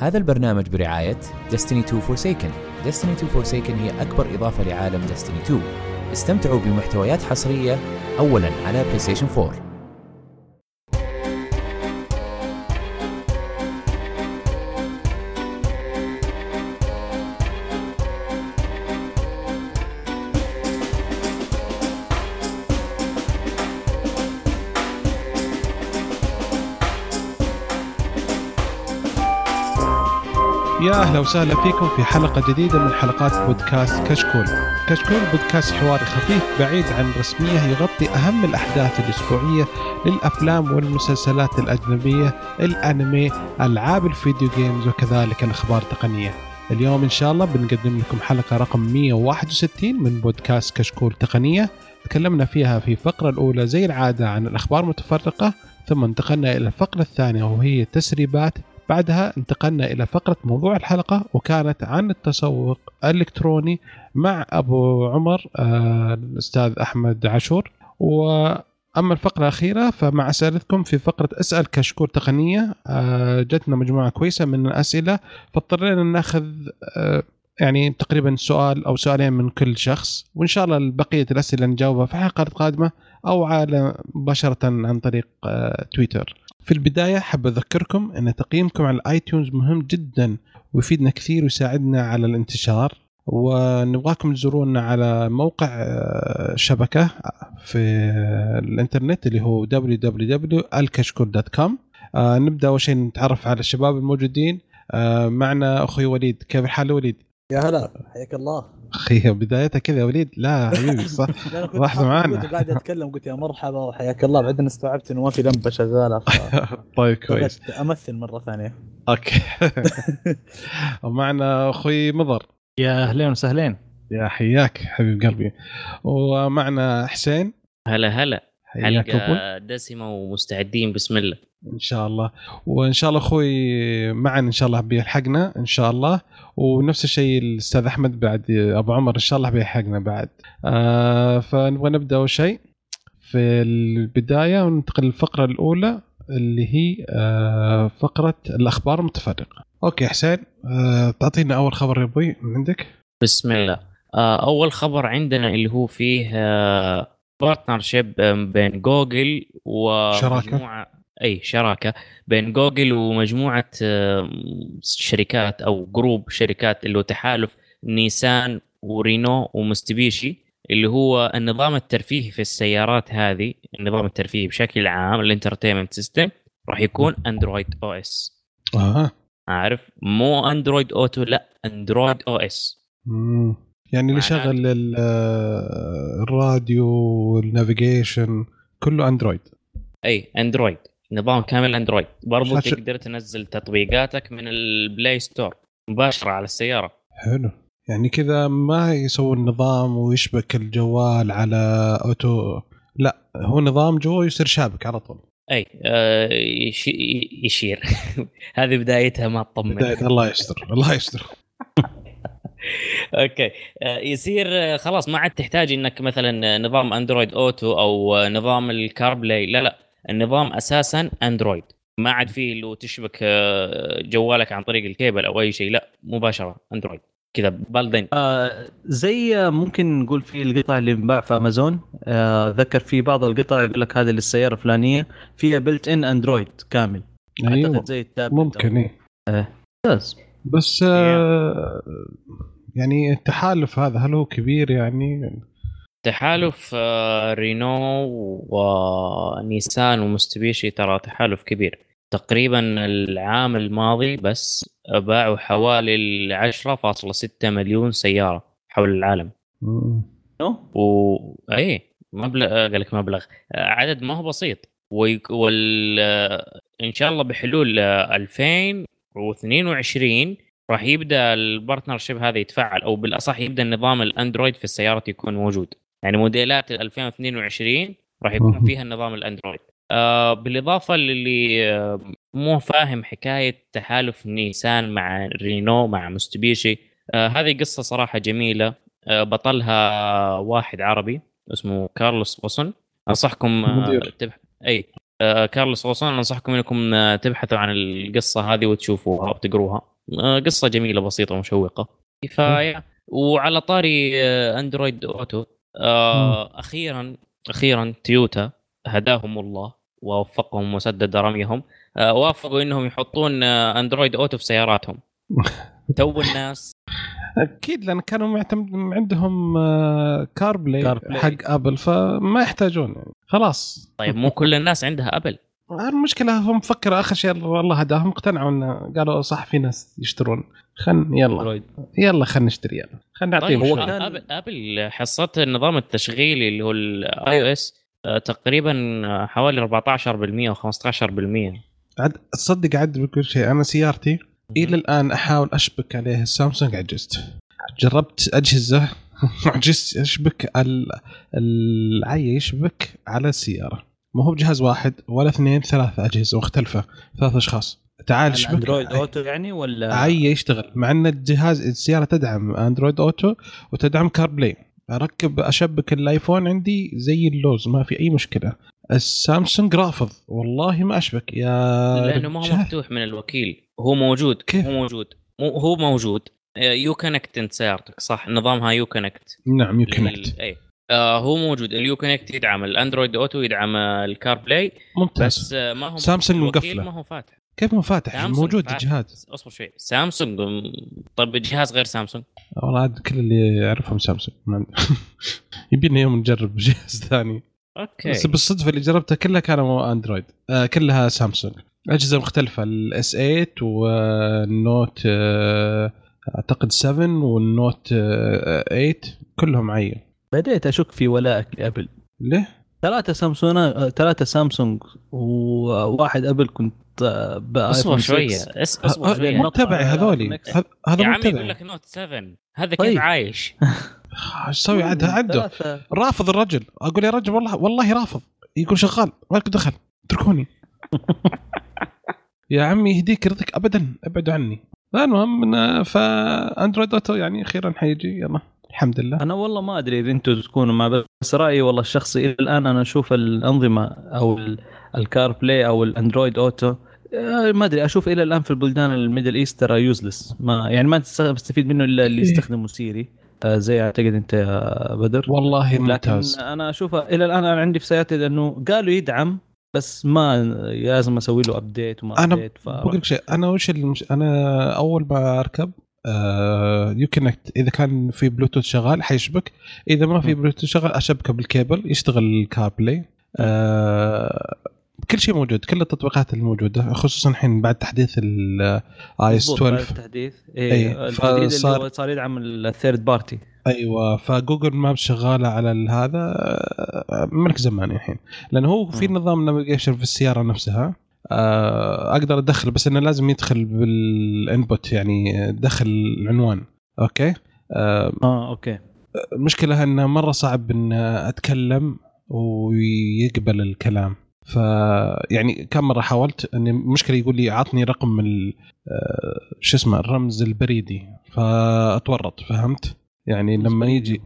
هذا البرنامج برعاية Destiny 2 Forsaken. Destiny 2 Forsaken هي أكبر إضافة لعالم Destiny 2 استمتعوا بمحتويات حصرية أولا على PlayStation 4 أهلا وسهلا فيكم في حلقة جديدة من حلقات بودكاست كشكول. كشكول بودكاست حواري خفيف بعيد عن الرسميه يغطي أهم الأحداث الأسبوعية للأفلام والمسلسلات الأجنبية، الأنمي، ألعاب الفيديو جيمز وكذلك الأخبار التقنية. اليوم إن شاء الله بنقدم لكم حلقة رقم 161 من بودكاست كشكول تقنية. تكلمنا فيها في الفقره الأولى زي العادة عن الأخبار المتفرقة ثم انتقلنا إلى الفقرة الثانية وهي تسريبات بعدها انتقلنا إلى فقرة موضوع الحلقة وكانت عن التسوق الإلكتروني مع أبو عمر آه، الأستاذ أحمد عاشور. وأما الفقرة الأخيرة فمع أسئلتكم في فقرة أسأل كشكور تقنية آه، جتنا مجموعة كويسة من الأسئلة فاضطرينا نأخذ آه، يعني تقريبا سؤال أو سؤالين من كل شخص وإن شاء الله بقية الأسئلة نجاوبها في حلقات قادمة أو على مباشرة عن طريق تويتر. في البداية حاب أذكركم أن تقييمكم على الآيتونز مهم جدا ويفيدنا كثير ويساعدنا على الانتشار. ونبغاكم تزورونا على موقع آه، شبكة في الإنترنت اللي هو www.alkashkur.com آه، نبدأ أول شيء نتعرف على الشباب الموجودين. آه، معنا أخوي وليد. كيف الحال وليد؟ يا هلا حياك الله. أخي بدايتها كذا يا وليد. لا حبيبي صح. لحظه معنا قاعد أتكلم قلت يا مرحبا وحياك الله. بعدين استوعبت إنه ما في لمبه شغاله ف... طيب كويس. أمثل مرة ثانية. أوكي. ومعنا أخوي مضر. يا أهلين وسهلين. يا حياك حبيب قلبي. ومعنا حسين. هلا هلا. حلقة دسمة ومستعدين بسم الله. إن شاء الله. وإن شاء الله أخوي معنا إن شاء الله بيلحقنا إن شاء الله. ونفس الشيء الأستاذ أحمد بعد أبو عمر إن شاء الله بيلحقنا بعد. آه فنبغى نبدأ أول شيء في البداية وننتقل للفقرة الأولى اللي هي آه فقرة الأخبار المتفرقة. okay حسين آه تعطينا أول خبر يا أبوي من عندك. بسم الله. آه أول خبر عندنا اللي هو فيه آه partnership بين جوجل ومجموعه شراكة. أي شراكة. بين جوجل ومجموعة شركات أو group شركات اللي هو تحالف نيسان ورينو وميتسوبيشي اللي هو النظام الترفيهي في السيارات هذه النظام الترفيهي بشكل عام ال entertainment system راح يكون اندرويد OS أها عارف؟ مو اندرويد اوتو لا اندرويد أو اس يعني اللي شغل الراديو وال navigation كله أندرويد. أي أندرويد. نظام كامل أندرويد. برضو شاش... تقدر تنزل تطبيقاتك من البلاي ستور مباشرة على السيارة. حلو. يعني كذا ما يسوون نظام ويشبك الجوال على أوتو. لا هو نظام جوا يصير شابك على طول. أي آه يشير. هذه بدايتها ما تطمن. بداية الله يستر الله يستر. okay. آه، يصير آه، خلاص ما عاد تحتاج إنك مثلا نظام أندرويد أوتو أو نظام الكاربلاي. لا لا النظام أساسا أندرويد. ما عاد فيه اللي تشبك آه، جوالك عن طريق الكيبل أو أي شيء لا مباشرة أندرويد. كذا built-in آه زي ممكن نقول في القطع اللي انباع في أمازون. آه ذكر في بعض القطع يقول لك هذه للسيارة الفلانية. فيها built-in أندرويد كامل. أيوه. أعتقد زي التابلت ممكن إيه. آه. بس آه يعني التحالف هذا هل هو كبير يعني؟ تحالف آه، رينو ونيسان ومستبيشي ترى تحالف كبير. تقريبا العام الماضي بس باعوا حوالي 10.6 مليون سيارة حول العالم. و إي مبلغ قال لك مبلغ. عدد ما هو بسيط. وال إن شاء الله بحلول 2022 راح يبدأ ال partnership هذا يتفعل أو بالأصح يبدأ نظام الأندرويد في السيارات يكون موجود. يعني موديلات 2022 راح يكون فيها النظام الأندرويد. آه بالإضافة للي آه مو فاهم حكاية تحالف نيسان مع رينو مع ميتسوبيشي آه هذه قصة صراحة جميلة. آه بطلها واحد عربي اسمه كارلوس فوسن أنصحكم آه تبح... أي آه كارلوس غوصون أنصحكم إنكم آه، تبحثوا عن القصة هذه وتشوفوها وتقروها. قصة جميلة بسيطة ومشوقة. فيا وعلى طاري آه أندرويد أوتو. آه أخيرا أخيرا تويوتا هداهم الله ووفقهم وسدد رميهم. آه وافقوا إنهم يحطون آه أندرويد أوتو في سياراتهم. تو الناس. أكيد لأن كانوا معتمد عندهم آه، كاربلاي, كاربلاي. حق ابل فما يحتاجون يعني. خلاص. طيب مو كل الناس عندها ابل المشكلة هم فكروا آخر شيء والله هداهم اقتنعوا انه قالوا صح في ناس يشترون. خل يلا. يلا خلينا نشتري يلا. خلينا طيب نعطيهم هو شوي. كان- أبل ابل النظام التشغيلي اللي هو ال iOS تقريبا آه، حوالي 14% و 15% عاد تصدق عاد بكل شيء أنا سيارتي إلى الآن أحاول أشبك عليه السامسونج عجزت. جربت أجهزة عجزت أشبك ال- عيا يشبك على السيارة. ما هو بجهاز واحد ولا اثنين ثلاثة أجهزة مختلفة ثلاث أشخاص. تعال اشبك أندرويد أوتو يعني ولا عيا يشتغل. مع إن الجهاز السيارة تدعم أندرويد أوتو وتدعم كاربلاي أركب أشبك الآيفون عندي زي اللوز ما في أي مشكلة. السامسونج رافض. والله ما أشبك. يا لأنه ما هو. مفتوح من الوكيل. هو موجود كيف؟ هو موجود. مو هو موجود. يوكونكت انت سيارتك صح؟ نظامها يوكونكت. نعم يوكونكت. اي آه هو موجود. اليوكونكت يدعم الأندرويد أوتو يدعم الكار بلاي ممتاز. بس آه، ما هو سامسونج مقفلة. ما هو فاتح. كيف مو فاتح؟ موجود فاتح. الجهاز أصبر شوي. سامسونج طيب جهاز غير سامسونج؟ والله عاد كل اللي يعرفهم سامسونج. ما. يبينا يوم نجرب جهاز ثاني. okay. بس بالصدفة اللي جربتها كلها كانوا أندرويد. آه كلها سامسونج. أجهزة مختلفة. ال S 8 والنوت آه أعتقد 7 والنوت آه 8 كلهم عيّن بديت أشك في ولائك لابل ليه؟ ثلاثة سامسونج ثلاثة سامسونج وواحد أبل كنت آه، بأيفون اصبر 6. شوية. اصبر شوية. مو تبعي هذولي. هذا- يا مو عمي يقول لك Note 7 هذا طيب. كيف عايش؟ إيش أسوي عاد عنده. رافض الرجل. أقول يا رجل والله والله رافض. يقول شغال. ما لك دخل. اتركوني. يا عمي يهديك يرضيك ابدا. ابعدوا عني. المهم ف Android Auto يعني أخيرا حيجي. يلا. الحمد لله. أنا والله ما أدري إذا أنتم تكونوا مع بس رأيي والله الشخصي إلى الآن أنا أشوف الأنظمة أو ال- ال CarPlay أو ال Android Auto آه، ما أدري أشوف إلى الآن في البلدان ال Middle East ترى useless ما يعني ما تست- بستفيد منه إلا اللي إيه. يستخدموا Siri آه، زي أعتقد أنت يا بدر. والله لكن ممتاز. أنا أشوفها إلى الآن أنا عندي في سيارتي لأنه قالوا يدعم بس ما لازم أسوي له update وما أنا update ف... بقول لك شيء أنا وش المش... أنا أول ما أركب آه Uconnect إذا كان في بلوتوث شغال حيشبك. إذا ما في. بلوتوث شغال أشبكه بالكيبل يشتغل ال CarPlay آه كل شيء موجود كل التطبيقات الموجودة خصوصا الحين بعد تحديث ال iOS مظبوط، بعد 12 التحديث. إيه، اللي فصار- هو صار يدعم ال third party أيوه ف Google Maps شغالة على هذا آه، ملك زمان الحين. لأنه هو في. نظام navigation في السيارة نفسها. آه، أقدر أدخل بس إنه لازم يدخل بال input يعني دخل العنوان. okay؟ آه، آه okay. المشكلة إنه مرة صعب إن أتكلم ويقبل الكلام. ف يعني كم مرة حاولت إني المشكلة يقول لي عطني رقم ال- آه، شو اسمه الرمز البريدي. فأتورط فهمت؟ يعني لما يجي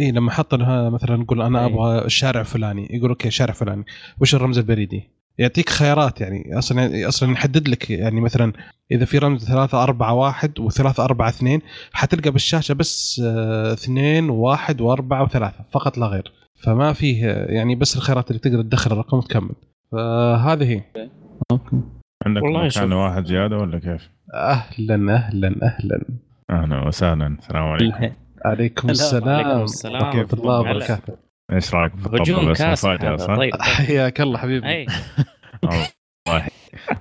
اي لما حط مثلا نقول أنا أي. أبغى الشارع الفلاني يقول okay شارع فلاني. وش الرمز البريدي؟ يعطيك خيارات يعني. أصلا أصلا يحدد لك يعني مثلا إذا في رمز 3 4 1 و3 4 2 حتلقى بالشاشة بس آه، اثنين وواحد وأربعة وثلاثة فقط لا غير. فما فيه يعني بس الخيارات اللي تقدر تدخل الرقم وتكمل. فهذه هي. أوكي. عندك والله مكان شوف. واحد زيادة ولا كيف؟ أهلا أهلا أهلا. أهلا وسهلا. السلام عليكم. عليكم السلام. وعليكم السلام. ورحمة الله. وبركاته. إيش رايك هجوم كاسح؟ طيب. حياك الله حبيبي. والله.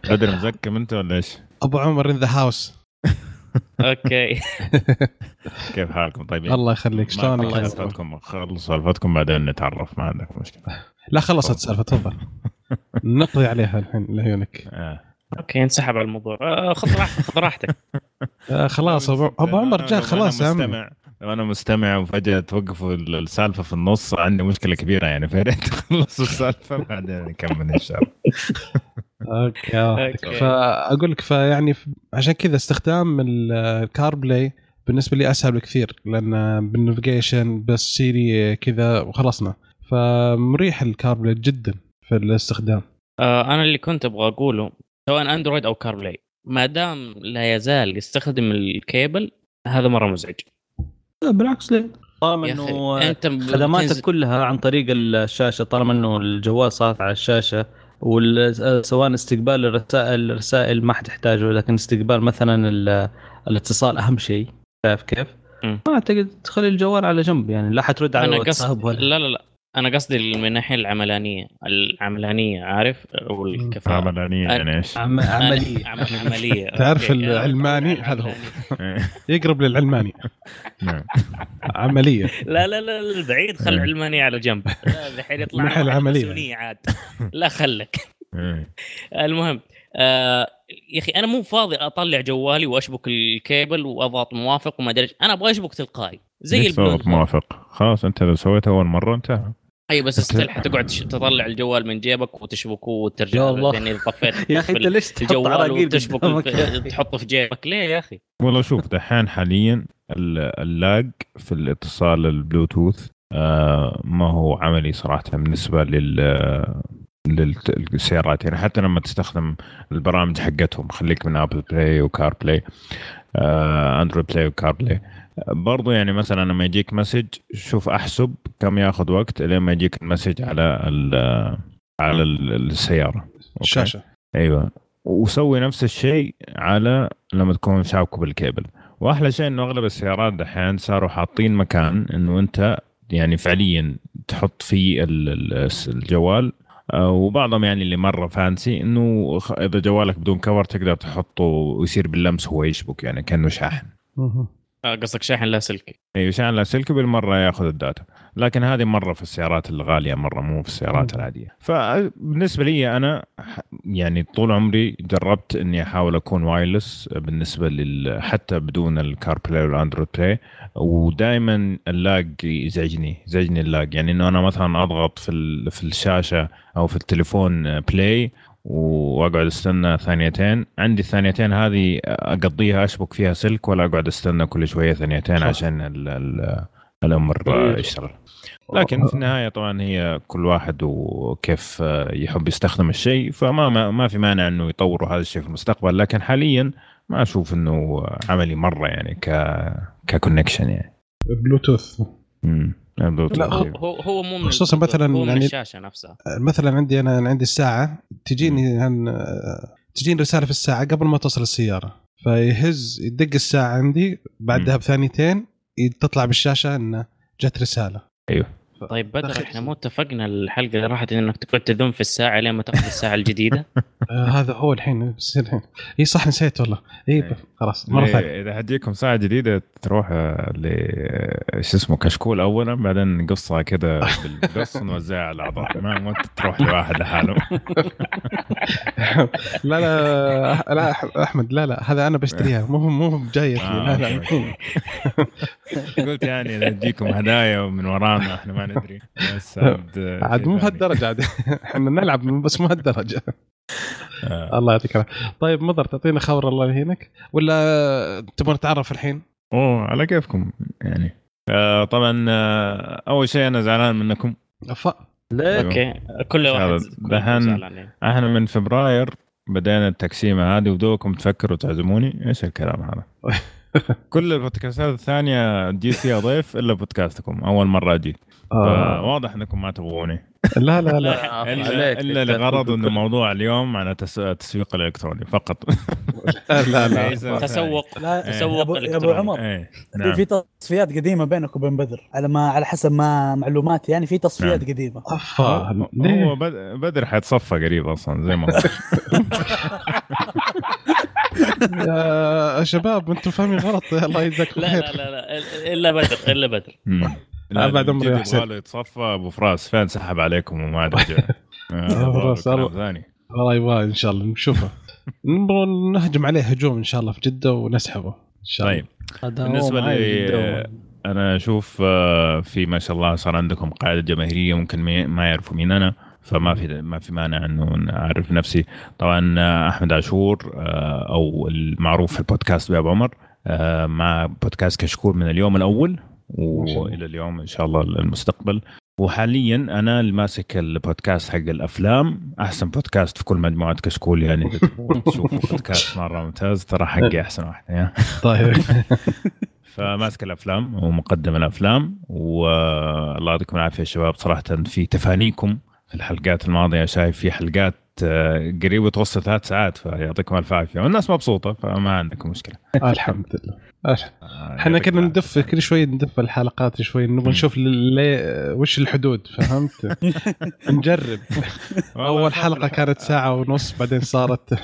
بدر مزكم أنت ولا إيش؟ أبو عمر in the house okay. كيف حالكم؟ طيبين؟ الله يخليك. شلونك؟ خلص سالفتكم. خلص سالفتكم بعدين نتعرف ما عندك مشكلة. لا خلصت السالفه تفضل. نقضي عليها الحين لعيونك. آه. okay انسحب على الموضوع. آه، خذ راحتك خذ راحتك. آه خلاص ابو أبو عمر جاء خلاص يا عمي. مستمع. لو أنا مستمع وفجأة توقفوا السالفة في النص عندي مشكلة كبيرة يعني. فيا ريت تخلصوا السالفة بعدين نكمل إن شاء الله. okay okay. فأقول لك فيعني عشان كذا استخدام ال CarPlay بالنسبة لي أسهل بكثير لأن بال navigation بس Siri كذا وخلصنا. فمريح ال CarPlay جدا في الاستخدام. آه أنا اللي كنت أبغى أقوله سواء Android أو CarPlay ما دام لا يزال يستخدم الكيبل هذا مرة مزعج. لا بالعكس ليه؟ طالما إنه خدماتك كلها عن طريق الشاشة طالما إنه الجوال صار على الشاشة وسواء استقبال الرسائل الرسائل ما حتحتاجه لكن استقبال مثلا ال- الاتصال أهم شيء شايف كيف؟ ما أعتقد تخلي الجوال على جنب يعني لا حترد على الواتساب قصد ولا لا لا لا أنا قصدي من الناحية العملانية العملانية عارف والكفاءه عملانية يعني إيش؟ عم... عملية عم- عملية تعرف. العلماني هذا هو. يقرب للعلماني نعم. عملية لا لا لا لا، بعيد خل إيه. العلمانيه على جنب الحين يطلع العملية. ماسونية عاد لا خلك إيه. المهم آه يا أخي أنا مو فاضي أطلع جوالي وأشبك الكيبل وأضغط موافق وما أدري. أنا أبغى أشبك تلقائي زي البلوتوث موافق خلاص أنت لو سويتها أول مرة انتهى أي بس still حتقعد تطلع الجوال من جيبك وتشبكه وترجع يا الله. اذا طفيت يا أخي أنت ليش تحط الجوال عراقيل وتشبك تحطه في جيبك؟ ليه يا أخي؟ والله شوف دحين حاليا ال- ال lag في الاتصال البلوتوث آه ما هو عملي صراحة بالنسبة لل للسيارات. يعني حتى لما تستخدم البرامج حقتهم خليك من Apple Play و CarPlay آه Android Play و CarPlay برضو يعني مثلا لما يجيك message شوف أحسب كم ياخذ وقت لين ما يجيك ال message على ال- على ال- السيارة. okay؟ الشاشة. أيوه. وسوي نفس الشيء على لما تكون شابكه بالكيبل. وأحلى شيء إنه أغلب السيارات دحين صاروا حاطين مكان إنه أنت يعني فعليا تحط فيه ال- ال- الجوال. آه، وبعضهم يعني اللي مرة fancy إنه إذا جوالك بدون cover تقدر تحطه ويصير باللمس هو يشبك يعني كأنه شاحن. قصدك شاحن لاسلكي أيوه شاحن لاسلكي بالمرة ياخذ ال data. لكن هذه مرة في السيارات الغالية مرة مو في السيارات مم. العادية. فبالنسبة لي أنا يعني طول عمري جربت إني أحاول أكون wireless بالنسبة لل حتى بدون ال CarPlay وال Android Play ودائما ال lag يزعجني يزعجني ال lag. يعني إنه أنا مثلا أضغط في في الشاشة أو في التليفون play وأقعد أستنى ثانيتين. عندي الثانيتين هذه أقضيها اشبك فيها سلك ولا أقعد أستنى كل شوية ثانيتين صح. عشان ال ال الأمر يشتغل. لكن في النهاية طبعا هي كل واحد وكيف يحب يستخدم الشيء فما ما, ما في مانع إنه يطوروا هذا الشيء في المستقبل. لكن حاليا ما أشوف إنه عملي مرة يعني ك ك connection يعني. بلوتوث امم. لا، هو هو هو مو من خصوصاً مثلاً هو من يعني- الشاشة نفسها. مثلا عندي أنا أنا عندي الساعة تجيني عن تجيني رسالة في الساعة قبل ما توصل السيارة. فيهز يدق الساعة عندي بعدها. بثانيتين تطلع بالشاشة إنه جت رسالة. طيب بدر إحنا مو اتفقنا الحلقة اللي راحت إنك تقعد تذم في الساعة لين ما تاخذ الساعة الجديدة؟ آه هذا هو الحين بس الحين. إي صح نسيت والله. إي إيه. خلاص مرة ثانية. إيه، إذا حتجيكم ساعة جديدة تروح آه، ل شو اسمه كشكول أولا بعدين نقصها كذا بالقص ونوزعها على الأعضاء. ما ما تروح لواحد لحاله. لا لا لا أحمد لا لا هذا أنا بشتريها. مو مو جاية آه، لا okay، لا قلت يعني إذا تجيكم هدايا من ورانا إحنا ما ندري بس عاد عاد مو ثاني. بهالدرجة عاد إحنا نلعب بس مو هالدرجة آه. الله يعطيك العافية طيب مضر تعطينا خبر الله يهينك ولا تبغى نتعرف الحين؟ أوه على كيفكم يعني آه طبعا آه أول شيء أنا زعلان منكم. ليه؟ أوكي كل واحد دحين-. إحنا من فبراير بدينا التقسيمة هذه ودوكم تفكروا تعزموني إيش الكلام هذا كل البودكاستات الثانية جيت فيها ضيف إلا بودكاستكم أول مرة أجي آه. فواضح إنكم ما تبغوني لا لا لا لا، الا. إلا لغرض إنه موضوع اليوم عن التس- التسويق الإلكتروني فقط لا لا تسوق لا إيه. تسوق يا أبو. عمر إيه في نعم في تصفيات قديمة بينك وبين بدر على ما على حسب ما معلوماتي يعني في تصفيات نعم. قديمة هو بدر حيتصفى قريب أصلا زي ما يا شباب أنتم فاهمين غلط. الله يجزاكم لا خير. لا لا لا إلا بدر إلا بدر. مم. لا بعد عمري. يبغى له يتصفى. أبو فراس فين سحب عليكم وما عاد رجع؟ آه، فراس،. ثاني. الله يبغى إن شاء الله. نشوفه. نبغى نهجم عليه هجوم إن شاء الله في جدة ونسحبه إن شاء الله. طيب. معي لي- جدا. أنا أشوف آه، في ما شاء الله صار عندكم قاعدة جماهيرية ممكن ما يعرفوا مين أنا. فما في ما في مانع إنه اعرف نفسي. طبعا آه، أحمد عاشور آه، أو المعروف في البودكاست باب عمر آه، مع بودكاست كشكول من اليوم الأول. وإلى اليوم إن شاء الله المستقبل. وحاليا أنا اللي ماسك البودكاست حق الأفلام أحسن بودكاست في كل مجموعة كشكول يعني تشوفوا بودكاست مرة ممتاز ترى حقي أحسن واحد يا. طيب. فماسك الأفلام ومقدم الأفلام والله يعطيكم العافية يا شباب. صراحة في تفانيكم الحلقات الماضية شايف في حلقات آه، قريبه توصل ثلاث ساعات فيعطيكم ألف عافية. والناس مبسوطة فما عندكم مشكلة. الحمد لله. آه، إحنا كنا. ندف كل شوي ندف الحلقات شوي نبغى نشوف وش الحدود فهمت؟ نجرب. أول حلقة كانت ساعة ونص بعدين صارت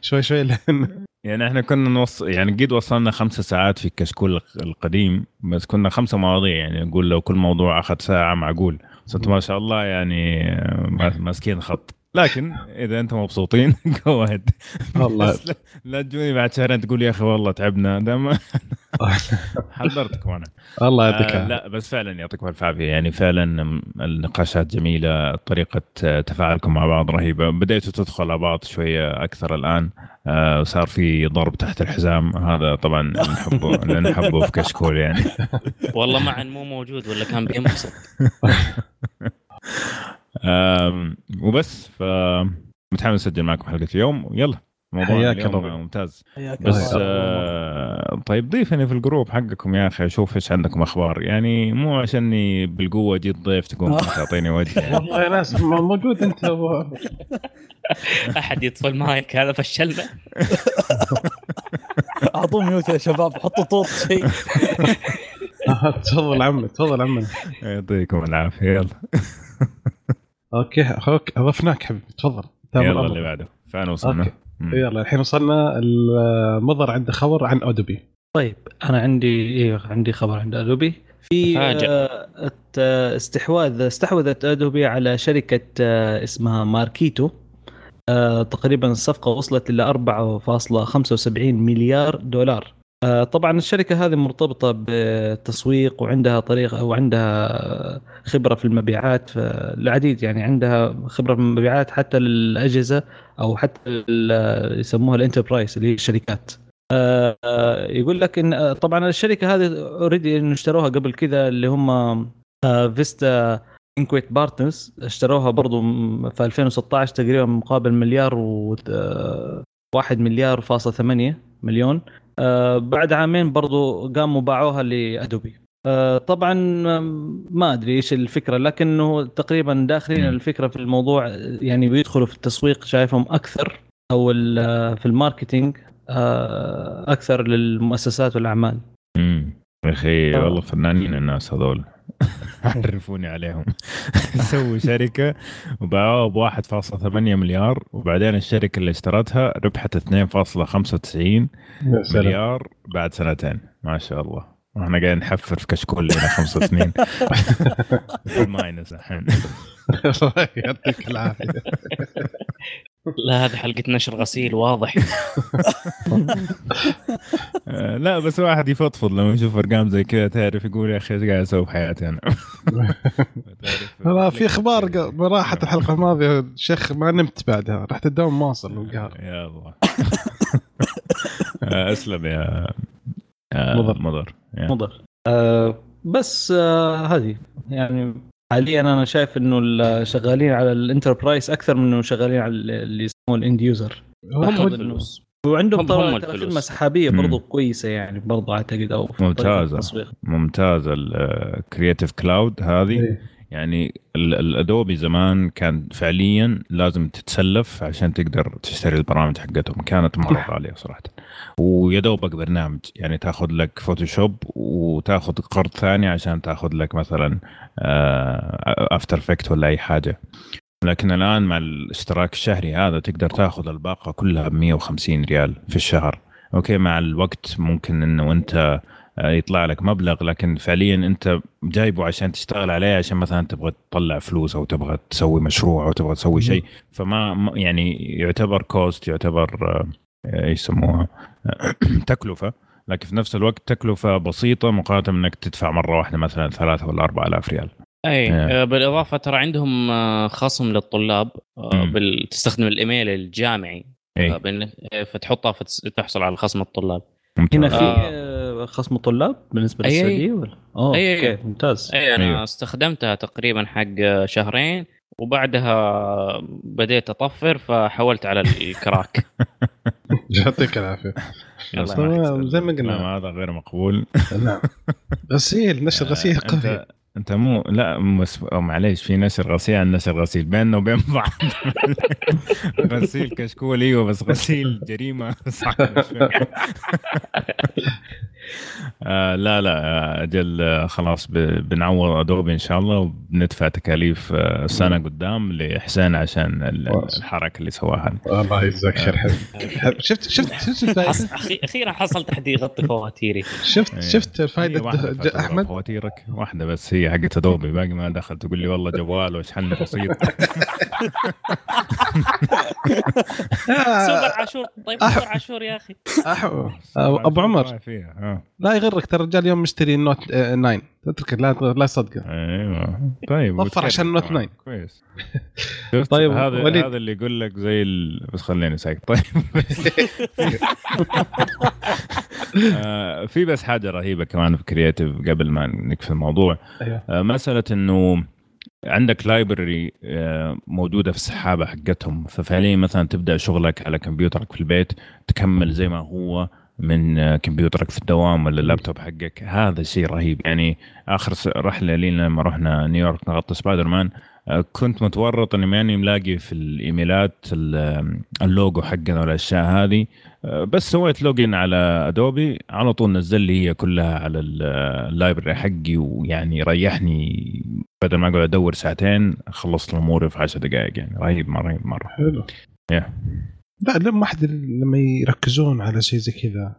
شوي شوي لين يعني إحنا كنا نوصل يعني قد وصلنا خمسة ساعات في الكشكول القديم بس كنا خمسة مواضيع يعني نقول لو كل موضوع أخذ ساعة معقول. أنتم ما شاء الله يعني آه، ما- ماسكين خط. لكن إذا أنتم مبسوطين جو اهيد والله. لا- تجوني بعد شهرين تقول يا أخي والله تعبنا. ده ما حضرتكم أنا. الله يعطيك آه. لا بس فعلا يعطيكم الف عافية. يعني فعلا النقاشات جميلة طريقة آه، تفاعلكم مع بعض رهيبة. بديتوا تدخل على بعض شوية أكثر الآن آه وصار في ضرب تحت الحزام. هذا طبعا نحبه نحبه في كشكول يعني. والله مع مو موجود ولا كان بينبسط. وبس ف متحمس أسجل معكم حلقة اليوم. يلا موضوع حياك اليوم الله. ممتاز. حياك بس الله. آه طيب ضيفني في الجروب حقكم يا أخي أشوف إيش عندكم أخبار. يعني مو عشاني بالقوة جيت ضيف تقوم تعطيني وجه. والله يا ناس موجود أنت. أحد يطفي المايك؟ هذا فشلنا. أعطوه mute يا شباب حطوا طوط شيء. تفضل عمي تفضل عمي. يعطيكم العافية. يلا. okay أخوك أضفناك حبيبي تفضل تمام يلا الأمر. اللي بعده فين وصلنا؟ okay. يلا الحين وصلنا المضر عنده خبر عن Adobe طيب أنا عندي أيوه عندي خبر عند Adobe في. آه، آه، استحواذ استحوذت Adobe على شركة آه، اسمها Marketo تقريبا الصفقة وصلت إلى 4.75 مليار دولار طبعا الشركة هذه مرتبطة بالتسويق وعندها طريقة أو عندها خبرة في المبيعات العديد يعني عندها خبرة في المبيعات حتى للأجهزة أو حتى يسموها ال enterprise اللي هي الشركات. آه، آه، يقول لك إن آه، طبعا الشركة هذه already انه اشتروها قبل كذا اللي هم آه، Vista Equity Partners. اشتروها برضو في 2016 تقريبا مقابل مليار و آه، واحد مليار فاصلة ثمانية مليون. آه، بعد عامين برضو قاموا باعوها لأدوبي آه، طبعا ما أدري إيش الفكرة لكنه تقريبا داخلين. الفكرة في الموضوع يعني بيدخلوا في التسويق شايفهم أكثر أو في الماركتينج آه، أكثر للمؤسسات والأعمال مم. يا أخي آه. والله فنانين الناس هذول عرفوني عليهم. سووا شركة وباعوها ب 1.8 مليار وبعدين الشركة اللي اشترتها ربحت 2.95 يا سلام. مليار بعد سنتين. ما شاء الله. وإحنا قاعدين نحفر في كشكول لنا خمس سنين في الماينس الحين. الله يعطيك العافية. لا هذه حلقة نشر غسيل واضح. لا بس واحد يفضفض لما يشوف أرقام زي كذا تعرف يقول يا أخي إيش قاعد أسوي بحياتي أنا؟ في أخبار ق- راحت الحلقة الماضية. شيخ ما نمت بعدها. رحت الدوام واصل وقهر. يا الله. أسلم يا مضر. مضر يا. مضر آه، بس آه، هذه يعني حاليا أنا شايف إنه ال- شغالين على ال enterprise أكثر من إنه شغالين على ال- اللي يسموه ال end user هم الفلوس وعندهم الفلوس. خدمه سحابيه مم. برضو كويسة يعني برضو أعتقد أو في طريقة ممتازة. التسويق. ممتاز ال Creative Cloud هذه إيه. يعني ال- ال Adobe زمان كان فعليا لازم تتسلف عشان تقدر تشتري البرامج حقتهم. كانت مره غاليه صراحة. ويا دوبك برنامج. يعني تاخذ لك Photoshop وتاخذ قرض ثاني عشان تاخذ لك مثلا After Effects ولا أي حاجة. لكن الآن مع الاشتراك الشهري هذا تقدر تاخذ الباقة كلها ب 150 ريال في الشهر. okay مع الوقت ممكن إنه أنت آه، يطلع لك مبلغ لكن فعليا أنت جايبه عشان تشتغل عليه عشان مثلا تبغى تطلع فلوس أو تبغى تسوي مشروع أو تبغى تسوي شيء. فما ما- يعني يعتبر cost يعتبر آه، إيش يسموها؟ تكلفة. لكن في نفس الوقت تكلفة بسيطة مقارنة انك تدفع مرة واحدة مثلا ثلاثة ولا أربعة آلاف ريال. أي. آه، بالإضافة ترى عندهم آه، خصم للطلاب آه،. بال... تستخدم الإيميل الجامعي. آه، آه، فتحطها فتحصل على خصم الطلاب. هنا في آه. آه، خصم طلاب بالنسبة أي- للسعودية ولا؟ أوه أي- أوكي ممتاز. أي أنا أيوه. استخدمتها تقريبا حق شهرين وبعدها بديت أطفر فحولت على الكراك. يعطيك العافية. زي ما قلنا. هذا غير مقبول. نعم. غسيل نشر غسيل آه، قوي. أنت مو لا مس... أو معليش في نشر غسيل عن نشر غسيل بيننا وبين بعض. غسيل كشكول إيوه بس غسيل جريمة صح آه لا لا آه، أجل آه، خلاص. بنعوض أدوبي إن شاء الله وبندفع تكاليف آه، سنة قدام لحسين عشان. الحركة اللي سواها الله يجزاك خير حبيبي حب- شفت شفت شفت. أخيرا حصلت احد يغطي فواتيري شفت إيه. شفت فائده أحمد فواتيرك واحدة بس هي حقت أدوبي باقي ما دخل تقول لي والله جوال وشحن بسيط سوبر عاشور طيب سوبر عاشور يا أخي أبو عمر. لا يغرك ترى الرجال اليوم مشتري النوت آه، 9 تترك لا لا أيوه. طيب وفر عشان النوت كمان. 9. كويس. طيب، هذا وليد. هذا اللي يقول لك زي ال... بس خليني ساكت طيب. آه، في بس حاجة رهيبة كمان في Creative قبل ما نكفي الموضوع. أيوه. آه، مسألة إنه عندك library موجودة في السحابة حقتهم. ففعليا مثلا تبدأ شغلك على كمبيوترك في البيت تكمل زي ما هو. من آه، كمبيوترك في الدوام ولا اللابتوب حقك. هذا شيء رهيب. يعني آخر رحلة لينا لما رحنا نيويورك نغطي سبايدر مان آه، كنت متورط إني ماني ملاقي في الإيميلات ال- اللوجو حقنا والأشياء هذه. آه، بس سويت login على Adobe. على طول نزل لي هي كلها على ال- ال library حقي ويعني ريحني بدل ما أقعد أدور ساعتين خلصت اموري في 10 دقائق. يعني رهيب مرة رهيب مرة. حلو. Yeah. لا لما واحد لما يركزون على شيء زي كذا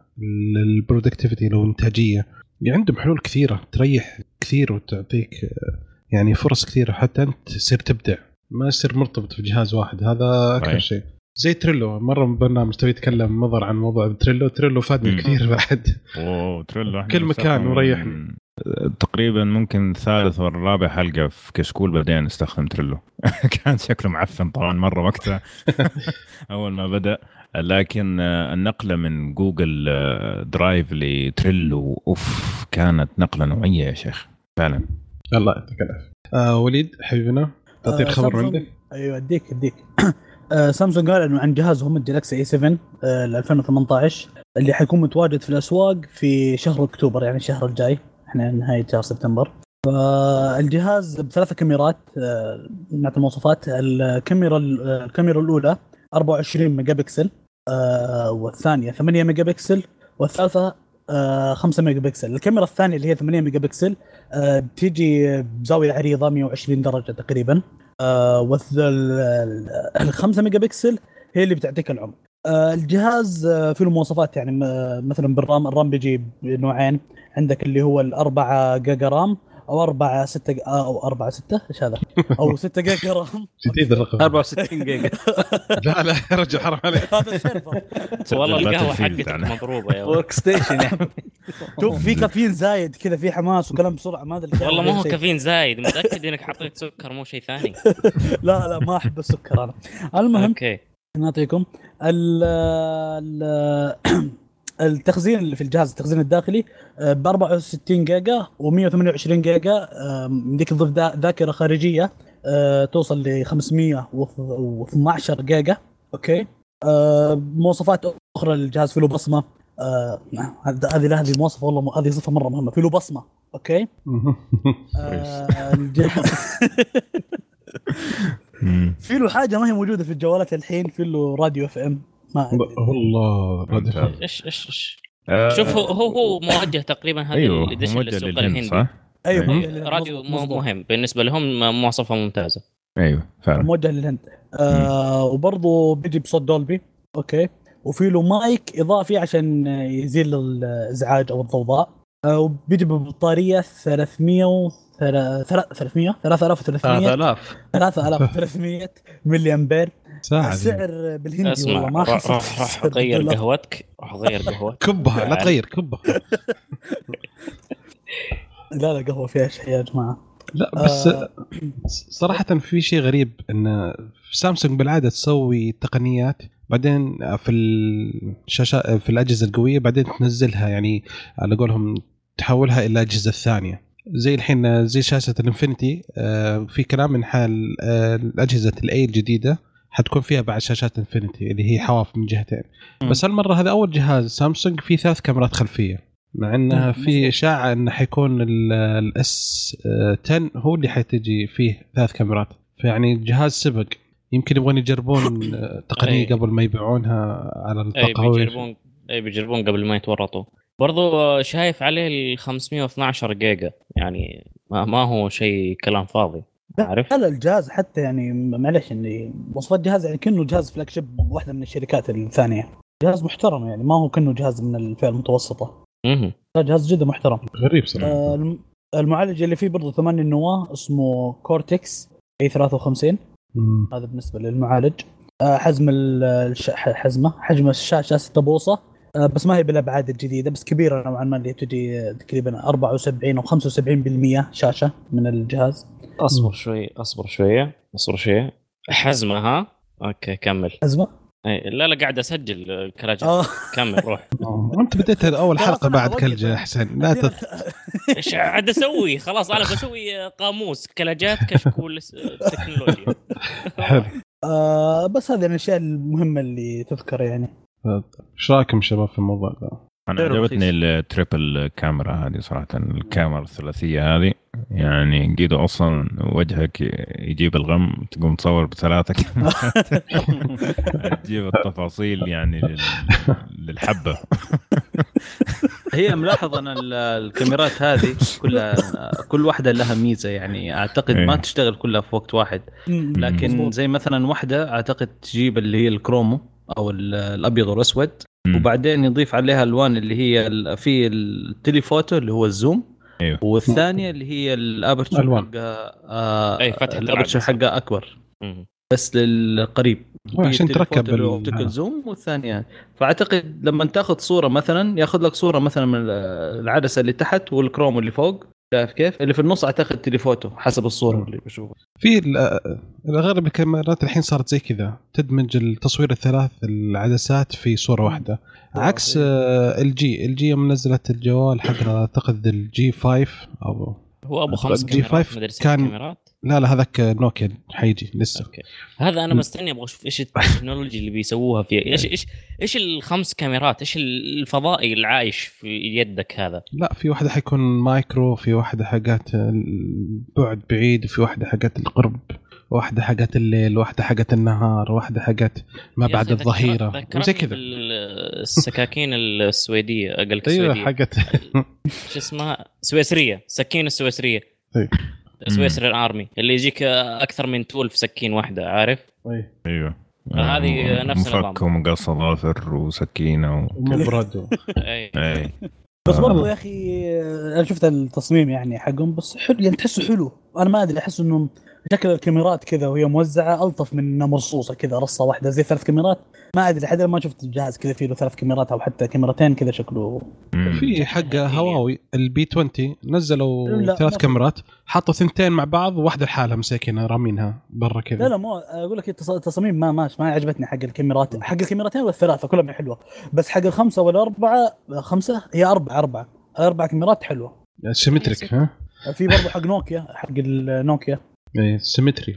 ال productivity لو إنتاجية يعني عندهم حلول كثيرة تريح كثير وتعطيك آه، يعني فرص كثيرة حتى أنت تصير تبدع ما تصير مرتبط في جهاز واحد هذا أكثر. شيء زي Trello مرة من برنامج تبي يتكلم مضر عن موضوع Trello Trello فادني. كثير بعد أوه Trello كل مكان وريحني. تقريبا ممكن ثالث ولا رابع حلقة في كشكول بدينا نستخدم Trello. كان شكله معفن طبعا مرة وقتها. أول ما بدأ. لكن آه، النقلة من جوجل آه، Drive ل Trello أوف كانت نقلة نوعية يا شيخ. فعلا. الله يعطيك العافية. آه وليد حبيبنا تعطي آه، الخبر Samsung- عندك؟ أيوه أديك أديك. آه، سامسونج قال عن جهازهم ال Galaxy A 7 آه، ل 2018 اللي حيكون متواجد في الأسواق في شهر أكتوبر يعني الشهر الجاي. إحنا نهاية شهر سبتمبر. فالجهاز بثلاث كاميرات آه، نعطي المواصفات. الكاميرا الكاميرا الأولى 24 ميجا بكسل آه، والثانية 8 ميجا بكسل والثالثة آه، 5 ميجا بكسل الكاميرا الثانية اللي هي 8 ميجا بكسل آه، بتيجي بزاوية عريضة 120 درجة تقريبا. آه، والث- ال- ال- الخمسة ميجا بكسل هي اللي بتعطيك العمق. آه، الجهاز آه، فيه له مواصفات يعني مثلا بال RAM ال RAM بيجي بنوعين. عندك اللي هو الأربعة جيجا RAM أو أربعة ستة ج- آه، أو أربعة ستة إيش هذا؟ أو ستة جيجا رام جديد الرقم 64 جيجا. لا لا يا رجل حرام عليك. هذا ال server. والله القهوة حقتك بتاعنا. مضروبة يا ولد. workstation يعني. شوف في كافيين زايد كذا في حماس وكلام بسرعة ما أدري والله ما هو. كافيين زايد متأكد إنك حطيت سكر مو شيء ثاني. لا لا ما أحب السكر أنا. المهم أوكي. نعطيكم ال ال التخزين اللي في الجهاز التخزين الداخلي ب 64 جيجا و128 جيجا يمديك تضيف ذا- ذاكرة خارجية آه، توصل ل 512 جيجا. أوكي؟ آه، مواصفات أخرى للجهاز في له بصمة. آه، هذه هذه هذه مواصفة والله هذه صفة مرة مهمة في له بصمة. أوكي؟ آه،. في له حاجة ما هي موجودة في الجوالات الحين في له راديو FM ما أدري. والله. إيش إيش إيش آه، شوف هو هو هو موجه تقريبا هذا أيوه اللي دش موجه للسوق للهند الهندي صح؟ أيوه أيوه. راديو. مهم بالنسبة لهم مواصفة ممتازة أيوه فعلا موجه للهند آه وبرضه بيجي بصوت دولبي أوكي وفي له مايك إضافي عشان يزيل الإزعاج أو الضوضاء آه وبيجي ببطارية 300 و 300 3300 3000 3300 ملي امبير السعر بالهندي اسمع والله ما راح راح أغير. قهوتك؟ راح أغير قهوتك. كبها لا تغير كبها. لا لا قهوة فيها شيء يا جماعة. لا بس آه. صراحة في شيء غريب إن سامسونج بالعادة تسوي تقنيات بعدين في الشاشه في الأجهزة القوية بعدين تنزلها يعني على قولهم تحولها إلى الأجهزة الثانية. زي الحين زي شاشة ال infinity آه، في كلام من حال آه، اجهزه ال A الجديدة حتكون فيها بعد شاشات infinity اللي هي حواف من جهتين. بس هالمرة هذا أول جهاز سامسونج فيه ثلاث كاميرات خلفية مع إنها في إشاعة انه حيكون ال S 10 هو اللي حتجي فيه ثلاث كاميرات. فيعني الجهاز سبق. يمكن يبغون يجربون تقنية قبل ما يبيعونها على الطاقه اي بيجربون أي بيجربون قبل ما يتورطوا. برضو شايف عليه ال 512 جيجا. يعني ما هو شيء كلام فاضي. عارف؟ لا الجهاز حتى يعني معلش إني مواصفات الجهاز يعني كأنه جهاز flagship واحدة من الشركات الثانية. جهاز محترم يعني ما هو كأنه جهاز من الفئة المتوسطة. أها جهاز جدا محترم. غريب صراحة. آه المعالج اللي فيه برضه 8 نواه اسمه كورتكس اي 53 مم. هذا بالنسبة للمعالج. آه حجم الش... حجمه حجم الشاشة 6 بوصة. بس ما هي بالأبعاد الجديدة بس كبيرة نوعا ما اللي تجي تقريبا 74 أو 75% شاشة من الجهاز. أصبر شوي أصبر شوية أصبر شوية حزمة ها؟ أوكي كمل. حزمة؟ إي لا لا قاعد أسجل الكلاجة آه. كمل روح. أنت بديت اول حلقة بعد كلجة أحسن. لا تت... إيش قاعد أسوي؟ خلاص أنا بسوي قاموس كلاجات كشكول تكنولوجيا. حلو. آه بس هذه الأشياء المهمة اللي تذكر يعني. إيش رايكم شباب في الموضوع ذا؟ أنا عجبتني ال triple camera هذه صراحة الكاميرا الثلاثية هذه. يعني قيدو أصلا وجهك يجيب الغم تقوم تصور بثلاثة كاميرات. تجيب التفاصيل يعني للحبة. هي ملاحظ أن الكاميرات هذه كلها كل واحدة لها ميزة يعني. أعتقد ما إيه. تشتغل كلها في وقت واحد. لكن زي مثلا واحدة أعتقد تجيب اللي هي الكرومو. أو الأبيض والأسود. وبعدين يضيف عليها الوان اللي هي في ال telephoto اللي هو ال zoom. أيوه. والثانية اللي هي ال aperture حقها آه أي فتحة ال aperture حقها أكبر. مم. بس للقريب. عشان تركب ال optical zoom والثانية. فأعتقد لما تاخذ صورة مثلا ياخذ لك صورة مثلا من العدسة اللي تحت والكروم اللي فوق. شايف كيف؟ اللي في النص أعتقد telephoto حسب الصورة اللي بشوفها. في اغلب الكاميرات الحين صارت زي كذا تدمج التصوير الثلاث العدسات في صورة واحدة عكس الجي الجي يوم نزلت الجوال حق أعتقد ال G 5 أو هو أبو خمس G 5 كان كاميرات لا لا هذاك نوكيا حيجي لسه. أوكي. هذا أنا مستني أبغى أشوف إيش ال technology اللي بيسووها فيها. إيش إيش إيش الخمس كاميرات؟ إيش الفضائي العايش في يدك هذا؟ لا في واحدة حيكون macro في واحدة حقات بعد بعيد وفي واحدة حقات القرب واحدة حقت الليل واحدة حقت النهار واحدة حقت ما بعد الظهيرة. وزي كذا. السكاكين السويدية أقل أيوه حقت شو اسمها؟ سويسرية سكين السويسرية. سويسري ال army اللي يجيك أكثر من tool في سكين واحدة عارف؟ أيوه. هذه نفس النظام. مفك ومقص اظافر وسكينة ومبرد أي. بس برضو يا أخي أنا شفت التصميم يعني حقهم بس حلو يعني تحسه حلو. أنا ما أدري أحس انه شكل الكاميرات كذا وهي موزعة ألطف من إنها مرصوصة كذا رصة واحدة زي ثلاث كاميرات. ما أدري لحد ما شفت الجهاز كذا فيه له ثلاث كاميرات أو حتى كاميرتين كذا شكله. في حق هواوي البي 20 نزلوا ثلاث كاميرات حطوا ثنتين مع بعض وواحده لحالها مساكينها رامينها برا كذا. لا لا مو أقول لك التصاميم ما ماش ما عجبتني حق الكاميرات. حق الكاميرتين والثلاثة كلهم حلوة. بس حق الخمسة والأربعة خمسة؟ هي أربعة أربعة. أربع كاميرات حلوة. symmetric ها؟ في برضه حق نوكيا حق النوكيا اي symmetry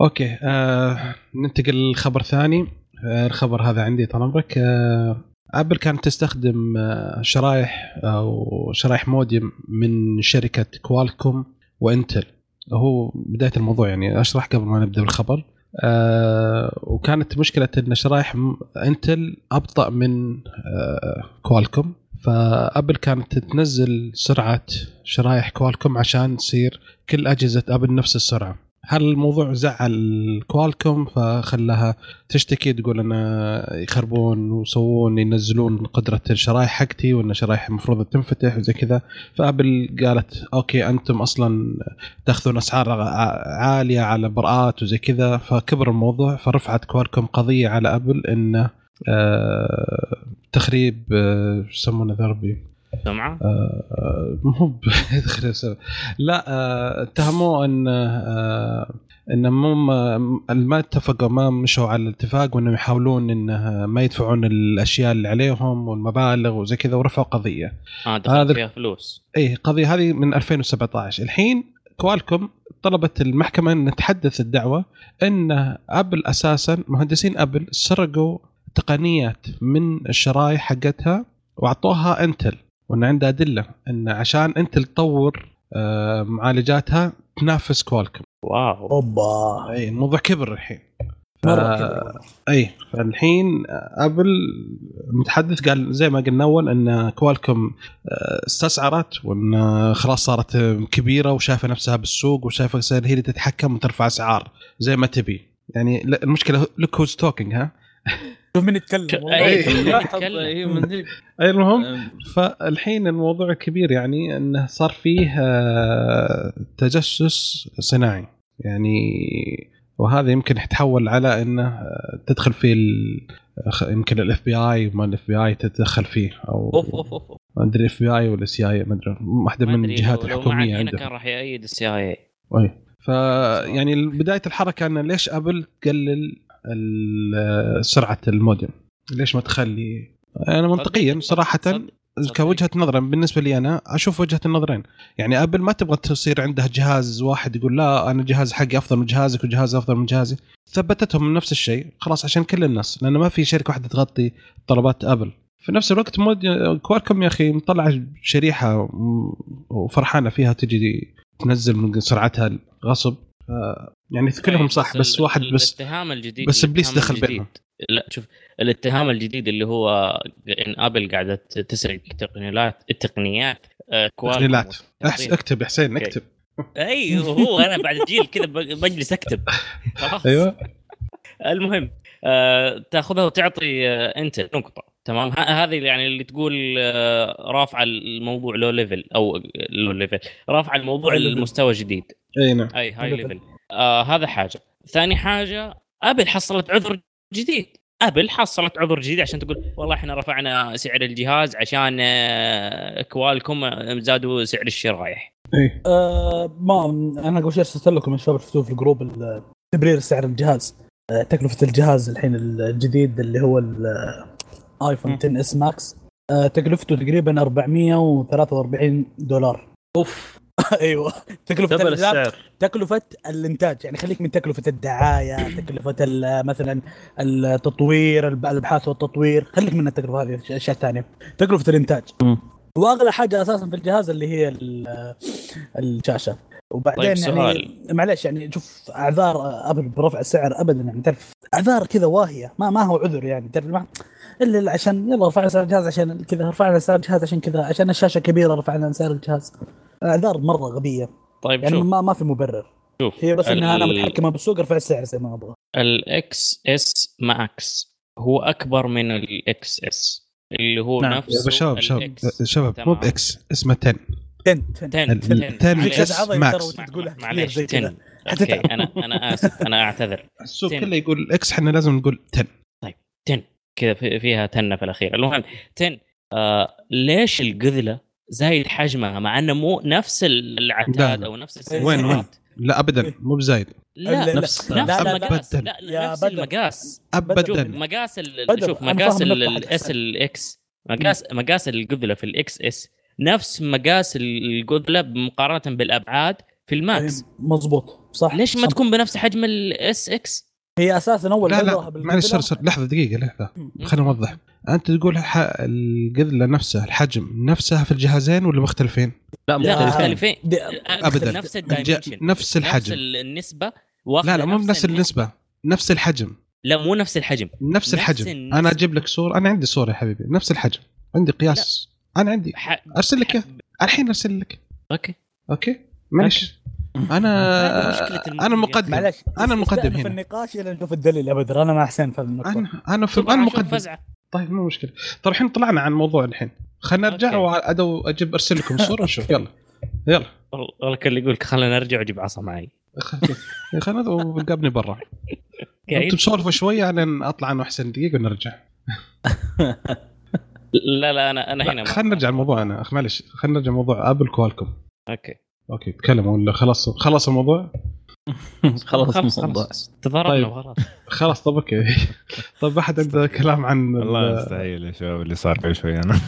أوكي آه ننتقل لخبر ثاني آه الخبر هذا عندي طال عمرك. آه ابل كانت تستخدم آه شرايح أو شرايح موديم من شركة كوالكوم وإنتل. هو بداية الموضوع يعني أشرح قبل ما نبدأ بالخبر. آه وكانت مشكلة إن شرايح إنتل أبطأ من آه كوالكوم فأبل كانت تنزل سرعة شرايح كوالكوم عشان تصير كل أجهزة أبل نفس السرعة. هل الموضوع زعل كوالكوم فخلاها تشتكي تقول أنا يخربون ويسوون ينزلون قدرة الشرايح حقتي وأن شرايح المفروض تنفتح وزي كذا. فأبل قالت أوكي أنتم أصلا تأخذون أسعار عالية على براءات وزي كذا. فكبر الموضوع فرفعت كوالكوم قضية على أبل إنه تخريب آه يسمونه ذا ربي سمعة؟ آه مو لا آه، اتهموه إن آه انه مو ما اتفقوا ما مشوا على الاتفاق وانهم يحاولون انه ما يدفعون الأشياء اللي عليهم والمبالغ وزي كذا ورفعوا قضية. آه دخل فيها فلوس. اي قضية هذه من 2017 الحين كوالكم طلبت المحكمة إن تحدث الدعوة إن أبل أساسا مهندسين أبل سرقوا تقنيات من الشرايح حقتها وأعطوها إنتل. وان عندها أدلة إن عشان إنتل تطور آه، معالجاتها تنافس كوالكم. واو. أوبا. إي الموضوع كبر الحين. مرة كبر. إي فالحين أبل متحدث قال زي ما قلنا أول إن كوالكم آه، استسعرت وإن خلاص صارت كبيرة وشايفة نفسها بالسوق وشايفة هي اللي تتحكم وترفع أسعار زي ما تبي. يعني المشكلة look who's talking ها؟ شوف مين يتكلم أي المهم فالحين الموضوع الكبير يعني إنه صار فيه آه، تجسس صناعي. يعني وهذا يمكن يتحول على إنه آه، تدخل فيه يمكن ال FBI ما ال FBI تتدخل فيه أو أوف أوف أوف. ما أدري ال FBI ولا CIA ما أدري. واحدة من الجهات الحكومية عنده كان راح يأيد ال CIA. اي فيعني بداية الحركة إنه ليش أبل تقلل سرعة المودم ليش ما تخلي؟ أنا منطقيا صراحة كوجهة نظر بالنسبة لي أنا أشوف وجهة النظرين. يعني ابل ما تبغى تصير عندها جهاز واحد يقول لا أنا الجهاز حقي أفضل من جهازك وجهازي أفضل من جهازي ثبتتهم من نفس الشيء خلاص عشان كل الناس لأنه ما في شركة واحدة تغطي طلبات أبل. في نفس الوقت مود كوالكم يا أخي مطلع شريحة وفرحانة فيها تجي تنزل من سرعتها غصب يعني كلهم صح بس واحد بس الاتهام الجديد بس إبليس دخل بينهم. لا شوف الاتهام الجديد اللي هو إن أبل قاعدة تسرق تقنيات التقنيات آه، تقنيات أكتب يا حسين أكتب. أي هو أنا بعد جيل كذا بجلس أكتب. خلاص. أيوه. المهم آه تأخذها وتعطي آه انت نقطة. تمام؟ هذه يعني اللي تقول آه رافعه الموضوع low level أو low level رافعه الموضوع لمستوى جديد. أي نعم. أي high level آه هذا حاجة. ثاني حاجة أبل حصلت عذر جديد. أبل حصلت عذر جديد عشان تقول والله إحنا رفعنا سعر الجهاز عشان آه، كوالكم زادوا سعر الشرايح إيه. آه ما أنا قبل شوي ارسلت لكم الشباب شفتوه في الجروب تبرير سعر الجهاز. آه تكلفة الجهاز الحين الجديد اللي هو الايفون 10 S Max تكلفته تقريبا 443 دولار. أوف. أيوه. تكلفة السعر. تكلفة الإنتاج. يعني خليك من تكلفة الدعاية تكلفة مثلا التطوير الأبحاث والتطوير. خليك من التكلفة هذه أشياء ثانية. تكلفة الإنتاج. وأغلى حاجة أساسا في الجهاز اللي هي الشاشة. وبعدين طيب يعني معلش يعني شوف أعذار أبل برفع السعر ابدا. يعني تعرف أعذار كذا واهية. ما ما هو عذر يعني. تعرف إلا عشان يلا رفعنا سعر الجهاز عشان كذا رفعنا سعر الجهاز عشان كذا عشان الشاشة كبيرة رفعنا سعر الجهاز. اعذار مره غبيه. طيب يعني شوف. ما ما في مبرر. شوف هي بس إنها أنا متحكمة بالسوق ارفع السعر زي ما أبغى. ال XS Max هو أكبر من ال XS اللي هو نعم. نفسه شباب شباب شباب مو ب X اسمه 10 10 10 10 إكس ماكس معليش. 10 أوكي أنا أنا آسف أنا أعتذر. السوق كله يقول إكس إحنا لازم نقول 10 طيب 10 كذا فيها تنة في الأخير. المهم 10 آه ليش القذلة زايد حجمها مع إنه مو نفس العتاد أو نفس وين وين؟ لا ابدا مو بزايد. لا نفس نفس المقاس. لا نفس المقاس. ابدا. مقاس شوف مقاس ال S ال X مقاس مقاس القذلة في ال XS نفس مقاس القذلة مقارنة بالأبعاد في ال Max. مضبوط. صح ليش ما. تكون بنفس حجم ال S X هي أساسا أول لا لا معلش سر سر لحظة دقيقة لحظة. خلينا نوضح أنت تقول القذلة نفسها الحجم نفسها في الجهازين ولا مختلفين؟ لا مختلفين. ابدا. نفس ال dimension. نفس الحجم. نفس النسبة لا لا مو نفس النسبة. نفس الحجم. لا مو نفس الحجم. نفس الحجم. النسبة. أنا أجيب لك صورة. أنا عندي صورة يا حبيبي. نفس الحجم. عندي قياس. لا. أنا عندي. ح... أرسل لك اياه الحين أرسل لك. أوكي. أوكي؟ معلش. أنا أنا المقدم معلش أنا المقدم هنا. في النقاش إلى نشوف الدليل يا بدر أنا مع حسين في النقطه أنا أنا في أنا المقدم طيب مو مشكلة. طيب الحين طلعنا عن الموضوع الحين. خلينا نرجع وادو أجيب أرسل لكم الصورة ونشوف. يلا. يلا. والله كان يقول خلينا نرجع وأجيب عصا معي. خلينا وقابني برا. أنتم تسولفوا شوية أنا أطلع أنا وحسين دقيقة ونرجع. لا لا أنا أنا هنا خلينا نرجع الموضوع أنا. معلش. خلينا نرجع موضوع أبل كوالكم. أوكي. أوكي تكلموا ولا خلاص خلاص الموضوع؟ خلاص الموضوع. تضاربنا طيب. وخلاص خلاص طب أوكي. طيب أحد عنده كلام عن والله ال- مستحيل يا شباب اللي صار قبل شوي. أنا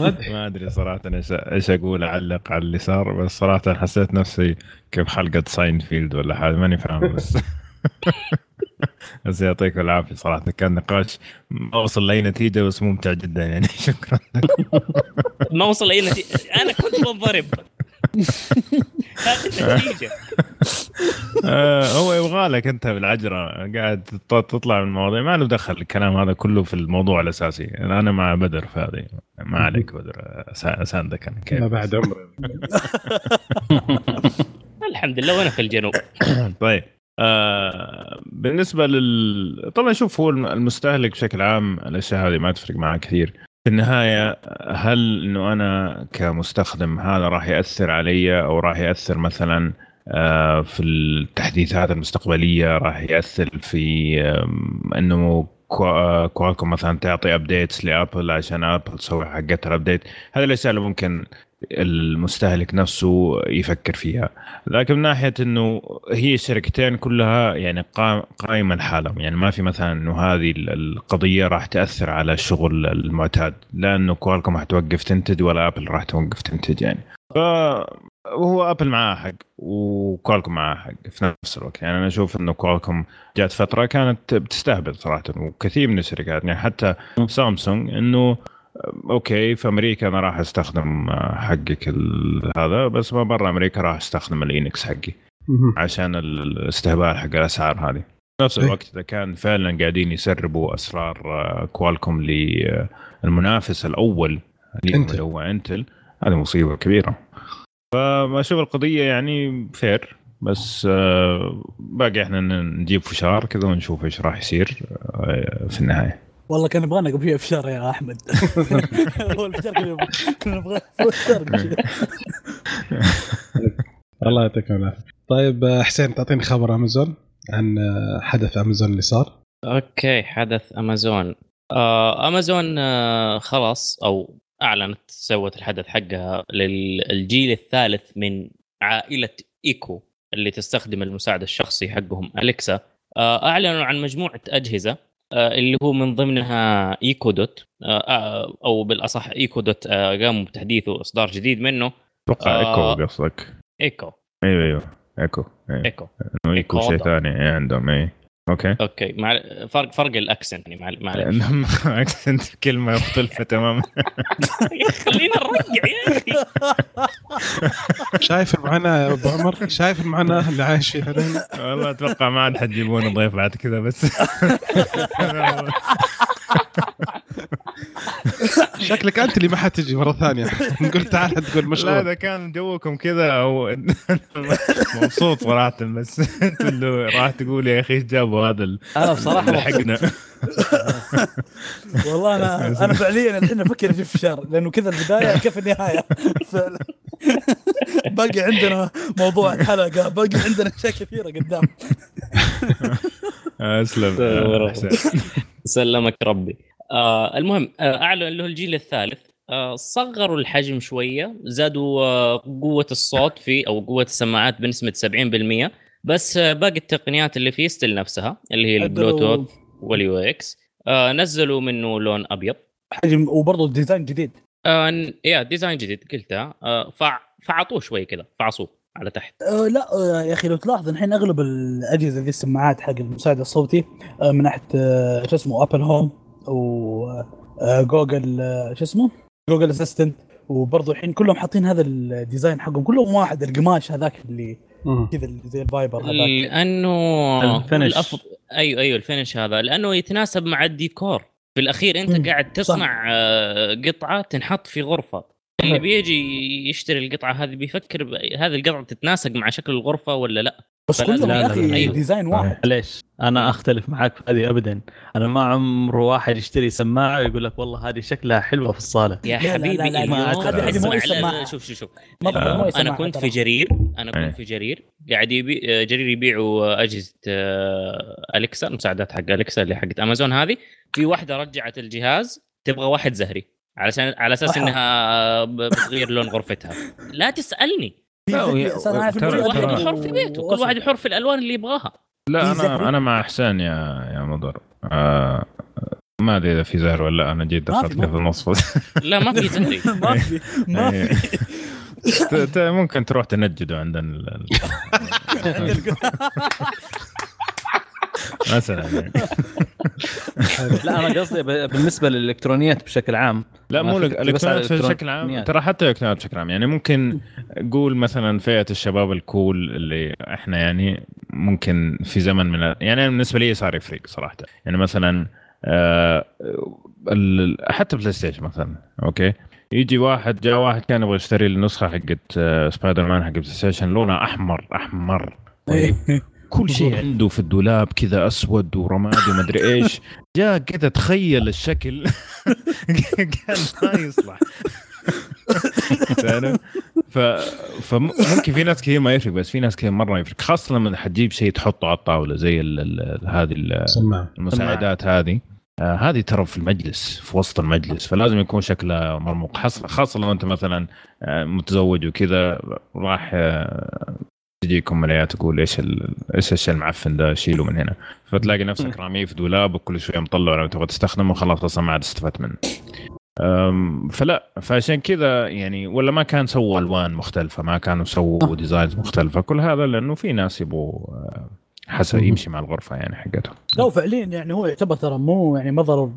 ما أدري. صراحة إيش إيش أقول أعلق على اللي صار بس صراحة حسيت نفسي كيف حلقة ساينفيلد ولا حاجة ماني فاهم بس. بس يعطيكم العافية صراحة كان نقاش ما وصل لأي نتيجة بس ممتع جدا يعني. شكرا. ما وصل اي نتيجة. أنا كنت آه، هو يبغى لك أنت بالعجرة. قاعد تط- تطلع من المواضيع. ما له دخل. الكلام هذا كله في الموضوع الأساسي. أنا مع بدر في هذه. ما عليك بدر. أساندك أنا. ما كيف؟ بعد عمري. الحمد لله وأنا في الجنوب. طيب. آه بالنسبة لل طبعا شوف هو الم- المستهلك بشكل عام الأشياء هذه ما تفرق معاه كثير. في النهاية هل إنه أنا كمستخدم هذا راح يأثر علي؟ أو راح يأثر مثلا آه، في التحديثات المستقبلية؟ راح يأثر في إنه كوا- كوالكم مثلا تعطي updates لأبل عشان أبل تسوي حقتها ال update هذه الأشياء اللي ممكن المستهلك نفسه يفكر فيها. لكن من ناحية إنه هي الشركتين كلها يعني قا- قائمة لحالهم يعني ما في مثلا إنه هذه ال- القضية راح تأثر على الشغل المعتاد. لا إنه كوالكم راح توقف تنتج ولا آبل راح توقف تنتج يعني. فهو آبل معاه حق وكوالكم معاه حق في نفس الوقت. يعني أنا أشوف إنه كوالكم جات فترة كانت بتستهبل صراحة. وكثير من الشركات يعني حتى سامسونج إنه أوكي في أمريكا أنا راح أستخدم آه، حقك هذا بس ما برا أمريكا راح أستخدم الاكسينوس حقي. عشان ال- الاستهبال حق الأسعار هذه نفس إيه. الوقت إذا كان فعلا قاعدين يسربوا أسرار آه، كوالكوم للمنافس الأول ليهم انتل. اللي هو انتل هذه مصيبة كبيرة فأشوف القضية يعني fair بس آه، باقي إحنا نجيب فشار كذا ونشوف إيش راح يصير آه، في النهاية والله كان يبغانا قبل شوي افشار يا أحمد. هو الفشار كان شوي. الله يعطيكم العافية. طيب حسين تعطيني خبر أمازون عن آه، حدث أمازون اللي صار. أوكي حدث أمازون. آه أمازون آه خلاص أو أعلنت سوت الحدث حقها للجيل الثالث من عائلة إيكو اللي تستخدم المساعد الشخصي حقهم أليكسا. آه أعلنوا عن مجموعة أجهزة اللي هو من ضمنها ايكو دوت آه آه أو بالأصح ايكو دوت آه قاموا بتحديثه إصدار جديد منه أتوقع آه. إيكو قصدك إيكو إيوه إيوه إيكو إيه. إيكو إيكو إيكو شيء. ثاني إيه عندهم اي okay. أوكي. مع فرق فرق الأكسنت يعني مع- معلش أكسنت كلمة مختلفة تماما. خلينا نرجع يا أخي. شايف المعاناه يا أبو عمر؟ شايف المعاناه اللي عايش فيها؟ والله أتوقع ما عاد حتجيبون ضيف بعد كذا بس. شكلك أنت اللي ما حتجي مرة ثانية. نقول تعال تقول لا مشغول. إذا كان جوكم كذا أو مبسوط صراحة بس أنتوا اللي راح تقول يا أخي إيش جابوا هذا ال- أنا بصراحة مبسوط. حقنا؟ والله أنا أنا فعليا الحين أفكر أجيب فشار لأنه كذا البداية كيف النهاية؟ فعلا. باقي عندنا موضوع حلقة باقي عندنا أشياء كثيرة قدام. أسلم. سلمك ربي. آه المهم آه أعلن له الجيل الثالث. آه صغروا الحجم شوية زادوا آه قوة الصوت فيه أو قوة السماعات بنسبة 70% بس آه باقي التقنيات اللي فيه ستيل نفسها اللي هي البلوتوث واليو إكس. آه نزلوا منه لون أبيض. حجم وبرضه design جديد. آه يا design جديد قلتها آه فع فعطوه شوي كذا فعصوه على تحت. أه لا أه يا أخي لو تلاحظ الحين أغلب الأجهزة ذي السماعات حق المساعد الصوتي أه من ناحية أه شو اسمه ابل هوم و أه جوجل أه شو اسمه؟ جوجل assistant وبرضه الحين كلهم حاطين هذا ال design حقهم. كلهم واحد القماش هذاك اللي. كذا زي ال fiber هذاك. لأنه ال finish. الأفضل أيوه أيوه ال finish هذا. لأنه يتناسب مع الديكور. في الأخير أنت. قاعد تصنع آه، قطعة تنحط في غرفة. اللي بيجي يشتري القطعة هذه بيفكر ب- هذه القطعة تتناسق مع شكل الغرفة ولا لا؟ بس كلهم لا، يا لا، أخي لا، أيوه. design واحد. ليش؟ أنا أختلف معك في هذه ابدا. أنا ما عمره واحد يشتري سماعة ويقول لك والله هذه شكلها حلوة في الصالة. يا لا، لا، حبيبي لا، لا، اليوم هذه- مو. لا، شوف شوف شوف. ما أنا كنت. في جرير أنا. كنت في جرير. قاعد يبي جرير يبيعوا أجهزة آه، أليكسا المساعدات حق أليكسا اللي حقت أمازون هذه. في واحدة رجعت الجهاز تبغى واحد زهري. علشان على أساس. إنها بتغير لون غرفتها. لا تسألني. كل واحد حر في بيته. كل واحد حر في الألوان اللي يبغاها. لا؟ أنا أنا مع احسان يا يا مضر. آه ما أدري إذا في زهر ولا لا. أنا جيت دخلت في. النص. لا ما في زهري. ما في ما إيه. في. ممكن تروح ال- ال- مثلا يعني. لا أنا قصدي بالنسبة للإلكترونيات بشكل عام. لا مو الالكترونيات بشكل عام. ترى حتى الالكترونيات بشكل عام. يعني ممكن قول مثلا فئة الشباب الكول اللي إحنا يعني ممكن في زمن من يعني بالنسبة لي صار يفرق صراحة. يعني مثلا آه حتى بلاي ستيشن مثلا okay؟ يجي واحد جاء واحد كان يبغى يشتري النسخة حقت سبايدر مان حق بلاي ستيشن لونها أحمر. احمر طيب. كل شيء. عنده في الدولاب كذا أسود ورمادي ومدري إيش. جاء كذا تخيل الشكل. قال ما يصلح. ف... فممكن في ناس كثير ما يفرق بس في ناس كثير مرة يفرق. خاصة لما حتجيب شيء تحطه على الطاولة زي ال... ال... هذه المساعدات هذه. آه هذه ترى في المجلس في وسط المجلس. فلازم يكون شكلها مرموق. خاصة لو أنت مثلا آه متزوج وكذا راح آه تجيكم ملايات تقول إيش ال... إيش الشيء المعفن ده؟ شيله من هنا. فتلاقي نفسك راميه في دولاب وكل شوية مطلع لما تبغى تستخدمه خلاص أصلا ما عاد استفدت منه. أم، فلا فعشان كذا يعني ولا ما كان سووا ألوان مختلفة ما كانوا سووا ديزاينز مختلفة كل هذا لأنه في ناس يبغوا آه، حسب. يمشي مع الغرفة يعني حقتهم. لا فعليا يعني هو يعتبر ترى مو يعني مظهر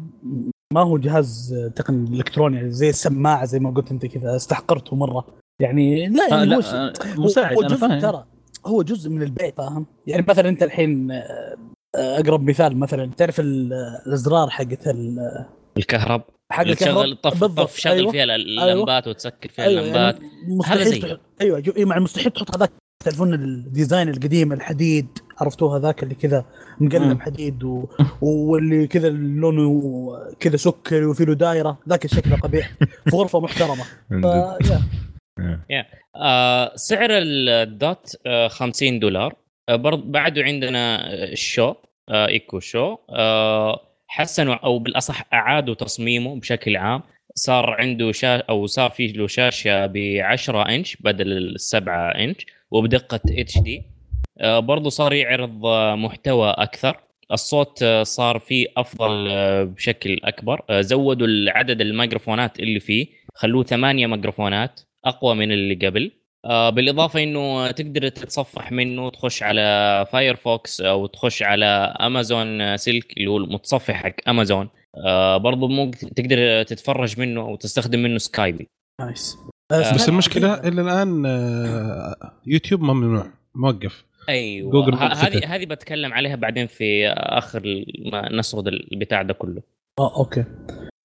ما هو جهاز تقني إلكتروني يعني زي السماعة زي ما قلت أنت كذا استحقرته مرة. يعني لا آه يعني لا هو آه، مساعد أنا فاهم. ترى هو جزء من البيت. فاهم؟ يعني مثلا أنت الحين آه، أقرب مثال مثلا تعرف ال- الأزرار حقت ال- الكهرب؟ حق تشغل الطف بالضبط، الطف شغل أيوة. فيها اللمبات وتسكر فيها أيوه اللمبات. يعني هذا. تح- أيوه جو- مع مستحيل تحط هذاك. تعرفون ال design القديم الحديد؟ عرفتوه هذاك اللي كذا مقلب مم. حديد و... واللي كذا لونه كذا سكري وفي له دايرة. ذاك الشكل قبيح. في غرفة محترمة. ف... يا. آه سعر الدوت آه 50 دولار. آه برض بعده عندنا آه، الشو آه إيكو شو. آه حسنوا أو بالأصح أعادوا تصميمه بشكل عام. صار عنده شا أو صار في له شاشة ب 10 إنش بدل السبعة إنش وبدقة HD. آه برضه صار يعرض آه، محتوى أكثر. الصوت آه، صار فيه أفضل آه، بشكل أكبر. آه، زودوا عدد الميكروفونات اللي فيه. خلوه ثمانية ميكروفونات. أقوى من اللي قبل. آه بالإضافة إنه تقدر تتصفح منه تخش على فايرفوكس أو تخش على امازون سلك اللي هو المتصفح حق امازون آه برضو ممكن تقدر تتفرج منه أو تستخدم منه سكايب nice. آه، بس سمعت- المشكلة إلى الآن آه، يوتيوب ممنوع موقف. أيوه. هذه. هذه بتكلم عليها بعدين في آخر ما نسرد البتاع ده كله. آه okay.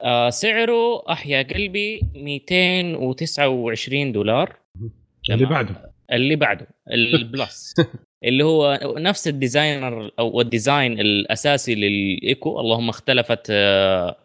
آه سعره أحيا قلبي 229 دولار. اللي. بعده. اللي بعده ال Plus اللي هو نفس ال designer أو ال design الأساسي للإيكو. اللهم اختلفت آه،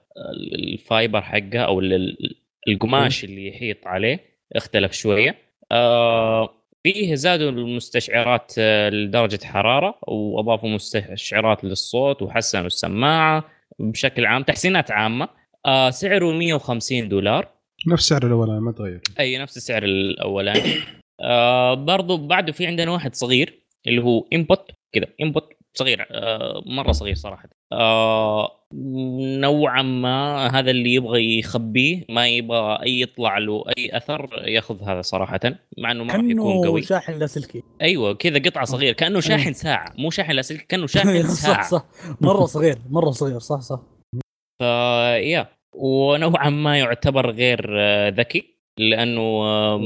ال fiber حقها أو ال- القماش اللي يحيط عليه. اختلف شوية. آه، فيه زادوا المستشعرات آه، لدرجة حرارة وأضافوا مستشعرات للصوت وحسنوا السماعة بشكل عام. تحسينات عامة. آه، سعره 150 دولار. نفس سعر الأولاني ما تغير. أي نفس السعر الأولاني. آه برضو بعده في عندنا واحد صغير اللي هو input كذا input صغير آه مرة صغير صراحة. آه نوعا ما هذا اللي يبغى يخبيه ما يبغى أي يطلع له أي أثر ياخذ هذا صراحة مع إنه ما راح يكون كانه قوي. شاحن لاسلكي أيوه كذا قطعة صغيره كأنه شاحن ساعة مو شاحن لاسلكي كأنه شاحن صح ساعه صح. مرة صغير مرة صغير صح صح. فيا ونوعا ما يعتبر غير آه، ذكي لأنه آه،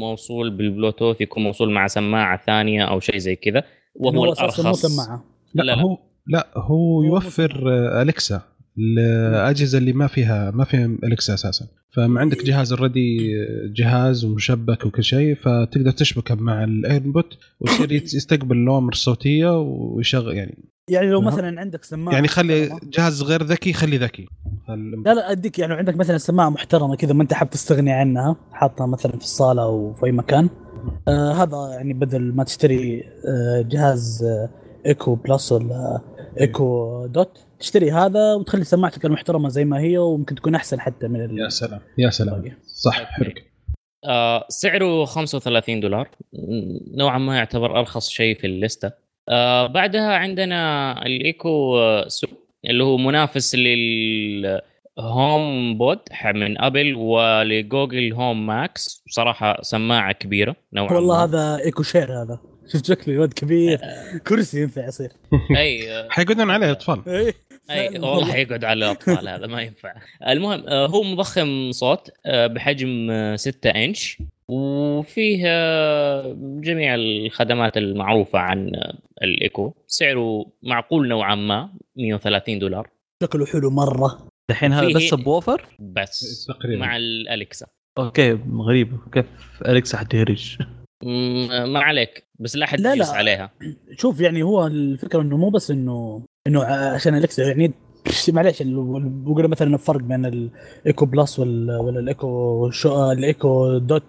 موصول بالبلوتوث يكون موصول مع سماعة ثانية أو شيء زي كذا وهو مو الأرخص. سماعة. لا, لا، لا. هو لا هو يوفر آه، أليكسا الأجهزة اللي ما فيها ما فيها أليكسا أساسا. فما عندك جهاز already جهاز ومشبك وكل شيء فتقدر تشبكه مع ال input ويصير يستقبل الأوامر الصوتيه ويشغل يعني يعني لو. مثلا عندك سماعة يعني خلي محترمة. جهاز غير ذكي خلي ذكي لا لا أديك يعني عندك مثلا سماعة محترمة كذا ما أنت حاب تستغني عنها حاطها مثلا في الصالة أو في أي مكان آه هذا يعني بدل ما تشتري آه جهاز آه إيكو بلس ولا إيكو دوت تشتري هذا وتخلي سماعتك المحترمة زي ما هي وممكن تكون أحسن حتى من ال- يا سلام يا سلام الباقي. صح حلو آه سعره 35 دولار نوعا ما يعتبر أرخص شيء في ال list آه بعدها عندنا الإيكو سب اللي هو منافس لل هوم بود من أبل ولجوجل هوم ماكس. بصراحه سماعة كبيرة نوعا والله ما. هذا إيكو chair هذا. شفت شكله؟ الواد كبير. كرسي ينفع يصير. أي حيقعدون عليه أطفال. أي والله حيقعد على الاطفال هذا ما ينفع. المهم آه، هو مضخم صوت آه، بحجم 6 إنش. وفيه جميع الخدمات المعروفة عن الإيكو. سعره معقول نوعا ما 130 دولار. شكله حلو مرة. الحين هذا بس subwoofer بس تقريبا. مع الالكسا okay غريب. كيف الكسا حتهرج ما عليك بس لا حد لا لا. عليها. شوف يعني هو الفكرة إنه مو بس إنه إنه عشان الكسا يعني معليش بقول مثلا الفرق بين الايكو بلس ولا الايكو شو الايكو دوت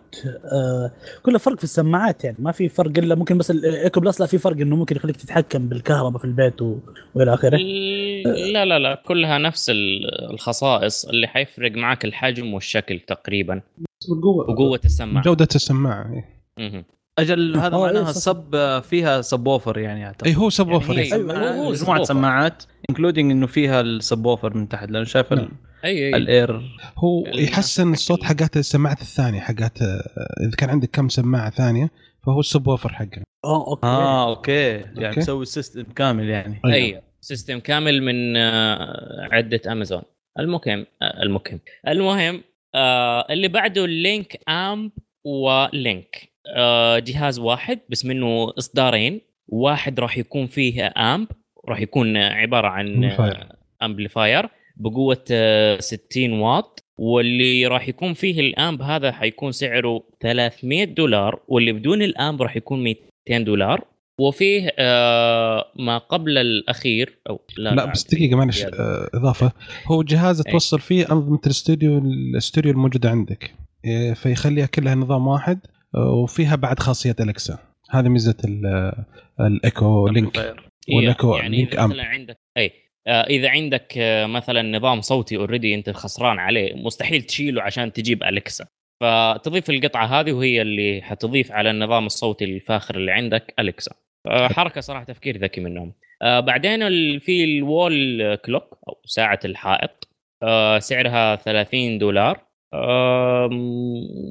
آه كله فرق في السماعات يعني. ما في فرق إلا ممكن بس الايكو بلس لا في فرق إنه ممكن يخليك تتحكم بالكهرباء في البيت وإلى آخره. لا لا لا كلها نفس الخصائص اللي حيفرق معك الحجم والشكل تقريبا. والقوه وقوه السماعة. جودة السماعة إيه. أجل هذا معناها ال sub فيها subwoofer يعني أعتقد. اي هو subwoofer يعني أيوة مجموعة سماعات including إنه فيها ال subwoofer من تحت لأنه شايف نعم. أي أي. الاير هو يحسن الصوت حقات السماعات الثانية حقات إذا كان عندك كم سماعة ثانية فهو ال subwoofer حقه. آه okay. آه okay. يعني مسوي ال system كامل يعني. اي أيوة. system كامل من آه، عدة امازون المهم آه، المهم. المهم آه اللي بعده Link Amp و Link جهاز واحد بس منه إصدارين. واحد راح يكون فيه amp راح يكون عبارة عن amplifier بقوة 60 آه، واط. واللي راح يكون فيه ال amp هذا حيكون سعره 300 دولار واللي بدون ال amp راح يكون 200 دولار. وفيه آه ما قبل الأخير أو لا, لا بس دقيقة معلش آه إضافة. هو جهاز إيه. توصل فيه أنظمة الاستوديو الاستوديو الموجودة عندك. إيه، فيخليها كلها نظام واحد. آه، وفيها بعد خاصية Alexa هذه ميزة ال Echo Link. وال Echo يعني Link مثلا عندك اي آه إذا عندك آه مثلا نظام صوتي already أنت خسران عليه مستحيل تشيله عشان تجيب Alexa فتضيف القطعة هذه وهي اللي حتضيف على النظام الصوتي الفاخر اللي عندك Alexa آه حركة صراحة تفكير ذكي منهم. بعدين في الوول كلوك أو ساعة الحائط. سعرها 30 دولار.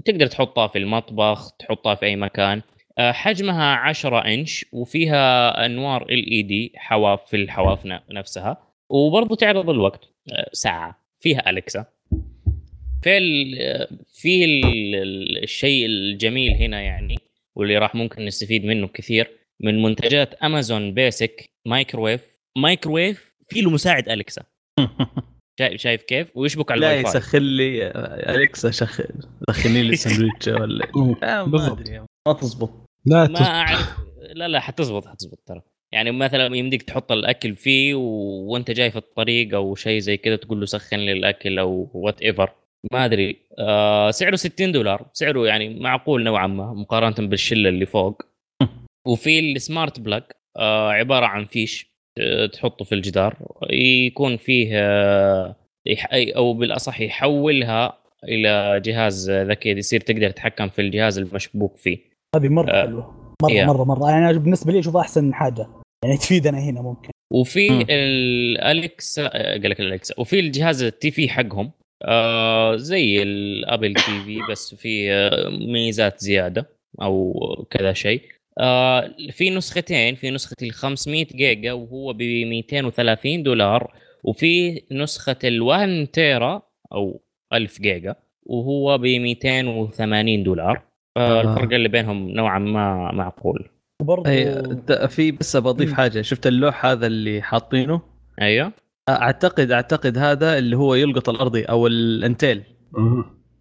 تقدر تحطها في المطبخ تحطها في أي مكان. آه حجمها 10 إنش وفيها أنوار ال اي دي حواف في الحواف نفسها. وبرضه تعرض الوقت آه ساعة. فيها الكسا في ال في ال الشيء الجميل هنا يعني واللي راح ممكن نستفيد منه كثير من منتجات Amazon Basics microwave microwave في له مساعد Alexa شايف شايف كيف؟ ويشبك على الواي فاي. لا يسخن لي Alexa شخ سخني لي سندويتش ولا آه ما أدري. ما تزبط. لا ما أعرف. لا لا حتزبط حتزبط ترى. يعني مثلا يمديك تحط الأكل فيه و... وأنت جاي في الطريق أو شيء زي كذا تقول له سخن لي الأكل أو whatever ما أدري. آه سعره 60 دولار. سعره يعني معقول نوعا ما مقارنة بالشلة اللي فوق. وفي السمارت بلاج آه عبارة عن فيش. تحطه في الجدار يكون فيه آه أو بالأصح يحولها إلى جهاز ذكي يصير تقدر تتحكم في الجهاز المشبوك فيه. هذه مرة آه حلوة. مرة yeah. مرة مرة. يعني بالنسبة لي اشوفها أحسن حاجة. يعني تفيدنا هنا ممكن. وفي الالكسا قال لك الالكسا وفي الجهاز التي في حقهم آه زي ال Apple TV بس في آه ميزات زيادة أو كذا شيء. آه في نسختين في نسخة ال 500 جيجا وهو ب 230 دولار وفي نسخة ال 1 تيرا أو 1000 جيجا وهو ب 280 دولار. آه. الفرق اللي بينهم نوعا ما معقول. وبرضه في بس بضيف حاجة شفت اللوح هذا اللي حاطينه؟ أيوه. أعتقد أعتقد هذا اللي هو يلقط الارضي أو الانتيل.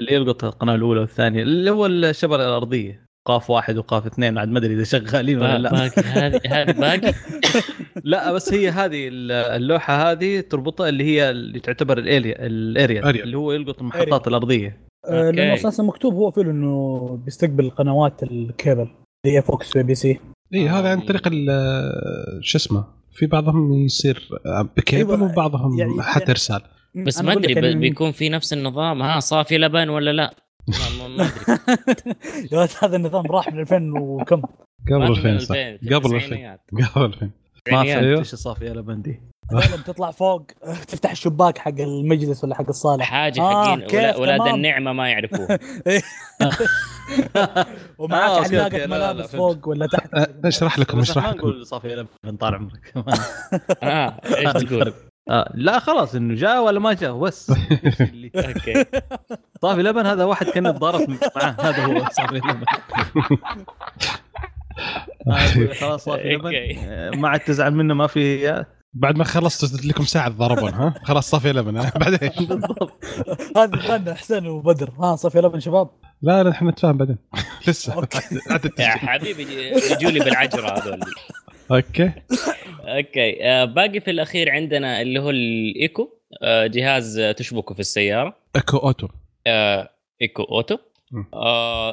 اللي يلقط القناة الأولى والثانية اللي هو الشبكه الأرضية. قاف واحد وقاف اثنين عاد ما أدري إذا شغالين ولا لا. باقي هذه هذه باقي؟ لا بس هي هذه اللوحة هذه تربطها اللي هي اللي تعتبر ال aerial ال aerial اللي هو يلقط المحطات الأرضية. آه لأنه أساسا مكتوب هو فيه إنه بيستقبل قنوات الكيبل اللي هي Fox BBC اي هذا عن طريق شو اسمه في بعضهم يصير بكيبل أيوة وبعضهم يعني حتى إرسال. بس ما أدري يعني بيكون في نفس النظام. ها صافي لبن ولا لا؟ ما- أدري. يا ولد هذا النظام راح من 2000 وكم؟ قبل ما 2000 صح. 2000 في قبل 2000 التسعينيات. قبل 2000 ما. فهمت أيوه. إيش صافي يا لبندي. لما تطلع فوق تفتح الشباك حق المجلس ولا حق الصاله حاجة آه، حقين ولاد. النعمة ما يعرفوها. ومعاك آه، أوكي، علاقه ملابس. فوق ولا تحت؟ أه، اشرح لكم؟ بس اشرح ما لكم؟ نقول صافي طال عمرك. آه إيش هذا تقول؟ آه لا خلاص إنه جاء ولا ما جاء بس. أوكي. صافي لبن هذا واحد كان تضارب معاه هذا هو صافي لبن. آه، خلاص صافي لبن. آه، ما عاد تزعل منه ما في بعد ما خلصت زدت لكم ساعة ضربون ها؟ خلاص صافي لبن؟ بعدين. بالضبط. هذه خلنا حسين وبدر. ها صافي لبن شباب. لا لا إحنا نتفاهم بعدين. لسه. يا. حبيبي يجوا لي بالعجرة هذول. okay. okay. آه، باقي في الأخير عندنا اللي هو الإيكو. آه، جهاز تشبكه في السيارة. Echo Auto. آه، Echo Auto.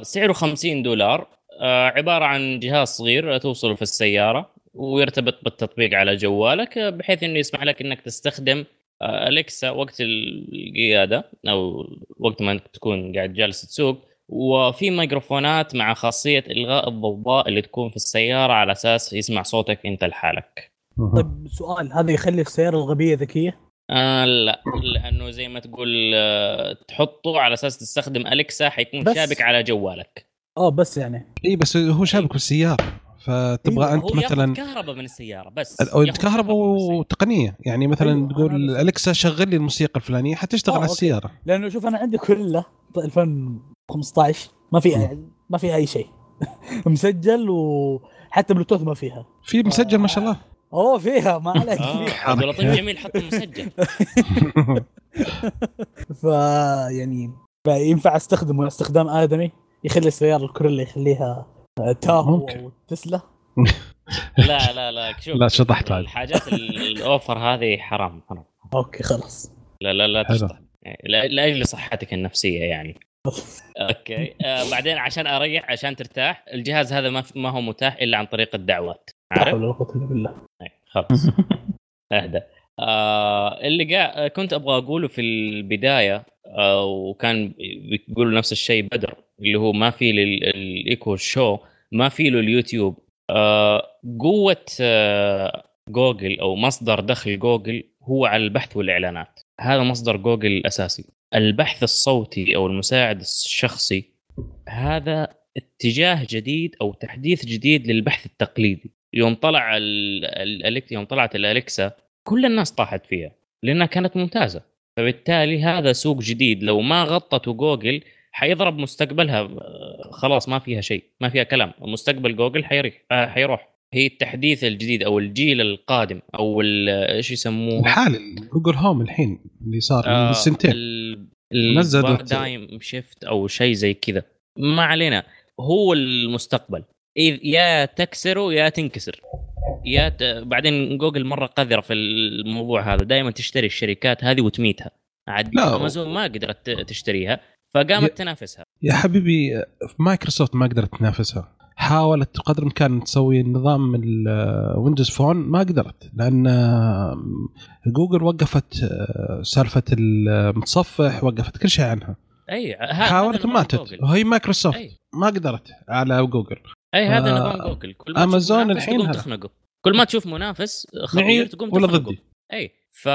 سعره 50 دولار. عبارة عن جهاز صغير توصله في السيارة ويرتبط بالتطبيق على جوالك بحيث إنه يسمح لك إنك تستخدم أليكسا وقت القيادة أو وقت ما انك تكون قاعد جالس تسوق. وفي ميكروفونات مع خاصية إلغاء الضوضاء اللي تكون في السيارة على أساس يسمع صوتك أنت لحالك. طيب سؤال هذا يخلي السيارة الغبية ذكية؟ آه لا لأنه زي ما تقول آه تحطه على أساس تستخدم أليكسا حيكون بس- شابك على جوالك. آه بس يعني. اي بس هو شابك بالسيارة فتبغى أيوة، أنت هو ياخذ مثلا كهرباء من السيارة بس. كهرباء. وتقنية. يعني مثلا أيوة، تقول هذا أليكسا شغل لي الموسيقى الفلانية حتشتغل آه، على. السيارة. لأنه شوف أنا عندي كلها 2015 ما فيها يعني ما فيها أي شيء. مسجل وحتى بلوتوث ما فيها. في مسجل ما شاء الله. أوه فيها. ما عليك. فيها. عبد اللطيف جميل حط مسجل ف يعني ينفع أستخدمه استخدام آدمي يخلي السيارة الكوريلا يخليها آه، Tahoe ممكن. أو تسلا. لا لا لا شوف لا، شطحت. الحاجات ال- ال over هذه حرام حرام. okay خلاص. لا لا لا. تشطح لا- لاجل صحتك النفسية يعني. okay. آه بعدين عشان أريح عشان ترتاح الجهاز هذا ما, ما هو متاح إلا عن طريق الدعوات. لا عارف؟ حول ولا قوة إلا بالله. إيه، خلاص. أهدى. آه اللي قاعد كنت أبغى أقوله في البداية آه وكان بيقولوا نفس الشيء بدر اللي هو ما في لل Echo Show ما في له اليوتيوب. آه قوة آه جوجل أو مصدر دخل جوجل هو على البحث والإعلانات. هذا مصدر جوجل الأساسي. البحث الصوتي أو المساعد الشخصي هذا اتجاه جديد أو تحديث جديد للبحث التقليدي. يوم طلع ال- ال- ال Alex- يوم طلعت ال Alexa كل الناس طاحت فيها لأنها كانت ممتازة. فبالتالي هذا سوق جديد. لو ما غطته جوجل حيضرب مستقبلها آه، خلاص ما فيها شيء ما فيها كلام. مستقبل جوجل حيريح آه، حيروح. هي التحديث الجديد أو الجيل القادم أو ال- إيش يسموه الحالي Google Home الحين اللي صار من آه، سنتين. ال- نزلت- ال paradigm shift أو شيء زي كذا. ما علينا هو المستقبل. إذ- يا تكسره يا تنكسر. يا ت... بعدين جوجل مرة قذرة في الموضوع هذا. دائما تشتري الشركات هذه وتميتها. عاد. امازون ما قدرت تشتريها فقامت ي- تنافسها. يا حبيبي مايكروسوفت ما قدرت تنافسها. حاولت قدر الامكان تسوي نظام ال Windows Phone ما قدرت لأن جوجل وقفت آه، سالفة المتصفح وقفت كل شيء عنها. أي حاولت ماتت. وهي مايكروسوفت أي. ما قدرت على جوجل أي هذا آه، نظام جوجل كل ما منافس الحين. تخنقه. كل ما تشوف منافس معي تقوم ولا ضدي. أي. ف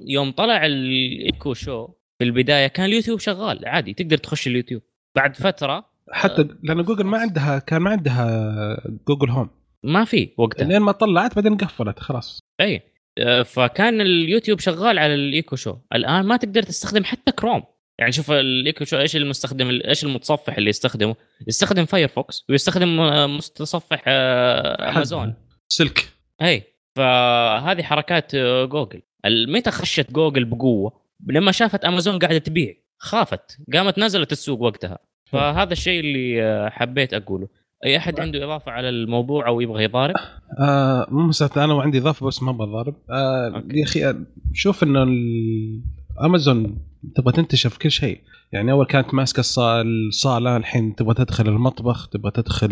يوم طلع ال Echo Show في البداية كان اليوتيوب شغال عادي تقدر تخش اليوتيوب. بعد فترة حتى لأن جوجل ما عندها كان ما عندها جوجل هوم. ما في وقتها. لين ما طلعت بعدين قفلت خلاص. أي. آه، فكان اليوتيوب شغال على ال Echo Show. الآن ما تقدر تستخدم حتى كروم. يعني شوف ال Echo Show إيش المستخدم إيش المتصفح اللي يستخدمه؟ يستخدم فايرفوكس ويستخدم آه، متصفح آه، أمازون. Silk. أي. فهذه حركات آه، جوجل. متى خشت جوجل بقوة؟ لما شافت أمازون قاعدة تبيع. خافت. قامت نزلت السوق وقتها. فهذا الشيء اللي آه، حبيت أقوله. أي أحد عنده إضافة على الموضوع أو يبغى يضارب؟ آه مو مسألة أنا وعندي إضافة بس ما بضارب آه. يا أخي آه، شوف إنه ال- امازون تبغى تنتشر في كل شيء. يعني أول كانت ماسكة الص- الصالة الحين تبغى تدخل المطبخ تبغى تدخل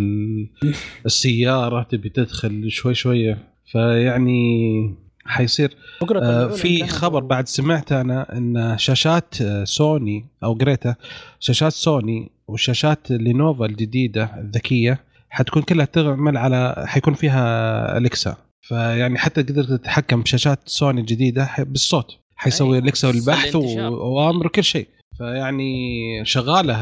السيارة تبي تدخل شوي شوية. فيعني حيصير. آه في خبر بعد سمعت أنا إن شاشات آه، سوني أوريدي تا شاشات سوني وشاشات لينوفا الجديدة الذكية حتكون كلها تعمل على حيكون فيها أليكسا فيعني حتى قدرت تتحكم بشاشات سوني الجديدة بالصوت. حيسوي أيوة. أليكسا والبحث. واوامر وكل شيء. فيعني شغالة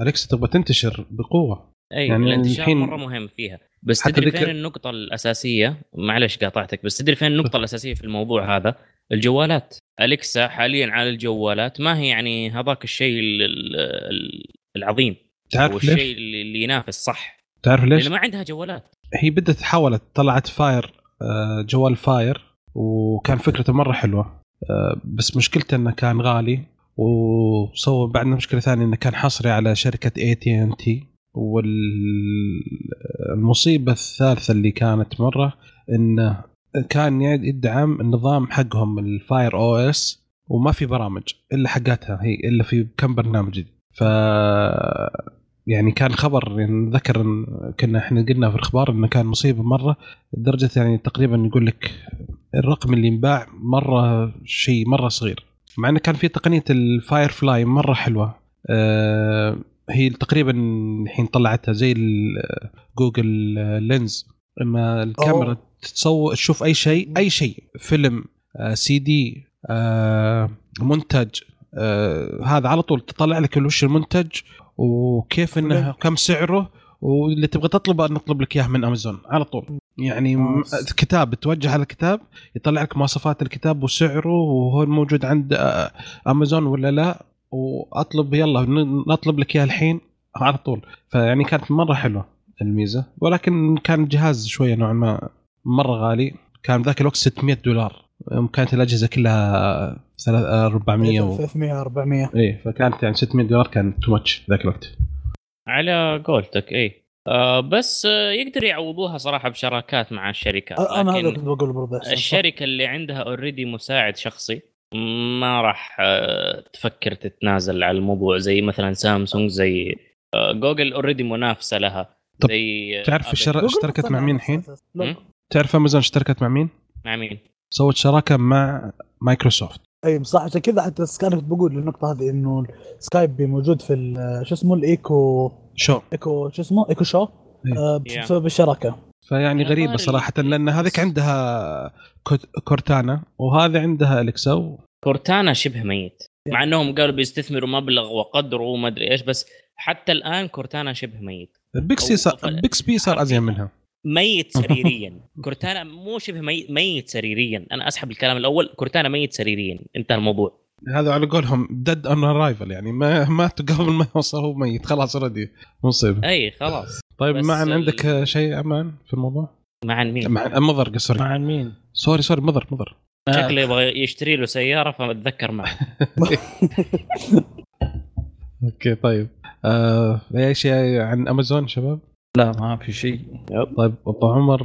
أليكسا تبغى تنتشر بقوة. اي يعني يعني الانتشار الحين- مرة مهم فيها. بس تدري فين النقطة الأساسية؟ معلش قاطعتك بس تدري فين النقطة الأساسية في الموضوع هذا؟ الجوالات. أليكسا حاليا على الجوالات. ما هي يعني هذاك الشيء ال- ال- العظيم؟ تعرف والشيء ليش؟ اللي اللي ينافس صح. تعرف ليش؟ لأن ما عندها جوالات. هي بدت حاولت طلعت Fire آه، جوال Fire وكان فكرته مرة حلوة. آه، بس مشكلته إنه كان غالي وسوى بعدنا مشكلة ثانية إنه كان حصري على شركة اي تي ان تي والمصيبه الثالثة اللي كانت مرة إنه كان يدعم النظام حقهم ال Fire OS وما في برامج إلا حقتها هي إلا في كم برنامج. ف يعني كان خبر يعني ذكر إن كنا إحنا قلنا في الأخبار إنه كان مصيبة مرة لدرجة يعني تقريبا يقول لك الرقم اللي انباع مرة شيء مرة صغير مع إنه كان في تقنية ال Firefly مرة حلوة آه هي تقريبا الحين طلعتها زي Google Lens اما الكاميرا أوه. تتصور تشوف أي شيء أي شيء. فيلم آه سي دي آه منتج آه هذا على طول تطلع لك وش المنتج وكيف انه كم سعره واللي تبغى تطلبه نطلب لك إياه من امازون على طول. يعني م- نايس. كتاب توجه على الكتاب يطلع لك مواصفات الكتاب وسعره وهو موجود عند آه، امازون ولا لا وأطلب يلا نطلب لك إياه الحين على طول. فيعني كانت مرة حلوة الميزة ولكن كان الجهاز شوية نوعا ما مرة غالي. كان ذاك الوقت 600 دولار. يوم كانت الأجهزة كلها ثلاث- آه، 400 و... 300 400 إيه فكانت يعني 600 دولار كان too much ذاك الوقت. على قولتك اي آه بس آه يقدر يعوضوها صراحة بشراكات مع الشركات أنا هذا كنت بقول برضه؟ الشركة اللي عندها already مساعد شخصي ما راح آه، تفكر تتنازل على الموضوع. زي مثلا سامسونج زي آه، جوجل already منافسة لها. طب زي تعرف اشتركت مع مين الحين؟ تعرف أمازون اشتركت مع مين؟ مع مين؟ سوت شراكة مع مايكروسوفت. أي صح عشان كذا حتى أنا كنت بقول النقطة هذه إنه سكايب موجود في ال- شو اسمه ال Echo Show؟ Echo Show اسمه؟ Echo Show؟ إيه. آه Yeah. بسبب الشراكة. فيعني غريبة صراحة لأن هذيك عندها كورتانا وهذا عندها أليكسا. كورتانا شبه ميت. مع إنهم قالوا بيستثمروا مبلغ وقدره وما أدري إيش بس حتى الآن كورتانا شبه ميت. بيكسي صار أو- Bixby صار أزين منها. ميت سريريا. كورتانا مو شبه ميت, ميت سريريا. أنا أسحب الكلام الأول. كورتانا ميت سريريا. انتهى الموضوع. هذا على قولهم dead on arrival يعني ما ماتوا قبل ما يوصل هو ميت. خلاص already مصيبه أي خلاص. طيب معن ال- عندك شيء أمان في الموضوع؟ مع مين؟ مع مضر قصري. مع مين؟ sorry sorry مضر مضر. شكله يبغى يشتري له سيارة فأتذكر معه أوكي طيب. آه أي شيء عن أمازون شباب؟ لا ما في شيء. طيب أبو عمر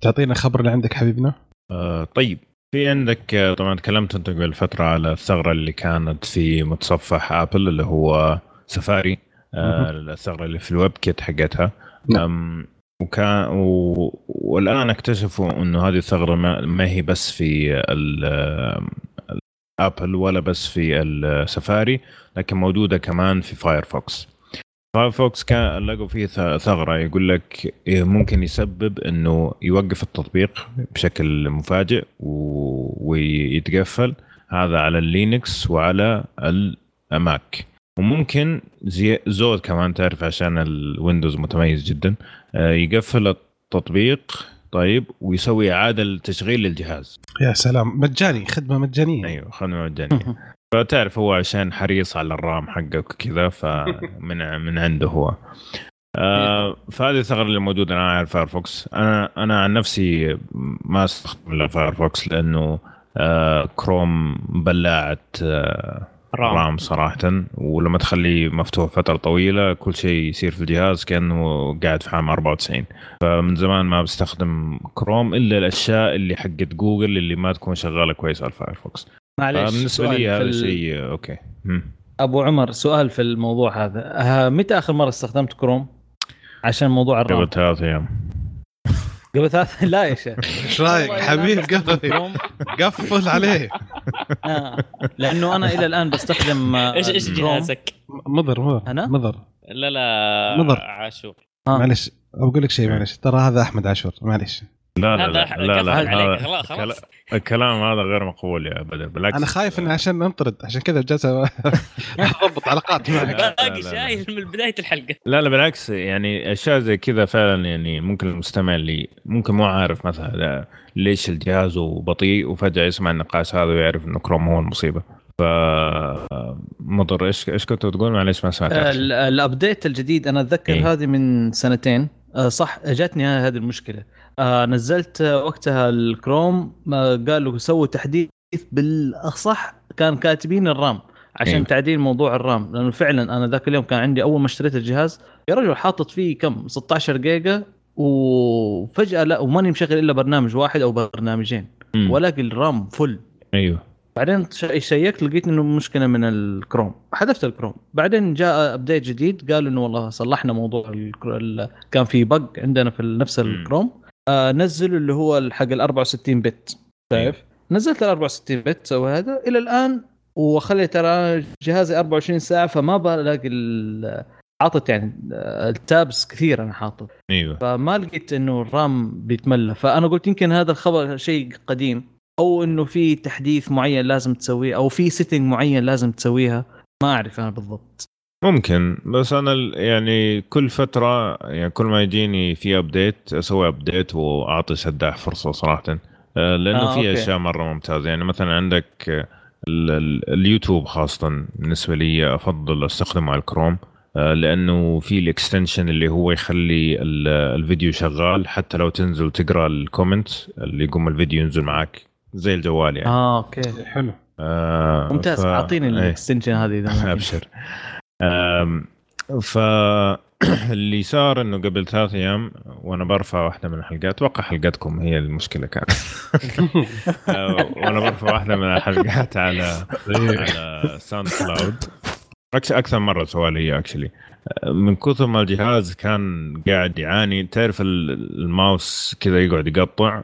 تعطينا خبر اللي عندك حبيبنا؟ آه طيب. في عندك آه، طبعا تكلمت أنت قبل فترة على الثغرة اللي كانت في متصفح آبل اللي هو سفاري. آه الثغرة اللي في ال WebKit حقتها. نعم. وكان و... والآن اكتشفوا إنه هذه الثغرة ما, ما هي بس في ال... آبل ولا بس في السفاري لكن موجودة كمان في فايرفوكس. فايرفوكس كان لقوا فيه ثغرة يقول لك إيه ممكن يسبب إنه يوقف التطبيق بشكل مفاجئ. ويتقفل. هذا على اللينكس وعلى الماك وممكن زي زود كمان تعرف عشان الويندوز متميز جدا. آه، يقفل التطبيق طيب ويسوي إعادة لتشغيل للجهاز. يا سلام. مجاني خدمة مجانية. أيوه خدمة مجانية. فتعرف هو عشان حريص على ال RAM حقك وكذا فمن من عنده هو. آه فهذه الثغرة اللي موجودة الآن على الفايرفوكس. أنا أنا عن نفسي ما أستخدم إلا فايرفوكس لأنه آه كروم بلاعة آه RAM. RAM صراحة. ولما تخليه مفتوح فترة طويلة كل شيء يصير في الجهاز كأنه قاعد في عام 94 فمن زمان ما بستخدم كروم إلا الأشياء اللي حقت جوجل اللي ما تكون شغالة كويس على ال Firefox. معليش بالنسبة لي في هذا ال- شيء okay مم. أبو عمر سؤال في الموضوع هذا متى آخر مرة استخدمت كروم عشان موضوع ال RAM قبل ثلاث أيام قبل ثلاث لا يا شيخ إيش رأيك حبيب كروم. قفل عليه آه. لأنه أنا إلى الآن بستخدم آه، إيش إيش. جهازك؟ مضر مضر أنا؟ مضر لا لا نظر. عاشور آه. معلش بقول لك شيء معلش ترى هذا أحمد عاشور معلش لا لا لا لا, لا, هذا- خلاص. الكلام هذا غير مقبول يا بدر بالعكس. أنا خايف اني عشان ننطرد عشان كذا جالس أضبط علاقات معك. لا، باقي لا. شايل من بداية الحلقة. لا لا بالعكس يعني أشياء زي كذا فعلا يعني ممكن المستمع اللي ممكن مو عارف مثلا ليش الجهاز بطيء وفجأة يسمع النقاش هذا ويعرف إنه كروم هو المصيبة. ف مضر إيش إيش كنت تقول معليش ما سمعت. آه، ال update الجديد أنا أتذكر إيه. هذه من سنتين. آه، صح جاتني هذه المشكلة. آه، نزلت وقتها الكروم آه، قالوا سووا تحديث بالأصح كان كاتبين ال RAM عشان أيوه. تعديل موضوع ال RAM لأنه فعلا أنا ذاك اليوم كان عندي أول ما اشتريت الجهاز يا رجل حاطط فيه كم 16 جيجا وفجأة لا وماني مشغل إلا برنامج واحد أو برنامجين. والاقي ال RAM full أيوه بعدين شيكت لقيت إنه مشكلة من الكروم حذفت الكروم بعدين جاء update جديد قالوا إنه والله صلحنا موضوع. ال... كان في bug عندنا في نفس. الكروم آه نزلوا اللي هو حق ال 64 bit شايف؟ نزلت ال 64 bit سوى هذا. إلى الآن وخلي ترى جهازي 24 ساعة فما بلاقي حاطط يعني آه، ال tabs كثير أنا حاطط. إيوه. فما لقيت إنه ال RAM بيتملى. فأنا قلت يمكن هذا الخبر شيء قديم أو إنه في تحديث معين لازم تسويه أو في setting معين لازم تسويها. ما أعرف أنا بالضبط. ممكن بس أنا ال- يعني كل فترة يعني كل ما يجيني في update أسوي update وأعطي سداح فرصة صراحة. آه، لأنه آه، في. أشياء مرة ممتازة. يعني مثلا عندك ال- ال- اليوتيوب خاصه بالنسبة لي أفضل أستخدمه على الكروم. آه، لأنه في ال extension اللي هو يخلي ال- الفيديو شغال حتى لو تنزل تقرأ ال comment اللي يقوم الفيديو ينزل معك زي الجوال يعني. آه okay. حلو. آه، ممتاز. ف- أعطيني إيه. ال extension هذه إذا. أبشر. أم، ف اللي صار إنه قبل ثلاث أيام وأنا برفع واحدة من الحلقات أتوقع حلقتكم هي المشكلة كانت. أه، وأنا برفع واحدة من الحلقات على على SoundCloud أكثر مرة سوالي هي actually من كثر ما الجهاز كان قاعد يعاني تعرف ال- الماوس كذا يقعد يقطع؟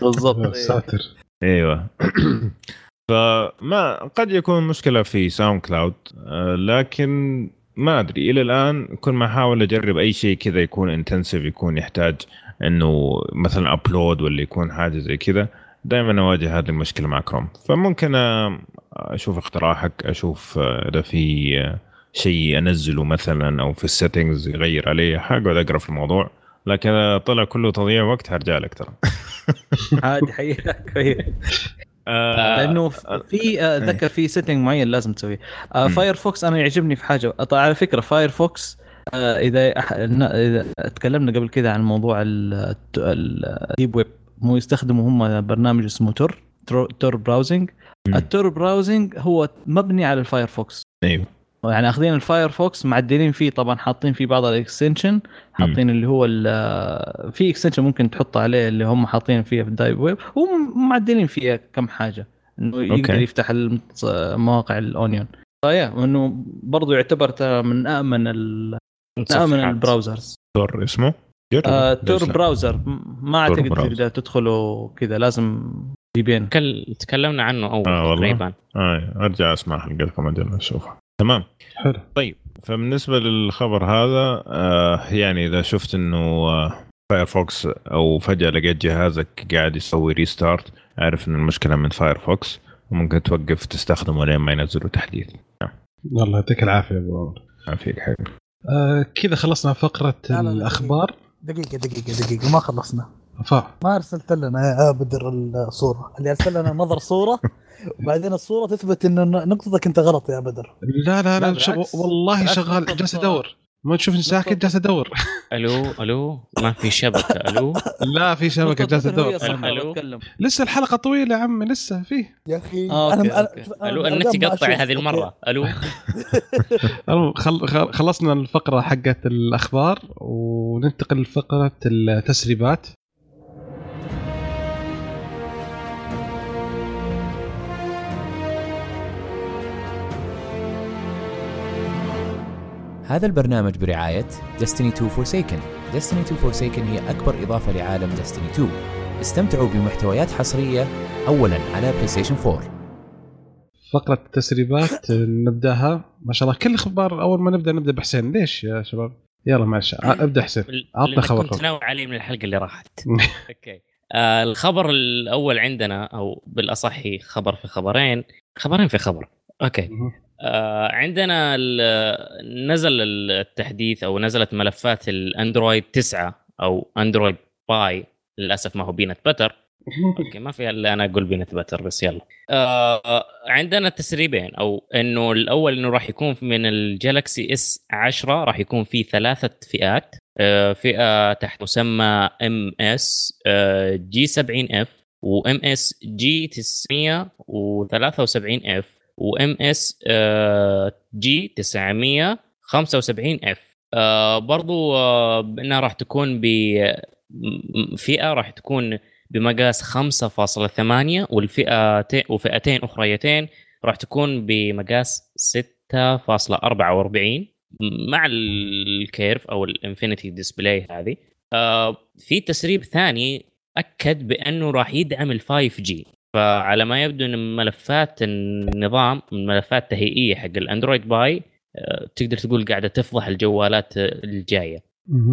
بالضبط يا إيه. ساتر. أيوه. فما قد يكون مشكلة في SoundCloud آه، لكن ما أدري. إلى الآن كل ما أحاول أجرب أي شيء كذا يكون intensive يكون يحتاج إنه مثلا upload ولا يكون حاجة زي كذا دائما أواجه هذه المشكلة مع كروم فممكن أشوف اقتراحك أشوف آه، إذا في آه، شيء أنزله مثلا أو في ال settings يغير عليه حقعد أقرأ في الموضوع. لكن طلع كله تضييع وقت هرجع لك ترى. عادي كويس آه، لأنه في آه، أتذكر في setting معين لازم تسويه. آه،. Firefox أنا يعجبني في حاجة. طيب على فكرة Firefox آه، إذا أح- إذا تكلمنا قبل كذا عن موضوع ال- deep web مو يستخدموا هم برنامج اسمه Tor Tor- browsing. ال Tor browsing هو مبني على ال Firefox. أيوه. يعني أخذين ال Firefox معدلين فيه طبعا حاطين فيه بعض ال extension حاطين اللي هو ال- في extension ممكن تحط عليه اللي هم حاطين فيه في ال deep web ومعدلين فيه كم حاجة إنه يقدر okay. يفتح المتص- مواقع ال onion فيا إنه برضو يعتبر ترى من آمن ال- من آمن. ال browsers Tor اسمه آه Tor؟ browser ما أعتقد. تقدر تدخله كذا لازم VPN تكل- تكلمنا عنه أول آه، والله. تقريبا آه أرجع اسمع حلقتكم أجل أشوفها تمام. حلو. طيب فبالنسبة للخبر هذا آه يعني إذا شفت إنه آه Firefox أو فجأة لقيت جهازك قاعد يسوي restart أعرف إن المشكلة من Firefox وممكن توقف تستخدمه لين ما ينزلوا تحديث. الله يعطيك العافية أبو عمر. ما فيك حبيبي آه كذا خلصنا فقرة لا، لا، لا، الأخبار. دقيقة دقيقة دقيقة ما خلصنا. فا. ما أرسلت لنا يا بدر الصورة. اللي أرسل لنا نظر صورة وبعدين الصورة تثبت إن نقطتك أنت غلط يا بدر. لا لا لا، لا بالعكس. والله شغال جالس. أدور. ما تشوفني ساكت جالس أدور. ألو ألو؟ ما في شبكة ألو؟ لا في شبكة جالس أدور. ألو. اتكلم لسه الحلقة طويلة يا عمي لسه فيه يا أخي. آه، أنا ألو النت يقطع. هذه المرة. ألو. خلصنا الفقرة حقت الأخبار وننتقل لفقرة التسريبات. هذا البرنامج برعاية Destiny 2 Forsaken. Destiny 2 Forsaken هي أكبر إضافة لعالم Destiny 2 استمتعوا بمحتويات حصرية أولا على Station 4 فقرة التسريبات نبدأها. ما شاء الله كل الأخبار أول ما نبدأ نبدأ بحسين. ليش يا شباب؟ يلا معلش. ابدأ حسين. عطنا خبر كنت ناوي عليه من الحلقة اللي راحت. okay. آه الخبر الأول عندنا أو بالأصح خبر في خبرين. خبرين في خبر. okay. آه عندنا نزل التحديث أو نزلت ملفات ال Android 9 أو Android Pie. للأسف ما هو peanut butter. okay ما في إلا أنا أقول peanut butter بس يلا. آه عندنا تسريبين أو إنه الأول إنه راح يكون من ال Galaxy S 10 راح يكون في ثلاثة فئات. آه فئة تحت مسمى MSG 70 F و MSG 973 F. و MSG 975 F برضو آه إنها راح تكون بفئه راح تكون بمقاس 5.8 والفئة وفئتين اخريتين راح تكون بمقاس 6.44 مع ال curve أو ال infinity display هذه. آه في تسريب ثاني أكد بأنه راح يدعم ال 5G فعلى ما يبدو إن ملفات النظام ملفات تهيئية حق ال Android Pie آه تقدر تقول قاعدة تفضح الجوالات الجاية.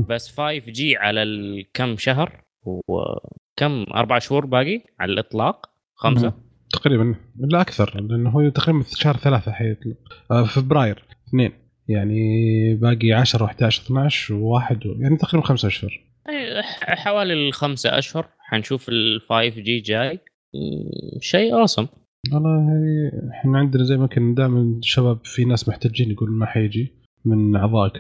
بس 5 جي على الكم شهر وكم أربع شهور باقي على الإطلاق؟ خمسة. تقريبا لا أكثر لأنه هو تقريبا في شهر ثلاثة حيطلق آه فبراير اثنين. يعني باقي 10 و11 12 وواحد. يعني تقريبا خمسة أشهر. حوالي الخمسة أشهر. حنشوف ال 5 جي جاي. شيء اوسم والله إحنا عندنا زي ما كنا دائما الشباب في ناس محتاجين يقول ما حيجي من أعضاء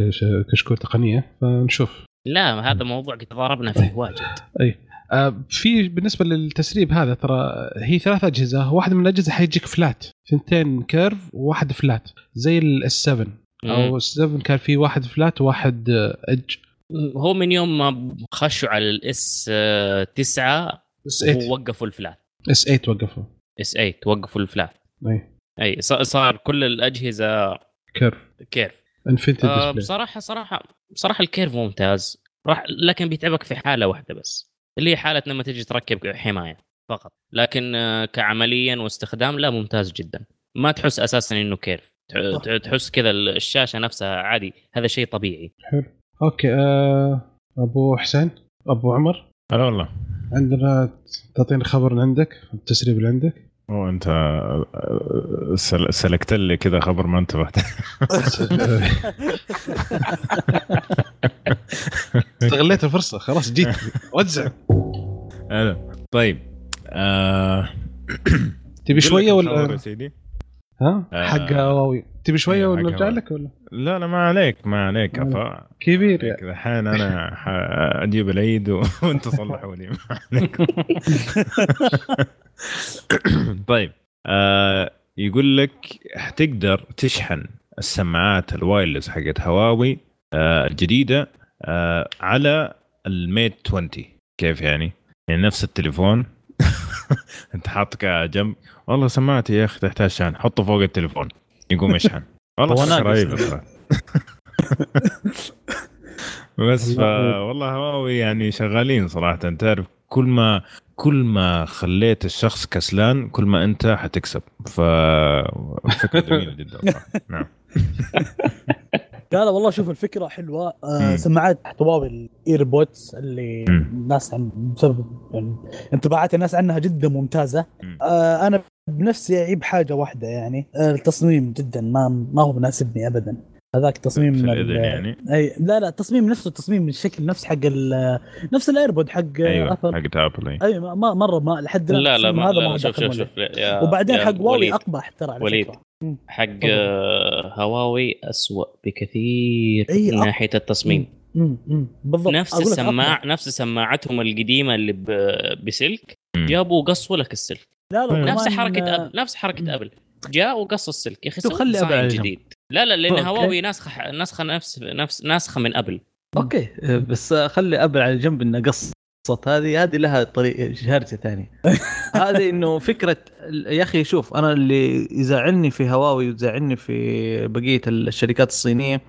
كشكول تقنية فنشوف. لا هذا موضوع قد ضربنا فيه واجد. أي. آه في بالنسبة للتسريب هذا ترى هي ثلاث أجهزة واحدة من الأجهزة حيجيك flat ثنتين curve وواحد flat زي ال S 7 أو S 7 كان في واحد flat وواحد edge هو من يوم ما خشوا على ال S 9 S 8 وقفوا ال flat S 8 وقفوا. S 8 وقفوا ال flat أي. أي صار كل الأجهزة curve. curve. infinity آه بصراحة صراحة بصراحة ال curve ممتاز. راح لكن بيتعبك في حالة واحدة بس. اللي هي حالة لما تجي تركب حماية فقط. لكن كعمليا واستخدام لا ممتاز جدا. ما تحس أساسا إنه curve. تحس كذا الشاشة نفسها عادي. هذا شيء طبيعي. حلو. أوكي أه أبو حسين؟ أبو عمر؟ هلا والله. عندنا تعطينا خبر من عندك التسريب اللي عندك؟ هو أنت سلكت لي كذا خبر ما انتبهت. استغليت الفرصة خلاص جيت. وزع. طيب آه... تبي شوية ولا؟ سيدي؟ ها؟ حق هواوي تبي شوية ولا نرجع لك ولا؟ لا لا ما عليك ما عليك. أفا. كبير يعني. الحين أنا أجيب العيد وأنت صلحوا لي. ما عليك. طيب آه يقول لك حتقدر تشحن السماعات الوايرلس حقت هواوي آه الجديدة آه على الميت 20 كيف يعني؟ يعني نفس التليفون. انت حاطك جنب. والله سماعتي يا أخي تحتاج شحن. حطه فوق التليفون. يقوم يشحن. والله رهيب بس والله هواوي يعني شغالين صراحة. تعرف كل ما كل ما خليت الشخص كسلان كل ما انت حتكسب. ففكره جميلة جدا نعم. لا لا والله شوف الفكرة حلوة. آه سماعات هواوي الايربودز اللي الناس عن بسبب يعني انطباعات الناس عنها جدا ممتازة. آه أنا بنفسي أعيب حاجة واحدة يعني. آه التصميم جدا ما ما هو مناسبني ابدا. هذاك تصميم يعني. أي لا لا التصميم نفسه التصميم الشكل نفس حق نفس ال AirPod حق أيوه ابل حق ابل اي أيوة ما مرة ما لحد لا لا ما هذا لا ما شوف شوف شوف وبعدين حق هواوي أقبح ترى على وليد. حق هواوي اسوء بكثير أي من ناحية التصميم. مم. مم. بالضبط. نفس السماعه نفس سماعتهم القديمة اللي بسلك جابوا وقصوا لك السلك. لا لا نفس حركة ابل نفس حركة أبل. جاء وقص السلك. يا أخي خلي ابل جديد. لا لا لأن هواوي ناسخة نسخه نفس نفس ناسخة من أبل أوكي بس خلي أبل على جنب انه قصت هذه هذه لها طريقه شهرته ثانية هذه إنه فكرة يا أخي شوف أنا اللي يزعلني في هواوي ويزعلني في بقية الشركات الصينية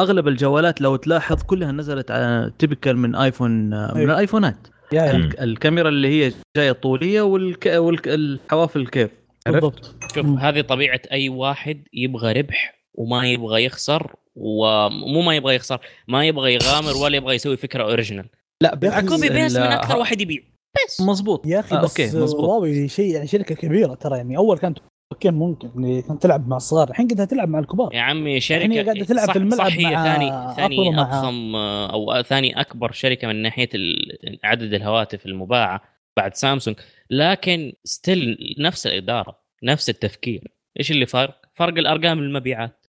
أغلب الجوالات لو تلاحظ كلها نزلت على typical من آيفون من أيوة. الآيفونات مم. الكاميرا اللي هي جاية طولية والك... والحوافل كيف عرفت؟ بالضبط شوف. هذه طبيعة أي واحد يبغى ربح وما يبغى يخسر ومو ما يبغى يخسر ما يبغى يغامر ولا يبغى يسوي فكرة original لا copy paste من أكثر واحد يبيع. بس. مظبوط يا أخي آه، بس أوكي مظبوط هواوي شيء يعني شركة كبيرة ترى يعني أول كانت أوكي ممكن يعني كانت تلعب مع الصغار الحين قدها تلعب مع الكبار. يا عمي يعني شركة هي قاعدة تلعب صح في الملعب صح هي مع ثاني ثاني أضخم آه، أو ثاني أكبر شركة من ناحية عدد الهواتف المباعة بعد سامسونج. لكن still نفس الإدارة نفس التفكير. إيش اللي فرق؟ فرق الأرقام المبيعات.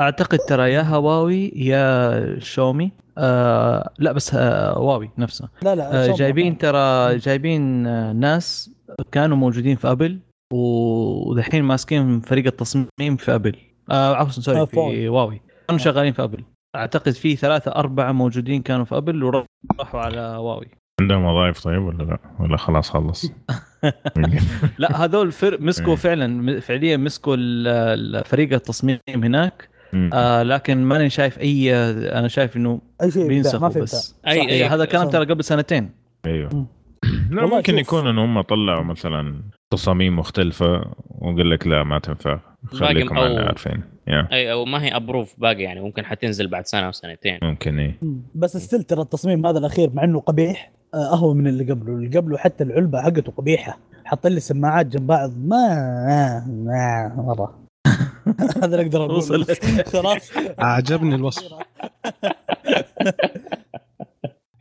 أعتقد ترى يا هواوي يا شاومي آه لا بس آه هواوي نفسها لا لا آه جايبين. ترى جايبين آه ناس كانوا موجودين في أبل ودحين ماسكين فريق التصميم في أبل. آه عفوا آه، sorry فوق. في هواوي كانوا شغالين في أبل. أعتقد في ثلاثة أربعة موجودين كانوا في أبل وراحوا على هواوي عندهم وظائف طيب ولا لا؟ ولا خلاص خلص؟ لا هذول فر مسكوا إيه. فعلا فعليا مسكوا فريق التصميم هناك. آه لكن ماني شايف أي أنا شايف إنه أي شيء بينسخوا ما في بس إبداع. أي-. أي- هذا كلام صح. ترى قبل سنتين أيوه. لا ممكن شوف. يكون ان هم طلعوا مثلا تصاميم مختلفة وقال لك لا ما تنفع خليكم على عارفين يا أي أو ما هي approve باقي يعني ممكن حتنزل بعد سنة أو سنتين ممكن مم. بس still ترى التصميم هذا الأخير مع إنه قبيح اهون من اللي قبله. اللي قبله حتى العلبة حقته قبيحة. حاط لي سماعات جنب بعض. ما ما مرة. هذا اللي أقدر أقوله. خلاص. عجبني الوصف.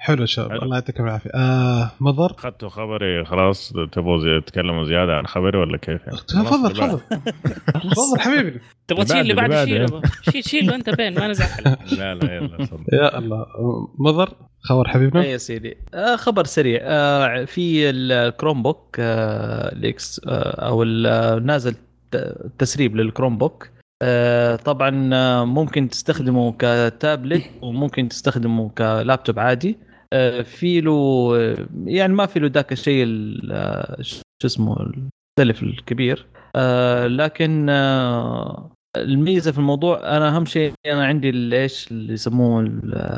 حلو يا شباب. الله. يعطيكم العافية. آه مضر؟ أخذتوا خبري خلاص. تبغوا تتكلموا زيادة عن خبري ولا كيف يعني؟ تفضل اللي بعد. تفضل تفضل حبيبي. تبغى تشيل اللي اللي بعد بعده، شيله. شيله أنت بين ما نزعل لا لا يلا تفضل. يا الله. مضر؟ خبر حبيبنا؟ اي يا سيدي. آه خبر سريع. آه في ال Chromebook آه ال X آه أو ال- آه، نازل ت- تسريب لل Chromebook آه طبعا آه، ممكن تستخدمه كتابلت وممكن تستخدمه كلابتوب عادي. في له آه، يعني ما في له ذاك الشيء ال- آه، شو اسمه المختلف الكبير آه لكن آه الميزة في الموضوع أنا أهم شيء أنا عندي إيش اللي يسموه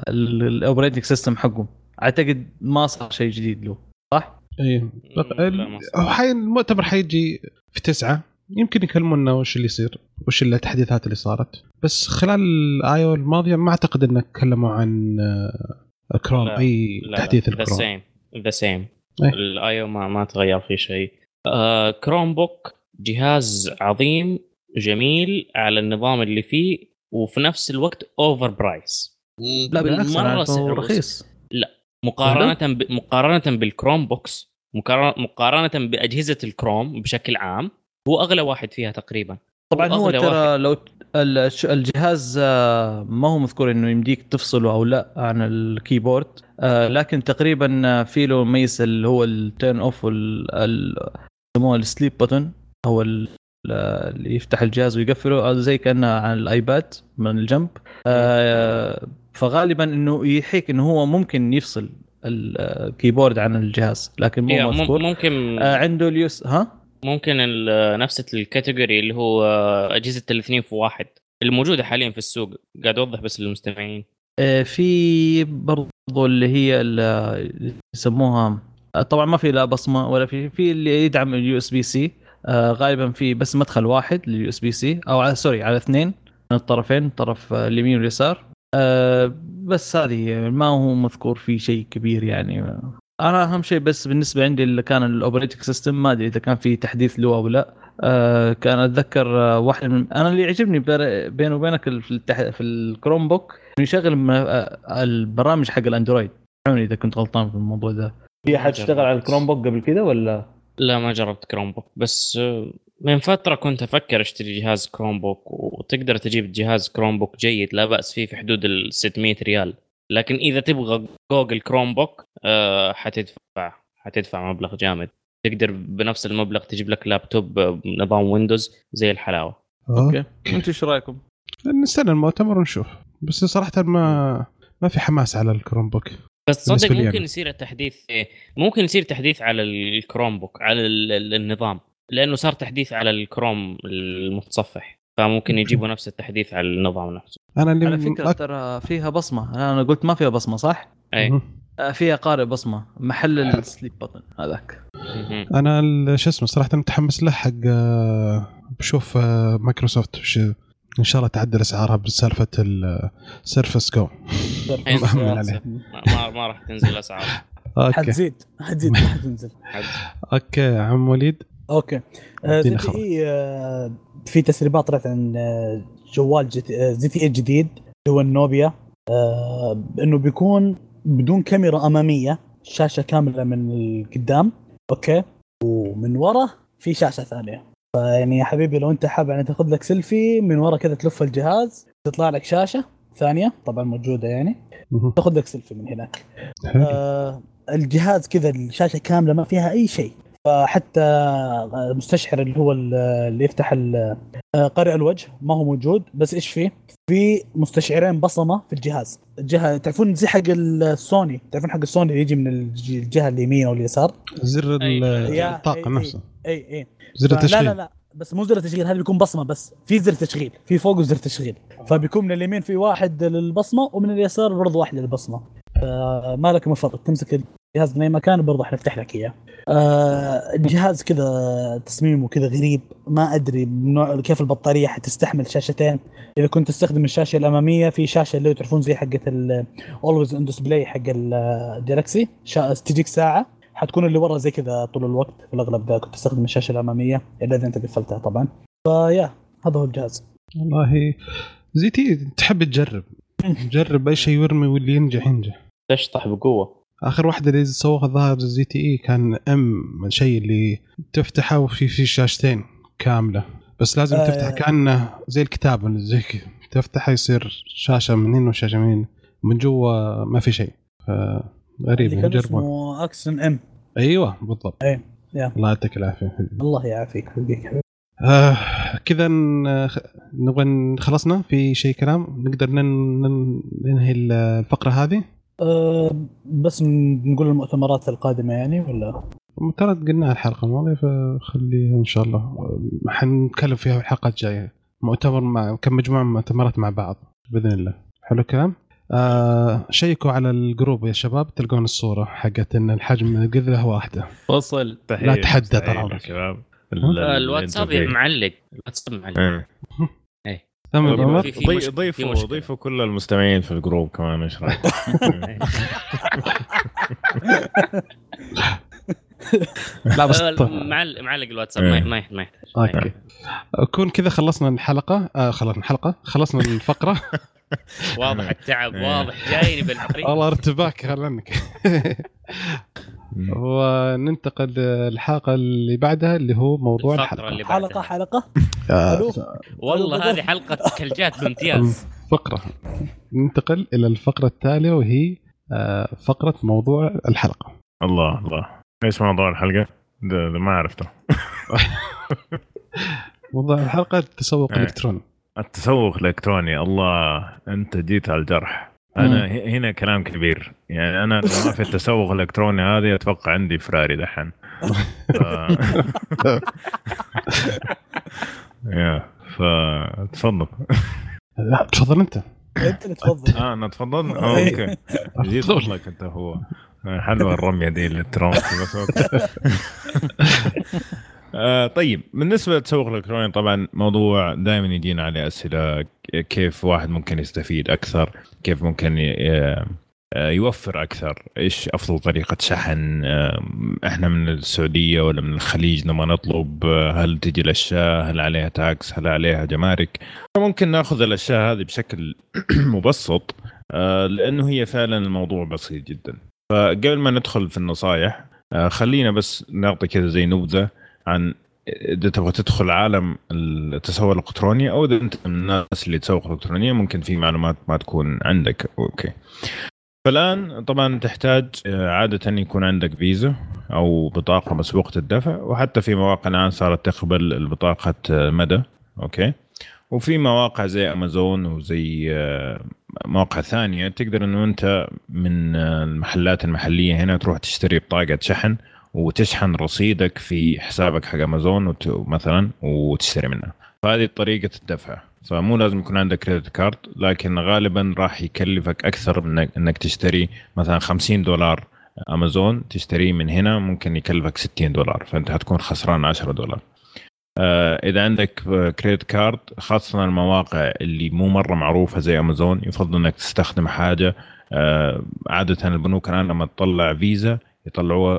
ال operating system حقه أعتقد ما صار شيء جديد له صح؟ اي بق- لا، ال- ما صار. هو حي المؤتمر حيجي في تسعة يمكن يكلمونا وش اللي يصير وش التحديثات اللي صارت بس خلال ال I/O الماضية ما أعتقد إنك تكلموا عن آه، كروم لا، أي لا تحديث ذا ال Chrome same the same. ال I/O ما ما تغير فيه شيء. آه Chromebook جهاز عظيم جميل على النظام اللي فيه وفي نفس الوقت over price لا بالعكس مرة سعره رخيص. مقارنة ب... مقارنة بال Chromebooks مقارنة مقارنه بأجهزة الكروم بشكل عام هو أغلى واحد فيها تقريبا. طبعا هو ترى لو الجهاز آه، ما هو مذكور إنه يمديك تفصله أو لا عن ال keyboard آه، لكن تقريبا آه، في له ميز اللي هو ال turn off يسموها ال sleep button أو ال- اللي يفتح الجهاز ويقفله زي كأنه على الآيباد من الجنب. فغالبا إنه يحيك إنه هو ممكن يفصل ال keyboard عن الجهاز لكن إيه، مو مم- مذكور. ممكن عنده اليوس ها؟ ممكن نفس ال category اللي هو أجهزة الاثنين في واحد الموجودة حاليا في السوق قاعد أوضح بس للمستمعين. آه، في برضو اللي هي ال- يسموها طبعا ما في لا بصمة ولا في في اللي يدعم ال USB-C غالبا في بس مدخل واحد لل USB-C أو على sorry على اثنين من الطرفين الطرف آه، اليمين واليسار. آه، بس هذه ما هو مذكور في شيء كبير يعني. أنا أهم شيء بس بالنسبة عندي اللي كان ال operating system ما أدري إذا كان في تحديث له أو لا. آه، كان أتذكر آه، واحد من أنا اللي يعجبني بين- بيني وبينك في التح... في ال Chromebook يشغل م- آه، البرامج حق الأندرويد. عوني إذا كنت غلطان في الموضوع ده في أحد. اشتغل على ال Chromebook قبل كده ولا؟ لا ما جربت Chromebook بس آه، من فترة كنت أفكر أشتري جهاز Chromebook وتقدر تجيب جهاز Chromebook جيد لا بأس فيه في حدود ال 600 ريال. لكن إذا تبغى Google Chromebook آه، حتدفع حتدفع مبلغ جامد. تقدر بنفس المبلغ تجيب لك لابتوب بنظام Windows زي الحلاوة. okay. أنتم إيش رأيكم؟ نستنى المؤتمر ونشوف. بس صراحة ما ما في حماس على ال Chromebook بس تصدق ممكن أنا. يصير التحديث إيه، ممكن يصير تحديث على ال Chromebook على ال- ال- النظام لأنه صار تحديث على الكروم المتصفح. فممكن يجيبوا نفس التحديث على النظام نفسه. أنا اللي على فكرة أك- ترى فيها بصمة. أنا قلت ما فيها بصمة صح؟ أي. آه، فيها قارئ بصمة. محل ال sleep button هذاك. أنا ال- شو اسمه صراحة متحمس له حق آه، بشوف آه، مايكروسوفت إن شاء الله تعدل أسعارها بسالفة ال Surface Go ما راح تنزل أسعار. okay. حتزيد. حتزيد ما حتنزل okay عم وليد. okay. آه، زي. اي آه، في تسريبات طلعت عن آه، جوال آه، ZTE الجديد اللي هو ال Nubia. آه، إنه بيكون بدون كاميرا أمامية شاشة كاملة من القدام okay؟ ومن ورا في شاشة ثانية. فيعني يا حبيبي لو أنت حابب يعني تاخذ لك سيلفي من ورا كذا تلف الجهاز تطلع لك شاشة ثانية طبعا موجودة يعني. تاخذ لك سيلفي من هناك. آه الجهاز كذا الشاشة كاملة ما فيها أي شيء. فحتى المستشعر اللي هو ال- اللي يفتح قارئ الوجه ما هو موجود. بس إيش فيه؟ في مستشعرين بصمة في الجهاز. الجهه تعرفون زي حق السوني تعرفون حق السوني اللي يجي من الج- الجهة اليمين أو اليسار؟ زر يا- الطاقه نفسه. اي أي. زر ف- لا التشغيل. لا لا. بس مو زر التشغيل هذا بيكون بصمة بس. في زر تشغيل في فوق زر تشغيل فبيكون من اليمين في واحد للبصمة ومن اليسار برضه واحد للبصمة. فما لك مفر تمسك الجهاز من اي مكان برضه حنفتح لك إياه. آه، الجهاز كذا تصميمه كذا غريب. ما أدري نوع كيف البطارية حتستحمل شاشتين. إذا كنت تستخدم الشاشة الأمامية في شاشة اللي تعرفون زي حقة always on display حق ال Galaxy شا- تجيك ساعة. حتكون اللي ورا زي كذا طول الوقت. في الأغلب ذا كنت تستخدم الشاشة الأمامية. إلا إذا أنت قفلتها طبعا. فيا هذا هو الجهاز. والله ZTE تحب تجرب. جرب أي شيء يرمي واللي ينجح ينجح. تشطح بقوة؟ آخر واحدة اللي سووها الظاهر ZTE كان ام الشيء اللي تفتحه وفي في شاشتين كاملة. بس لازم آه. تفتح كأنه زي الكتاب زي تفتحه يصير شاشة من هنا وشاشة من هنا من جوا ما في شيء. غريب اسمه Axon M أيوه بالضبط. يا. الله يعطيك العافية. الله يعافيك حبيبي. آه كذا نبغى خلصنا في شيء كلام. نقدر نن- نن- ننهي الفقرة هذه. أه بس نقول المؤتمرات القادمة يعني ولا؟ ترى قلناها الحلقة الماضية فخليها إن شاء الله. حنتكلم فيها الحلقات الجاية. مؤتمر مع كم مجموعة من مؤتمرات مع بعض بإذن الله. حلو الكلام؟ آه شيكوا على الجروب يا شباب تلقون الصورة حقت إن الحجم من القذله واحدة. وصل. لا تحدى يا عمرك. شباب. الواتساب معلق الواتساب معلق إيه. ضيفوا. ضيفوا كل المستمعين في ال group كمان إيش رأيك؟ لا بس آه،. معلق معلق الواتساب إيه. ما ما ما يحتاج okay يحتاج. كون كذا خلصنا الحلقة آه خلصنا الحلقة خلصنا الفقرة واضح التعب إيه. واضح جايني بالحريق والله ارتباك خلنك وننتقل للحلقة اللي بعدها اللي هو موضوع الحلقة. اللي حلقة بعدها. حلقه؟ والله هذه حلقة كلجات بامتياز. الفقرة. ننتقل إلى الفقرة التالية وهي آه، فقرة موضوع الحلقة. الله الله. إيش موضوع الحلقة؟ ده, ده ما عرفته. موضوع الحلقة التسوق إيه. الإلكتروني. التسوق الإلكتروني. الله أنت جيت على الجرح. أنا هنا كلام كبير. يعني أنا لو ما في التسوق الإلكتروني هذه أتوقع عندي فراري دحين. ف... يا فتفضل لا تفضل أنت. أنت اللي تفضل. آه أنا اتفضل آه، أوكي. جيت فضلك أنت هو. حلوة الرمية دي الالكتروني بس. آه طيب بالنسبة للتسوق الالكتروني طبعا موضوع دائما يجينا عليه أسئلة كيف واحد ممكن يستفيد أكثر كيف ممكن آه، يوفر أكثر إيش أفضل طريقة شحن إحنا من السعودية ولا من الخليج نبغى نطلب آه، هل تجي الأشياء هل عليها تاكس هل عليها جمارك. ممكن نأخذ الأشياء هذه بشكل مبسط لأنه هي فعلا الموضوع بسيط جدا. فقبل ما ندخل في النصائح خلينا بس نعطي كذا زي نبذة. عن إذا تبغى تدخل عالم التسوق الإلكتروني أو إذا أنت من الناس اللي تسوق الكترونيا ممكن في معلومات ما تكون عندك. okay. فالآن طبعا تحتاج آه، عادة يكون عندك فيزا أو بطاقة مسبوقه الدفع وحتى في مواقع الآن صارت تقبل البطاقة آه، مدى. okay. وفي مواقع زي أمازون وزي آه، مواقع ثانية تقدر إنه أنت من المحلات المحلية هنا تروح تشتري بطاقة شحن وتشحن رصيدك في حسابك حق امازون وت... مثلا وتشتري منها فهذه طريقة الدفع. فمو لازم يكون عندك credit card لكن غالبا راح يكلفك أكثر من انك تشتري مثلا 50 دولار امازون تشتريه من هنا ممكن يكلفك 60 دولار فأنت حتكون خسران 10 دولار. آه، إذا عندك credit card خاصة المواقع اللي مو مرة معروفة زي امازون يفضل إنك تستخدم حاجة. آه، عادة البنوك الآن لما تطلع فيزا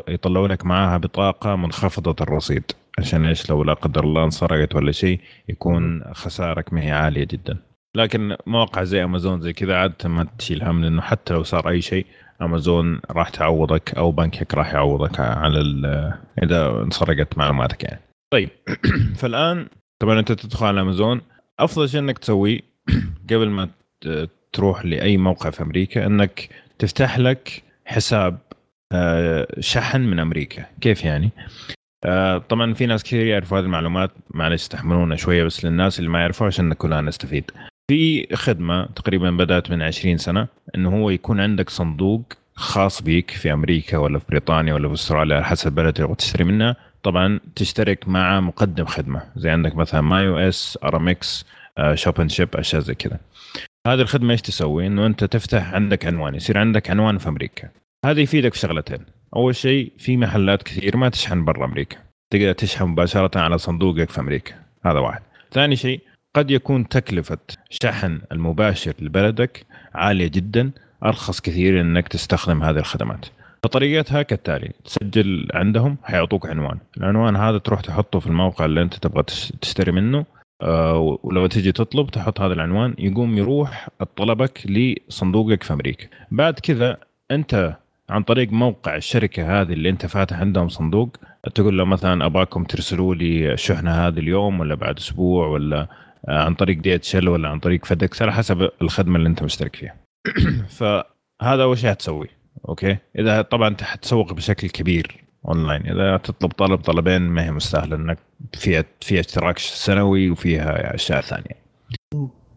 يطلعوا لك معاها بطاقة منخفضة الرصيد عشان إيش؟ لو لا قدر الله انسرقت ولا شيء يكون خسارك ما هي عالية جدا. لكن مواقع زي أمازون زي كذا عادة ما تشيل هم لأنه حتى لو صار أي شيء أمازون راح تعوضك أو بنكك راح يعوضك على إذا انسرقت معلوماتك يعني. طيب فالآن طبعا أنت تدخل على أمازون. أفضل شيء إنك تسويه قبل ما تروح لأي موقع في أمريكا إنك تفتح لك حساب شحن من أمريكا. كيف يعني؟ آه، طبعا في ناس كثير يعرفوا هذه المعلومات معلش تحملونا شوية بس للناس اللي ما يعرفوا عشان كلنا نستفيد. في خدمة تقريبا بدأت من 20 سنة إنه هو يكون عندك صندوق خاص بيك في أمريكا ولا في بريطانيا ولا في أستراليا حسب البلد اللي تشتري منها طبعا تشترك مع مقدم خدمة زي عندك مثلا MyUS Aramex Shop and Ship أشياء زي كذا. هذه الخدمة إيش تسوي؟ إنه أنت تفتح عندك عنوان يصير عندك عنوان في أمريكا. هذا يفيدك في شغلتين. أول شيء في محلات كثير ما تشحن برا أمريكا. تقدر تشحن مباشرة على صندوقك في أمريكا. هذا واحد. ثاني شيء قد يكون تكلفة شحن المباشر لبلدك عالية جدا. أرخص كثير إنك تستخدم هذه الخدمات. فطريقتها كالتالي تسجل عندهم حيعطوك عنوان. العنوان هذا تروح تحطه في الموقع اللي أنت تبغى تشتري منه. آه، ولو تجي تطلب تحط هذا العنوان يقوم يروح طلبك لصندوقك في أمريكا. بعد كذا أنت عن طريق موقع الشركة هذه اللي أنت فاتح عندهم صندوق. تقول له مثلا ابغاكم ترسلوا لي الشحنه هذه اليوم ولا بعد أسبوع ولا آه، عن طريق DHL ولا عن طريق FedEx على حسب الخدمة اللي أنت مشترك فيها. فهذا أول شيء حتسوي أوكي؟ إذا طبعا حتسوق بشكل كبير أونلاين. إذا تطلب طلب طلبين ما هي مستاهلة إنك فيها فيها اشتراك سنوي وفيها أشياء ثانية.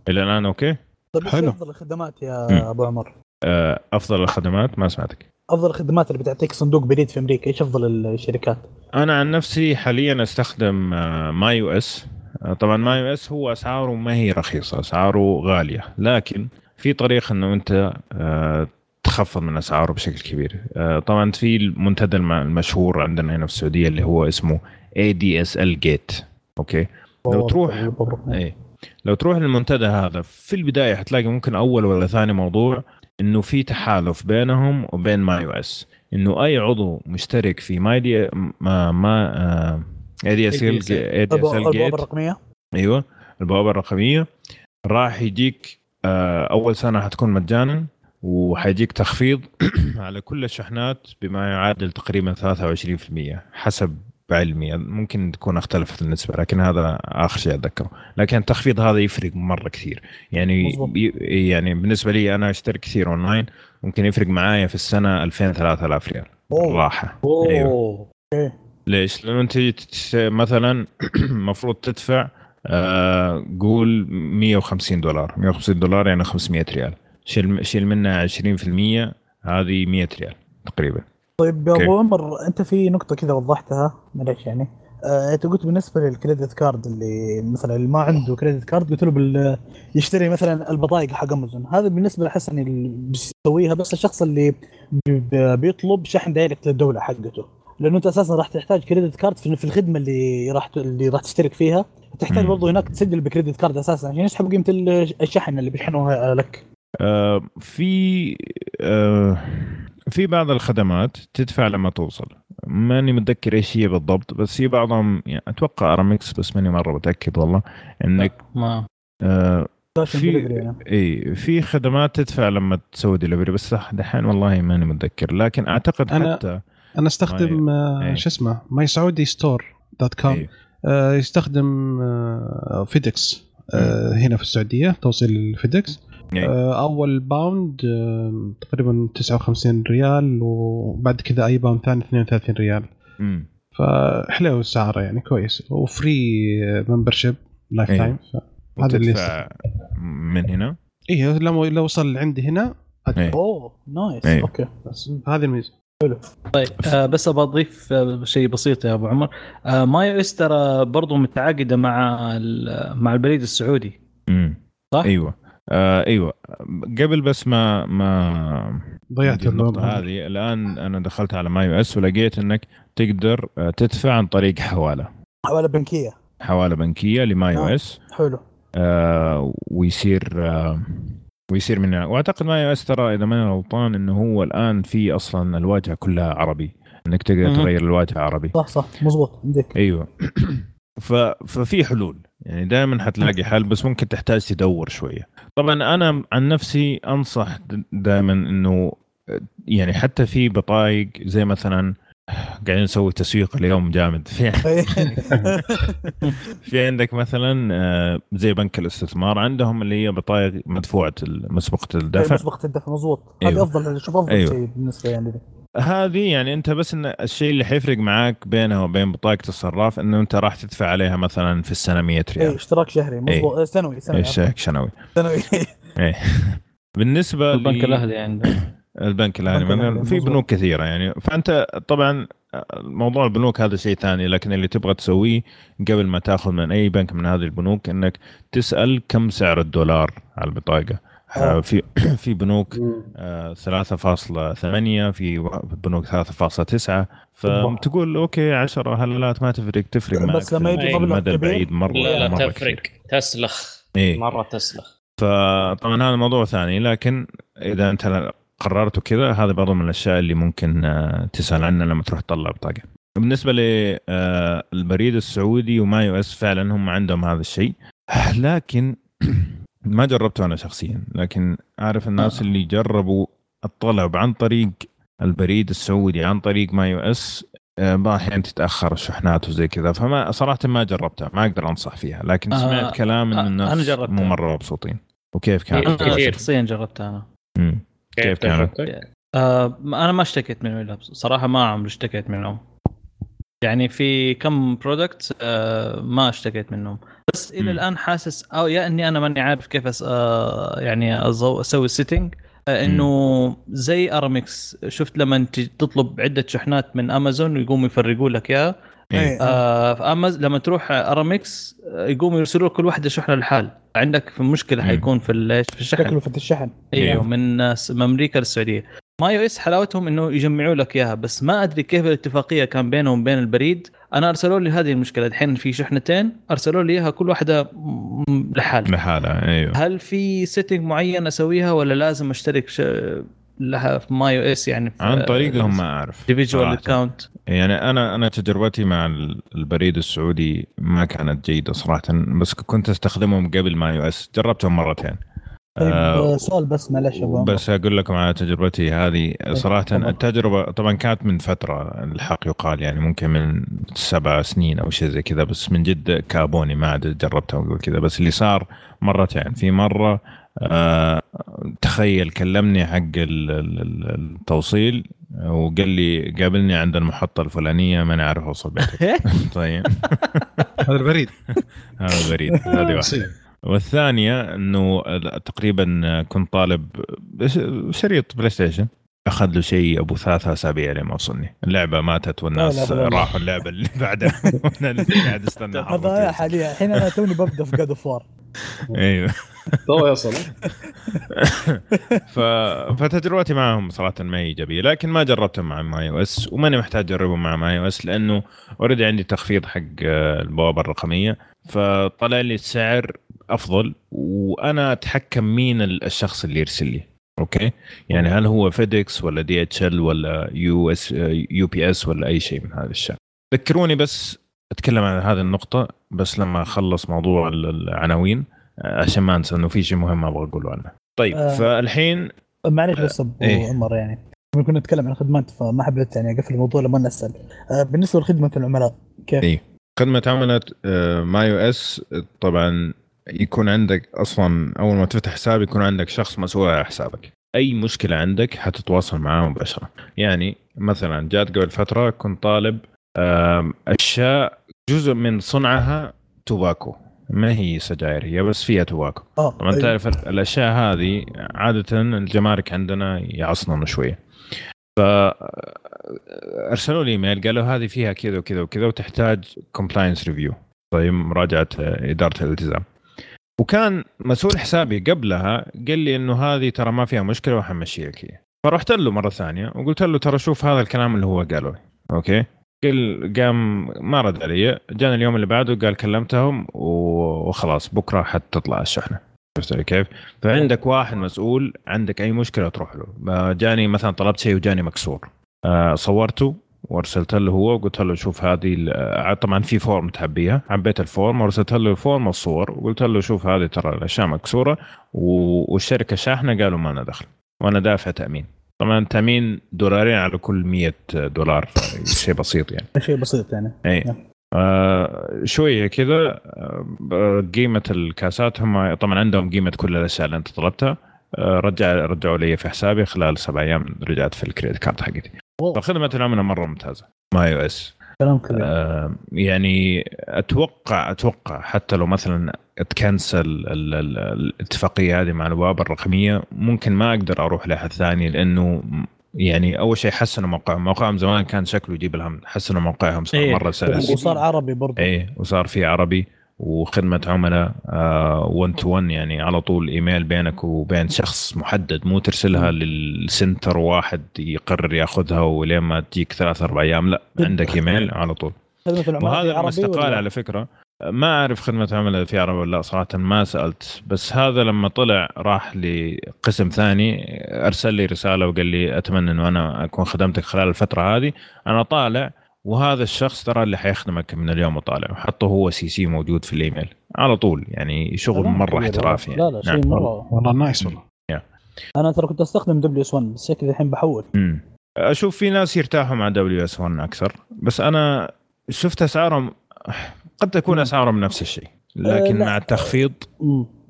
إلى الآن أوكي؟ طيب حلو. أفضل الخدمات يا م. أبو عمر؟ آه، أفضل الخدمات ما سمعتك. أفضل الخدمات اللي بتعطيك صندوق بريد في أمريكا إيش أفضل الشركات؟ أنا عن نفسي حاليا أستخدم MyUS. طبعا MyUS هو أسعاره ما هي رخيصة أسعاره غالية لكن في طريقه إنه أنت آه، تخفض من أسعاره بشكل كبير. آه، طبعا في المنتدى المشهور عندنا هنا في السعودية اللي هو اسمه اي دي اس ال جيت أوكي؟ لو تروح اي لو تروح للمنتدى هذا في البداية حتلاقي ممكن أول ولا ثاني موضوع إنه في تحالف بينهم وبين MyUS. إنه أي عضو مشترك في ماي دي ما ما ADSL البوابه الرقمية؟ أيوه البوابة الرقمية. راح يجيك آه، أول سنة حتكون مجانا وحيجيك تخفيض على كل الشحنات بما يعادل تقريبا 23% حسب بعلمي ممكن تكون اختلفت النسبة لكن هذا آخر شيء أتذكره. لكن التخفيض هذا يفرق مرة كثير. يعني يعني بالنسبة لي أنا اشترك كثير أونلاين ممكن يفرق معايا في السنة 2000 3000 ريال. راحة. أيوه. ليش؟ لأنه أنت مثلا المفروض تدفع آه قول 150 دولار. 150 دولار يعني 500 ريال. شيل شيل منها 20% هذه 100 ريال تقريبا. طيب يا أبو عمر أنت في نقطة كذا وضحتها معلش يعني. آه، أنت قلت بالنسبة لل credit card اللي مثلا اللي ما عنده credit card قلت له بال... يشتري مثلا البضائع حق امازون هذا بالنسبة لحسن اللي بيسويها بس الشخص اللي بي... بيطلب شحن direct للدولة حقته. لأنه أنت أساسا راح تحتاج credit card في الخدمة اللي راح اللي راح تشترك فيها. تحتاج برضه هناك تسجل ب credit card أساسا. عشان يسحب قيمة الشحن اللي بيشحنوها لك؟ آه في آه في بعض الخدمات تدفع لما توصل. ماني متذكر إيش هي بالضبط بس هي بعضهم يعني أتوقع أرامكس بس ماني مرة متأكد والله إنك ما آه في. إي في خدمات تدفع لما تسوي دليفري بس دحين والله ماني متذكر. لكن أعتقد أنا حتى أنا أستخدم آه شو اسمه ماي سعودي ستور دوت كوم يستخدم آه فيدكس آه هنا في السعودية توصيل الفيدكس. أول pound تقريبا 59 ريال وبعد كذا أي pound ثاني 32 ريال. امم فحلو السعر يعني كويس. و free membership lifetime هذا اللي من هنا؟ إيه لو لو وصل عندي هنا أيه. أوه nice أيه. أوكي. بس هذه الميزة. حلو. طيب آه بس أبغى أضيف آه شيء بسيط يا أبو عمر. آه MyUS ترى برضه متعاقدة مع مع البريد السعودي. امم صح؟ أيوه. آه أيوه. قبل بس ما ما ضيعت النقطة هذه الآن أنا دخلت على MyUS ولقيت إنك تقدر آه، تدفع عن طريق حوالة. حوالة بنكية. حوالة بنكية لمايو آه. إس. حلو. آه ويصير آه ويصير من وأعتقد مايو إس ترى إذا ماني غلطان إنه هو الآن في أصلا الواجهة كلها عربي. إنك تقدر. تغير الواجهة عربي. صح صح. مزبوط عندك. أيوه. ف... ففي حلول يعني دائما حتلاقي حل بس ممكن تحتاج تدور شوية طبعا أنا عن نفسي أنصح دائما إنه يعني حتى في بطايق زي مثلا قاعدين نسوي تسويق اليوم جامد في في عندك مثلا آه، زي بنك الاستثمار عندهم اللي هي بطايق مدفوعة مسبقة الدفع مسبقة الدفع أيوه. هذه أفضل شوف أفضل أيوه. شيء بالنسبة يعني. هذه يعني أنت بس إن الشيء اللي حيفرق معاك بينها وبين بطاقة الصراف إنه أنت راح تدفع عليها مثلا في السنة 100 اي ريال. اشتراك شهري مزبوط آه، سنوي سنوي إيش عفواً. شنوي. سنوي. إيه. بالنسبة البنك ل- الأهلي عنده البنك الأهلي البنك في. بنوك كثيرة يعني. فأنت طبعا موضوع البنوك هذا شيء ثاني لكن اللي تبغى تسويه قبل ما تاخذ من أي بنك من هذه البنوك إنك تسأل كم سعر الدولار على البطاقة. في في بنوك آه، 3.8 في و- بنوك 3.9 فتقول أوكي 10 هلالات ما تفرق تفرق معك بس لما في يجي مبلغ المدى كبير- البعيد مرة لا لا مرة تفرق. كثير. تسلخ. إيه. مرة تسلخ. فطبعا هذا موضوع ثاني لكن إذا أنت قررت كذا هذا برضه من الأشياء اللي ممكن آه، تسأل عنها لما تروح تطلع بطاقة. بالنسبة للبريد السعودي و MyUS فعلا هم عندهم هذا الشيء. لكن ما جربته أنا شخصيا لكن أعرف الناس آه. اللي جربوا الطلب عن طريق البريد السعودي عن طريق MyUS آه، بعض الاحيان تتأخر الشحنات وزي كذا فما صراحة ما جربتها ما أقدر أنصح فيها لكن آه، سمعت كلام إن آه، الناس أنا جربتها. مو مرة مبسوطين وكيف كانت أنا. شخصيا جربتها أنا مم. كيف كانت؟ آه أنا ما اشتكيت من ويلابس صراحة ما عمري اشتكيت منهم يعني في كم برودكت آه ما اشتكيت منهم. بس إلى مم. الآن حاسس أو يا إني أنا ماني عارف كيف أس آه يعني أزو- أسوي سيتنج آه إنه زي ارامكس شفت لما تطلب عدة شحنات من امازون ويقوموا يفرقوا لك إياها؟ إيه. آه في أماز لما تروح ارامكس يقوموا يرسلوا لك كل واحدة شحنة لحال عندك في مشكله. حيكون في في الشحن. تكلفه الشحن. أيوه أيوه. من من أمريكا للسعودية. مايو اس حلاوتهم إنه يجمعوا لك إياها بس ما أدري كيف الاتفاقية كان بينهم وبين البريد. أنا أرسلوا لي هذه المشكلة الحين في شحنتين أرسلوا لي إياها كل واحدة م- لحال لحالها أيوه. هل في سيتنج معين أسويها ولا لازم أشترك ش... لها في مايو اس يعني عن طريقهم ما أعرف ديفيجوال. اكونت يعني أنا أنا تجربتي مع ال- البريد السعودي ما كانت جيدة صراحة بس كنت أستخدمهم قبل MyUS جربتهم مرتين. طيب آه، آه، سؤال بس معلش. بس أقول لكم على تجربتي هذه صراحة تفضل. التجربة طبعا كانت من فترة الحق يقال يعني ممكن من سبع سنين أو شيء زي كذا بس من جد كابوني ما عاد جربتها وقبل كذا بس اللي صار مرتين في مرة آه تخيل كلمني حق ال- ال- ال- التوصيل وقال لي قابلني عند المحطة الفلانية ما أنا عارف اوصل بيتك طيب هذا البريد هذا بريد هذه واحدة مصيبة. والثانية إنه تقريبا كنت طالب شريط PlayStation أخذ له شيء أبو ثلاثة أسابيع لين ما وصلني. اللعبة ماتت والناس. راحوا اللعبة اللي بعدها. وأنا اللي قاعد أستنى هذا حاليا الحين أنا توني ببدأ في God of War أيوه. تو يصل ف... فتجربتي معهم صراحة ما هي ايجابيه لكن ما جربتهم مع MyUS وماني محتاج اجربه مع MyUS لأنه already عندي تخفيض حق البوابة الرقمية. فطلع لي السعر أفضل وأنا أتحكم مين ال- الشخص اللي يرسل لي أوكي يعني هل هو FedEx ولا DHL ولا يو اس UPS ولا أي شيء من هذا الشيء ذكروني بس أتكلم عن هذه النقطة بس لما أخلص موضوع ال- العناوين آه، عشان ما أنسى إنه في شيء مهم أبغى أقوله عنه طيب آه. فالحين معليش بس أبو إيه. عمر يعني كنا نتكلم عن الخدمات فما حبيت يعني أقفل الموضوع لما نسأل آه، بالنسبة لخدمة العملاء كيف؟ إيه. خدمة عملاء MyUS طبعا يكون عندك أصلا أول ما تفتح حساب يكون عندك شخص مسؤول على حسابك. أي مشكلة عندك حتتواصل معاه مباشرة. يعني مثلا جات قبل فترة كنت طالب أشياء جزء من صنعها tobacco. ما هي سجاير هي بس فيها tobacco. آه طبعا أيوه. تعرف الأشياء هذه عادة الجمارك عندنا يعصننوا شوية. ف أرسلوا لي إيميل قالوا هذه فيها كذا وكذا وكذا وتحتاج compliance review طيب مراجعة إدارة الالتزام. وكان مسؤول حسابي قبلها قال لي إنه هذه ترى ما فيها مشكلة وحمشي لك فرحت له مرة ثانية وقلت له ترى شوف هذا الكلام اللي هو قاله. okay؟ قال قام ما رد علي. جاني اليوم اللي بعده قال كلمتهم وخلاص بكرة حتطلع الشحنة. عرفت كيف؟ فعندك واحد مسؤول عندك أي مشكلة تروح له. جاني مثلا طلبت شيء وجاني مكسور. آه، صورته وارسلت له هو وقلت له شوف هذه آه، طبعا في form تعبيها. عبيت ال form وارسلت له ال form والصور وقلت له شوف هذه ترى الأشياء مكسورة والشركة شاحنة قالوا ما لنا دخل. وأنا دافع تأمين. طبعا تأمين دولارين على كل 100 دولار شيء بسيط يعني. شيء بسيط يعني. اي نعم. آه شوية كذا آه قيمة الكاسات هم طبعا عندهم قيمة كل الأشياء اللي أنت طلبتها. آه رجع رجعوا لي في حسابي خلال سبع أيام رجعت في ال credit card حقتي. فخدمه العملاء مرة ممتازة. MyUS. كلام كبير. آه يعني أتوقع أتوقع حتى لو مثلا تكنسل الاتفاقية هذه مع البوابه الرقمية ممكن ما أقدر أروح لأحد ثاني لأنه يعني أول شيء حسنوا موقعهم موقعهم زمان كان شكله يجيب الهم حسنوا موقعهم صار إيه. مرة سلس. وصار عربي برضه اي وصار في عربي. وخدمة عملاء 1 to 1 يعني على طول ايميل بينك وبين شخص محدد مو ترسلها لل center واحد يقرر ياخذها ولين ما تجيك ثلاث أربع أيام لا عندك ايميل على طول. وهذا المستقال على فكرة. ما أعرف خدمة عملاء في عربي ولا لا صراحة ما سألت. بس هذا لما طلع راح لقسم ثاني أرسل لي رسالة وقال لي أتمنى إنه أنا أكون خدمتك خلال الفترة هذه. أنا طالع وهذا الشخص ترى اللي حيخدمك من اليوم وطالع وحطه هو CC موجود في الإيميل. على طول يعني شغل مرة احترافي يعني. لا لا شيء نعم. مرة. والله nice والله. أنا ترى كنت أستخدم WS 1 بس كذا الحين بحول. امم أشوف في ناس يرتاحوا مع WS 1 أكثر بس أنا شفت أسعارهم قد تكون أسعارهم نفس الشيء لكن أه مع التخفيض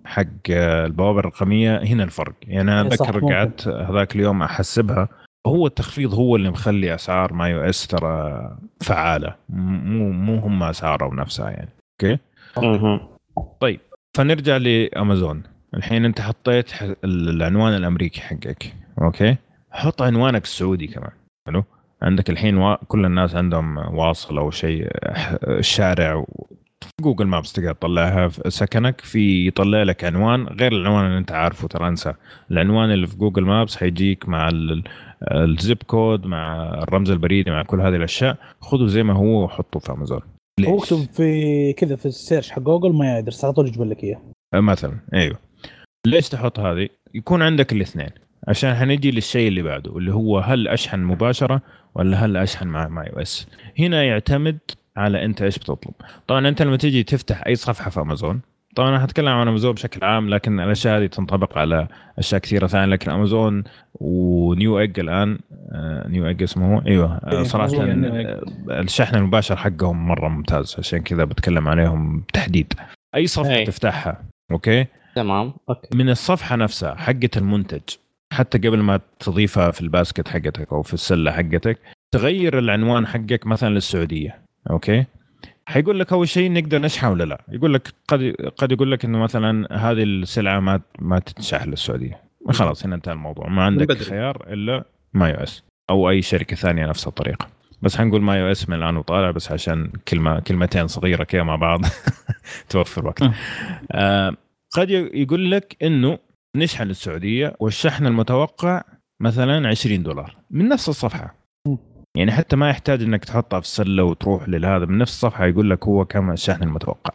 حق البوابة الرقمية هنا الفرق. يعني أنا اتذكر قعدت هذاك اليوم أحسبها هو التخفيض هو اللي مخلي أسعار MyUS ترى فعالة. مو مو هم أسعارهم نفسها يعني. okay؟ طيب فنرجع لأمازون. الحين أنت حطيت العنوان الأمريكي حقك. okay؟ حط عنوانك السعودي كمان. حلو؟ عندك الحين و... كل الناس عندهم واصل أو شيء الشارع Google Maps تقدر تطلعها في سكنك. في يطلع لك عنوان غير العنوان اللي أنت عارفه ترى أنسى. العنوان اللي في Google Maps حيجيك مع ال zip code مع الرمز البريدي مع كل هذه الأشياء خذه زي ما هو وحطه في امازون هو اكتب في كذا في ال search حق Google my address على طول يجيب لك إياه. مثلا أيوه. ليش تحط هذه؟ يكون عندك الاثنين. عشان حنجي للشيء اللي بعده اللي هو هل أشحن مباشرة ولا هل أشحن مع MyUS. هنا يعتمد على أنت إيش بتطلب. طبعا أنت لما تيجي تفتح أي صفحة في امازون طبعا أنا هتكلم عن أمازون بشكل عام لكن الأشياء هذه تنطبق على أشياء كثيرة ثانية لكن أمازون و Newegg الآن آه Newegg اسمه هو؟ أيوه آه إيه، صراحة آه الشحن المباشر حقهم مرة ممتاز عشان كذا بتكلم عليهم بتحديد أي صفحة أي. تفتحها okay؟ تمام okay. من الصفحة نفسها حقة المنتج حتى قبل ما تضيفها في ال basket حقتك أو في السلة حقتك تغير العنوان حقك مثلا للسعودية okay؟ حيقول لك أول شيء نقدر نشحن ولا لا؟ يقول لك قد قد يقول لك إنه مثلا هذه السلعة ما ما تتشحن للسعودية. خلاص هنا انتهى الموضوع. ما عندك خيار إلا MyUS أو أي شركة ثانية نفس الطريقة. بس حنقول MyUS من الآن وطالع بس عشان كلمه كلمتين صغيرة كذا مع بعض. توفر وقت. آه. قد يقول لك إنه نشحن للسعودية والشحن المتوقع مثلا 20 دولار. من نفس الصفحة. يعني حتى ما يحتاج إنك تحطها في السله وتروح لهذا من نفس الصفحة يقول لك هو كم الشحن المتوقع.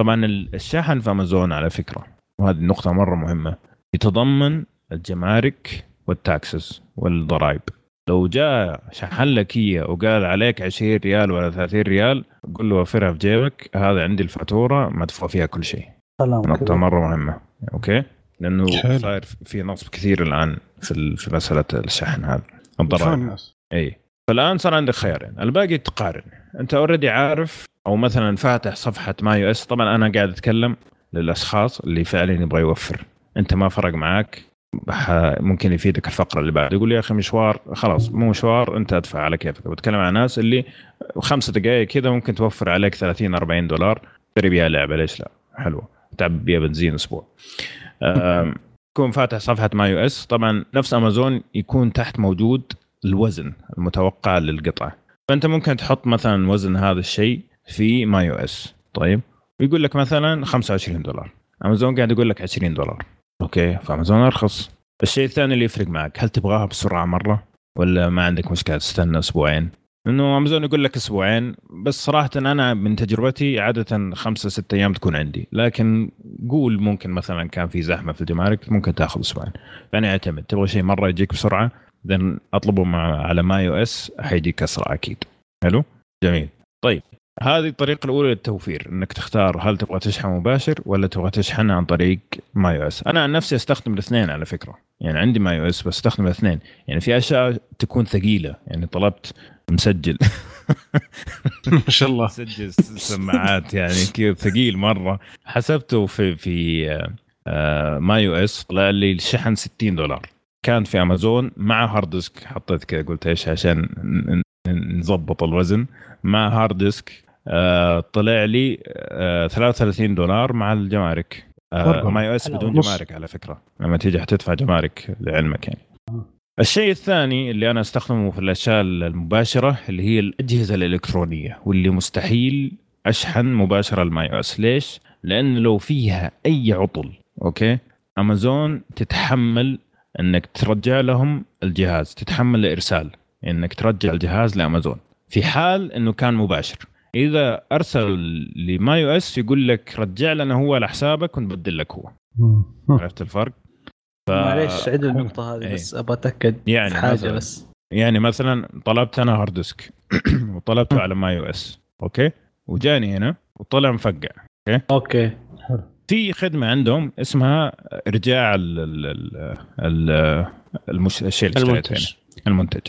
طبعا الشحن في أمازون على فكرة وهذه النقطة مرة مهمة يتضمن الجمارك وال taxes والضرائب. لو جاء شحن لك هي وقال عليك 20 ريال ولا 30 ريال قول له وفرها في جيبك هذا عندي الفاتورة مدفوع فيها كل شيء. نقطة مرة مهمة. okay؟ لأنه صاير في نصب كثير الآن في في مسألة الشحن هذا الضرائب. اي فالآن صار عندك خيارين. الباقي تقارن. أنت already عارف أو مثلا فاتح صفحة MyUS طبعا أنا قاعد أتكلم للأشخاص اللي فعلا يبغى يوفر. أنت ما فرق معك ممكن يفيدك الفقرة اللي بعد. يقول يا أخي مشوار. خلاص مو مشوار. أنت أدفع على كيفك. بتكلم عن ناس اللي خمسة دقائق كذا ممكن توفر عليك 30 40 دولار. تشتري بيها لعبة. ليش لا؟ حلوة تعبي بيها بنزين أسبوع. تكون فاتح صفحة MyUS طبعا نفس امازون يكون تحت موجود الوزن المتوقع للقطعة. فأنت ممكن تحط مثلا وزن هذا الشيء في MyUS. طيب؟ ويقول لك مثلا 25 دولار. أمازون قاعد يقول لك 20 دولار. okay؟ فأمازون أرخص. الشيء الثاني اللي يفرق معك هل تبغاها بسرعة مرة؟ ولا ما عندك مشكلة تستنى أسبوعين؟ انه أمازون يقول لك أسبوعين بس صراحة أنا من تجربتي عادة خمسة ستة أيام تكون عندي. لكن قول ممكن مثلا كان في زحمة في الجمارك ممكن تاخذ أسبوعين. يعني يعتمد تبغى شيء مرة يجيك بسرعة اذا أطلبه مع على MyUS حيجيك اسرع أكيد. حلو؟ جميل. طيب هذه الطريقة الأولى للتوفير إنك تختار هل تبغى تشحن مباشر ولا تبغى تشحن عن طريق MyUS، أنا عن نفسي أستخدم الاثنين على فكرة، يعني عندي MyUS بس أستخدم الاثنين، يعني في أشياء تكون ثقيلة، يعني طلبت مسجل. ما شاء الله. مسجل سماعات يعني كذا ثقيل مرة، حسبته في في MyUS طلع لي الشحن 60 دولار، كان في امازون مع hard disk حطيت كذا قلت إيش عشان نظبط الوزن. مع hard disk آه طلع لي آه 33 دولار مع الجمارك. آه MyUS بدون. جمارك على فكرة. لما تيجي حتدفع جمارك لعلمك يعني. الشيء الثاني اللي أنا أستخدمه في الأشياء المباشرة اللي هي الأجهزة الإلكترونية واللي مستحيل أشحن مباشرة ال MyUS. ليش؟ لأن لو فيها أي عطل okay امازون تتحمل إنك ترجع لهم الجهاز تتحمل الإرسال. إنك ترجع الجهاز لأمازون. في حال إنه كان مباشر. إذا أرسل ل MyUS يقول لك رجع لنا هو على حسابك ونبدل لك هو. عرفت الفرق؟ ف... معليش عيد النقطة هذه بس أبغى أتأكد يعني حاجة مثلاً بس. يعني مثلا طلبت أنا hard disk وطلبته على MyUS. okay؟ وجاني هنا وطلع مفقع. okay؟ okay. في خدمة عندهم اسمها ارجاع ال ال ال المش... الشيء اللي المنتج. يعني المنتج.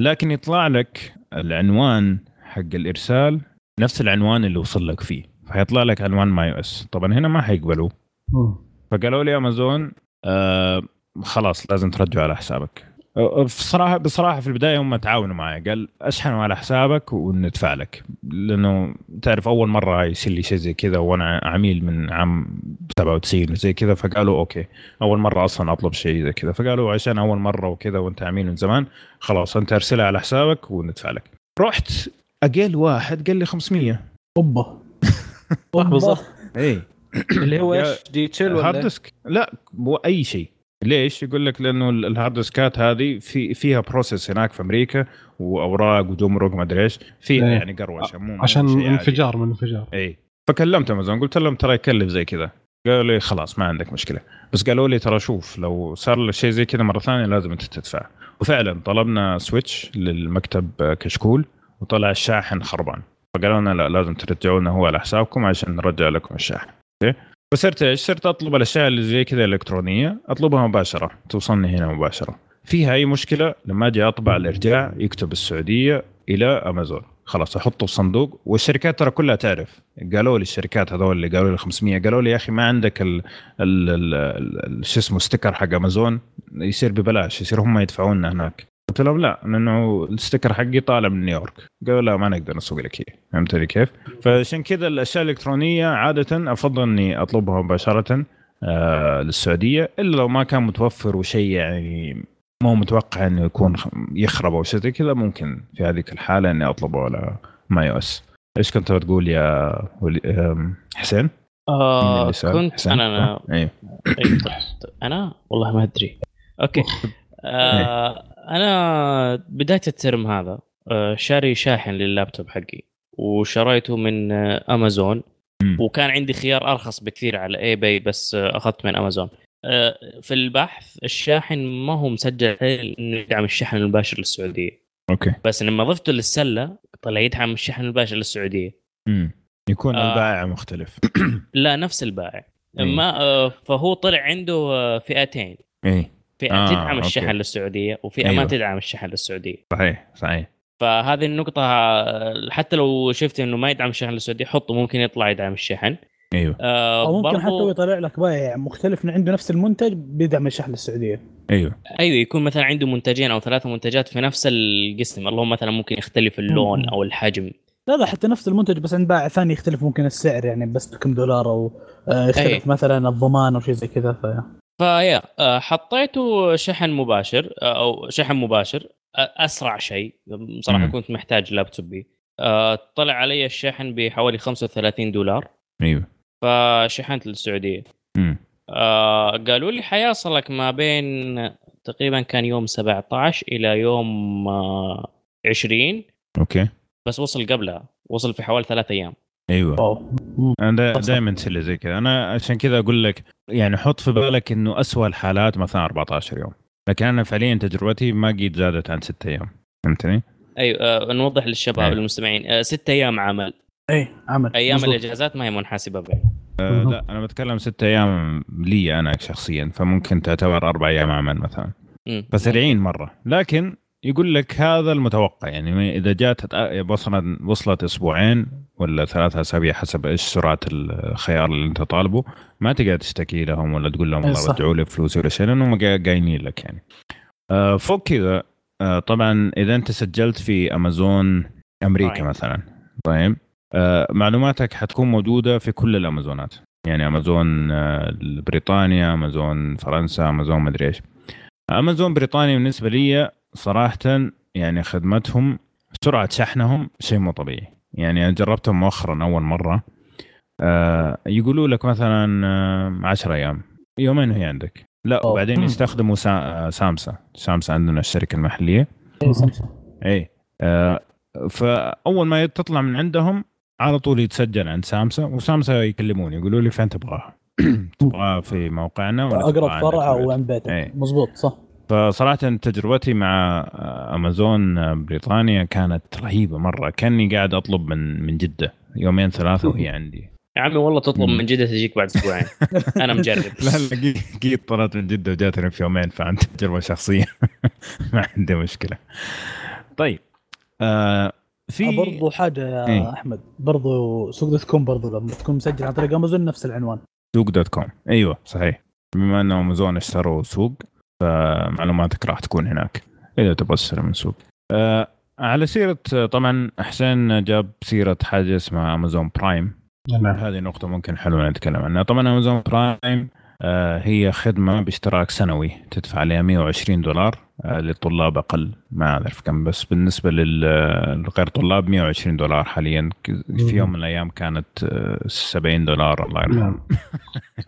لكن يطلع لك العنوان حق الإرسال نفس العنوان اللي وصل لك فيه. فيطلع لك عنوان MyUS. طبعا هنا ما حيقبلوا فقالوا لي أمازون آه خلاص لازم ترجعه على حسابك. بصراحه بصراحة في البداية هم تعاونوا معي. قال اشحنه على حسابك وندفع لك. لأنه تعرف أول مرة يصير لي شيء زي كذا وأنا عميل من عام 97 وزي كذا فقالوا okay. أول مرة أصلا أطلب شيء زي كذا. فقالوا عشان أول مرة وكذا وأنت عميل من زمان خلاص أنت أرسلها على حسابك وندفع لك. رحت أقل واحد قال لي 500 أوبا. بالضبط. اي اللي هو إيش DHL hard ولا disk؟ لا أي شيء. ليش؟ يقول لك لأنه ال- الهارد ديسكات هذه في فيها process هناك في أمريكا وأوراق وجمرك ما أدري إيش فيها إيه. يعني قروشة مو عشان. انفجار من انفجار. إي. فكلمت أمازون قلت لهم ترى يكلف زي كذا. قالوا لي خلاص ما عندك مشكلة. بس قالوا لي ترى شوف لو صار لك شيء زي كذا مرة ثانية لازم أنت تدفع. وفعلا طلبنا Switch للمكتب كشكول وطلع الشاحن خربان. فقالوا لنا لا لازم ترجعوا لنا هو على حسابكم عشان نرجع لكم الشاحن. okay؟ فصرت إيش؟ صرت أطلب الأشياء اللي زي كذا إلكترونية أطلبها مباشرة توصلني هنا مباشرة. فيها أي مشكلة؟ لما أجي أطبع الإرجاع يكتب السعودية إلى أمازون. خلاص أحطه في صندوق والشركات ترى كلها تعرف. قالوا لي الشركات هذول اللي قالوا لي 500 قالوا لي يا أخي ما عندك ال ال شو اسمه sticker حق أمازون يصير ببلاش يصير هم يدفعون لنا هناك. قلت لهم لا لأنه ال sticker حقي طالع من نيويورك. قالوا لا ما نقدر نسوي لك اياه فهمتني كيف؟ فعشان كذا الأشياء الإلكترونية عادة أفضل إني أطلبها مباشرة آه للسعودية إلا لو ما كان متوفر وشيء يعني مو متوقع إنه يكون يخرب أو شيء زي كذا ممكن في هذه الحالة إني أطلبه على MyUS إيش كنت بتقول يا ولي... حسين؟ آه؟ كنت حسين؟ أنا أنا أيوه إيه، كنت- أنا؟ والله ما أدري. أوكي. آه أنا بداية ال term هذا آه شاري شاحن لللابتوب حقي وشريته من آه امازون مم. وكان عندي خيار أرخص بكثير على eBay بس آه أخذت من امازون آه في البحث الشاحن ما هو مسجل إنه يدعم الشحن المباشر للسعودية. okay. بس لما ضفته للسلة طلع يدعم الشحن المباشر للسعودية. مم. يكون آه. البائع مختلف. لا نفس البائع. إيه. ما آه فهو طلع عنده آه فئتين. اي فئه آه، تدعم أوكي. الشحن للسعودية وفئه أيوة. ما تدعم الشحن للسعودية. صحيح صحيح. فهذه النقطة حتى لو شفت إنه ما يدعم الشحن للسعودية حطه ممكن يطلع يدعم الشحن. أيوه. آه أو ممكن برضو- حتى هو يطلع لك بائع مختلف من عنده نفس المنتج بيدعم الشحن للسعودية. أيوه. أيوه يكون مثلا عنده منتجين أو ثلاثة منتجات في نفس القسم. اللهم مثلا ممكن يختلف اللون مم. أو الحجم. لا لا حتى نفس المنتج بس عند بائع ثاني يختلف ممكن السعر يعني بس بكم دولار أو آه، يختلف أي. مثلا الضمان أو شيء زي كذا ف فيا آه، حطيته شحن مباشر آه، أو شحن مباشر آه، أسرع شيء صراحة مم. كنت محتاج لابتوبي. طلع علي الشحن بحوالي 35 دولار. أيوه. فشحنت للسعودية. مم. آه قالوا لي حيصلك ما بين تقريبا كان يوم 17 إلى يوم آه 20 okay. بس وصل قبلها وصل في حوالي ثلاث أيام. أيوه واو أنا. دائما تصير زي كذا أنا عشان كذا أقول لك يعني حط في بالك إنه أسوأ الحالات مثلا 14 يوم لكن أنا فعليا تجربتي ما قد زادت عن 6 أيام فهمتني؟ أيوه آه نوضح للشباب أي. المستمعين آه ست أيام عمل اي عمل أيام مظبوط. الإجازات ما هي منحسبه بين أه مهم. لا أنا بتكلم 6 أيام لي أنا شخصيا فممكن تعتبر أربع أيام عمل مثلا. فسريعين مرة لكن يقول لك هذا المتوقع يعني إذا جات وصلت وصلت أسبوعين ولا ثلاثة أسابيع حسب إيش سرعة الخيار اللي أنت طالبه. ما تقدر تشتكي لهم ولا تقول لهم إيه والله. رجعوا لي فلوسي ولا شيء لأنهم قا- قايلين لك يعني. آه، فوق كذا آه، طبعا إذا أنت سجلت في أمازون أمريكا برايم. مثلا طيب. آه، معلوماتك حتكون موجودة في كل الأمازونات. يعني أمازون بريطانيا أمازون فرنسا أمازون مدري إيش. أمازون بريطانيا بالنسبة لي صراحة يعني خدمتهم سرعة شحنهم شيء مو طبيعي. يعني أنا جربتهم مؤخرا أول مرة آه يقولوا لك مثلا آه 10 أيام يومين وهي عندك لا أوه. وبعدين. يستخدموا سا... آه، سامسا سامسا عندنا الشركة المحلية إيه، سامسونج. اي آه فأول ما تطلع من عندهم على طول يتسجل عند سامسا وسامسا يكلموني يقولوا لي فين تبغاها تبغاها في موقعنا ولا أقرب فرع؟ أو عند بيتك إيه. مظبوط صح فصراحة تجربتي مع أمازون بريطانيا كانت رهيبة مرة كأني قاعد أطلب من من جدة يومين ثلاثة وهي عندي. يا عمي والله تطلب. من جدة تجيك بعد أسبوعين. أنا مجرب. لا لا قيد- قيد طلعت من جدة وجاتني في يومين فعندي تجربة شخصية. ما عندي مشكلة. طيب آه في برضو حاجة يا إيه. أحمد. برضو سوق دوت كوم برضو لما تكون مسجل عن طريق أمازون نفس العنوان. سوق dot com. أيوه صحيح. بما انه أمازون اشتروا سوق فمعلوماتك راح تكون هناك إذا تبغى تشتري من سوق. آه على سيرة آه، طبعا حسين جاب سيرة حاجة اسمها Amazon Prime نعم هذه نقطة ممكن حلوة نتكلم عنها. طبعا Amazon Prime آه هي خدمة باشتراك سنوي تدفع عليها 120 دولار آه للطلاب أقل ما أعرف كم بس بالنسبة لل- للغير طلاب 120 دولار حاليا في يوم من الأيام كانت آه 70 دولار الله يرحمه. نعم.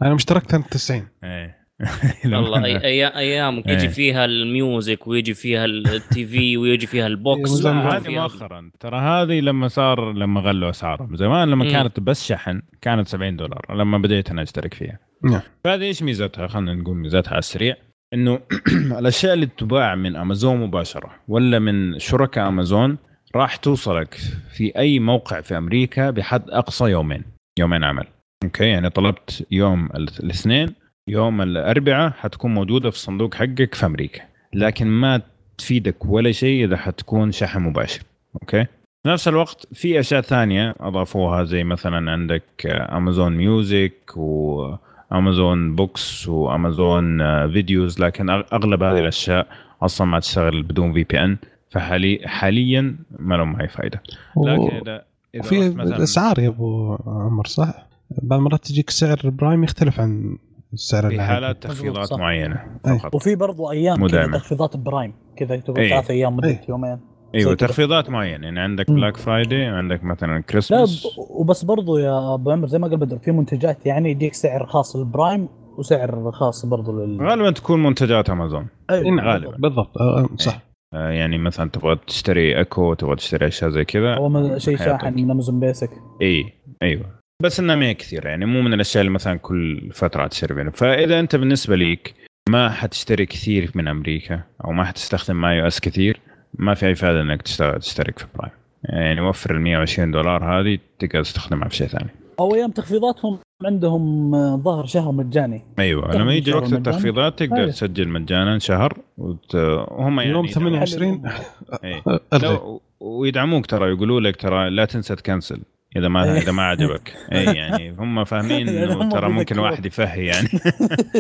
أنا مشتركت عند 90 إيه. والله أي أي ايامك يجي إيه. فيها ال music ويجي فيها ال TV ويجي فيها ال books. إيه، هذه فيها- مؤخرا. ترى هذه لما صار لما غلوا أسعارهم. زمان لما مم. كانت بس شحن كانت 70 دولار لما بديت أنا أشترك فيها. نعم. فهذه إيش ميزتها؟ خلينا نقول ميزتها على السريع. إنه الأشياء اللي تباع من أمازون مباشرة ولا من شركاء أمازون راح توصلك في أي موقع في أمريكا بحد أقصى يومين يومين عمل. okay؟ يعني طلبت يوم ال- الاثنين يوم الأربعاء حتكون موجودة في الصندوق حقك في أمريكا لكن ما تفيدك ولا شيء إذا حتكون شحن مباشر okay في نفس الوقت في أشياء ثانية أضافوها زي مثلا عندك Amazon Music و Amazon Books و Amazon Videos لكن أغلب هذه الأشياء أصلا ما تشتغل بدون VPN فحالي حاليا ما لهم أي فائده لكن اذا إذا مثلا اسعار يا أبو عمر صح؟ بعض المرات تجيك سعر Prime يختلف عن السعر في. حالات تخفيضات. معينة. فقط وفي برضو أيام مو. تخفيضات Prime كذا تبغى إيه. ثلاث أيام مدة إيه. يومين أيوه. تخفيضات معينة يعني عندك. Black Friday عندك مثلا لا كريسماس ب- وبس برضو يا أبو عمر زي ما قال بدر في منتجات يعني يديك سعر خاص لل Prime وسعر خاص برضو لل غالبا تكون منتجات امازون أيوة، غالباً. بالضبط آه، صح آه، يعني مثلا تبغى تشتري ايكو تبغى تشتري أشياء زي كذا هو من- شيء. شاحن من Amazon Basics اي أيوه بس انها ما هي كثير يعني مو من الأشياء اللي مثلا كل فترة تشتري منها فإذا أنت بالنسبة ليك ما حتشتري كثير من أمريكا أو ما حتستخدم MyUS كثير ما في أي فائدة إنك تشترك في Prime يعني وفر ال 120 دولار هذه تقدر تستخدمها في شيء ثاني أو أيام تخفيضاتهم عندهم آه، ظهر شهر مجاني أيوه لما يجي وقت. التخفيضات تقدر أيوة. تسجل مجانا شهر وت... وهم يعني يوم يدعموك. 28 إيه. ويدعموك ترى يقولوا لك ترى لا تنسى تكنسل إذا ما إيه. إذا ما عجبك اي يعني هم فاهمين إنه ترى ممكن. واحد يفهي يعني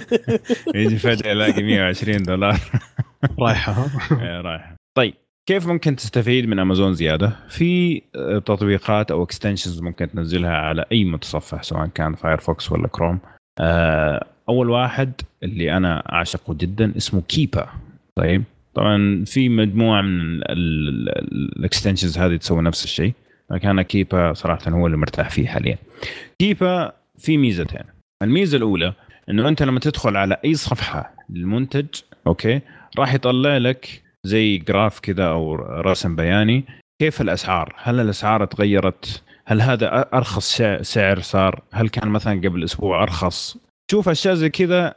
يجي فجأة يلاقي 120 دولار رايحة ها؟ إيه، رايح طيب كيف ممكن تستفيد من امازون زيادة؟ في آه، تطبيقات أو extensions ممكن تنزلها على أي متصفح سواء كان Firefox ولا كروم. آه، أول واحد اللي أنا أعشقه جدا اسمه Keepa طيب طبعا في مجموعة من ال extensions هذه تسوي نفس الشيء لكن أنا Keepa صراحة هو اللي مرتاح فيه حاليا. Keepa في ميزتين. الميزة الأولى إنه أنت لما تدخل على أي صفحة للمنتج okay راح يطلع لك زي graph كذا أو رسم بياني كيف الأسعار. هل الأسعار تغيرت؟ هل هذا أرخص سعر صار؟ هل كان مثلا قبل أسبوع أرخص؟ تشوف أشياء زي كذا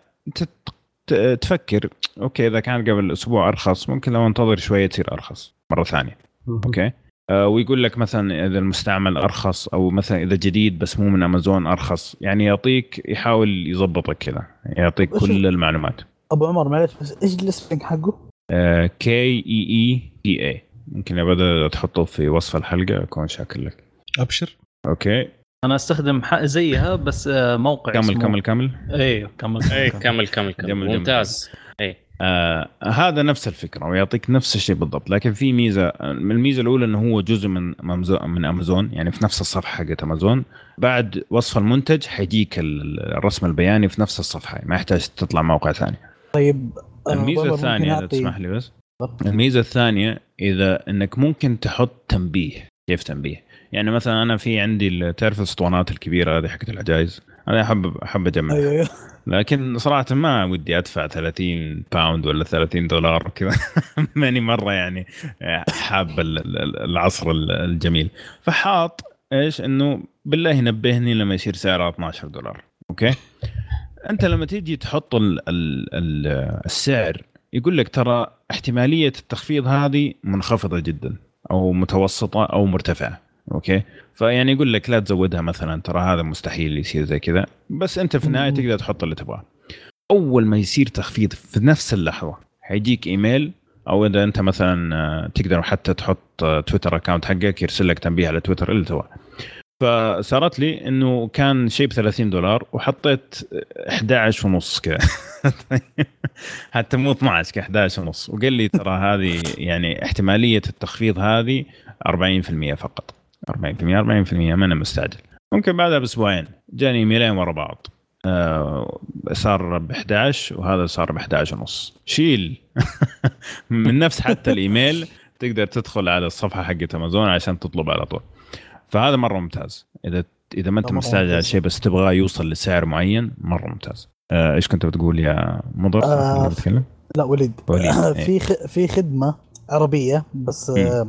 تفكر. okay إذا كان قبل أسبوع أرخص ممكن لو انتظر شوية تصير أرخص مرة ثانية. okay؟ ويقول لك مثلا إذا المستعمل أرخص أو مثلا إذا جديد بس مو من أمازون أرخص يعني يعطيك يحاول يظبطك كذا يعطيك كل المعلومات. أبو عمر معلش بس إيش ال spelling حقه؟ K E E P A ممكن ابدا تحطه في وصف الحلقة أكون شاكر لك. أبشر. okay. أنا أستخدم زيها بس آه، موقع Camel اسمه... Camel Camel. اي Camel اي Camel Camel. Camel ممتاز. اي آه هذا نفس الفكرة ويعطيك نفس الشيء بالضبط. لكن في ميزة من الميزة الأولى إنه هو جزء من من امازون يعني في نفس الصفحة حقت امازون بعد وصف المنتج حيجيك الرسم البياني في نفس الصفحة ما يحتاج تطلع موقع ثاني. طيب الميزة الثانية إذا تسمح لي بس. الميزة الثانية إذا إنك ممكن تحط تنبيه. كيف تنبيه؟ يعني مثلا أنا في عندي تعرف الأسطوانات الكبيرة هذه حقت العجائز أنا احب أحب أجمعها. أيوه،, أيوه. لكن صراحة ما ودي أدفع 30 pound ولا 30 دولار كذا. ماني مرة يعني حاب العصر الجميل. فحاط إيش؟ إنه بالله نبهني لما يصير سعرها 12 دولار. okay؟ أنت لما تيجي تحط ال ال ال السعر يقول لك ترى احتمالية التخفيض هذه منخفضة جدا أو متوسطة أو مرتفعة. okay؟ فيعني يقول لك لا تزودها مثلا ترى هذا مستحيل يصير زي كذا. بس أنت في النهاية تقدر تحط اللي تبغاه. أول ما يصير تخفيض في نفس اللحظة حيجيك إيميل أو إذا أنت مثلا آه، تقدر حتى تحط Twitter account حقك يرسل لك تنبيه على تويتر اللي تبغاه. فصارت لي إنه كان شيء ب 30 دولار وحطيت 11 ونص كذا. حتى مو 12 ك 11 ونص. وقال لي ترى هذه يعني احتمالية التخفيض هذه 40% فقط. 40% 40% ما أنا مستعجل. ممكن بعدها بأسبوعين. جاني إيميلين ورا بعض. آه صار ب 11 وهذا صار ب 11 ونص. شيل. من نفس حتى الإيميل تقدر تدخل على الصفحة حقت أمازون عشان تطلب على طول. فهذا مرة ممتاز. إذا إذا ما أنت مستعجل على شيء بس تبغاه يوصل لسعر معين مرة ممتاز. آه إيش كنت بتقول يا مضر؟ آه لا وليد, وليد. في إيه. في خدمة عربية بس آه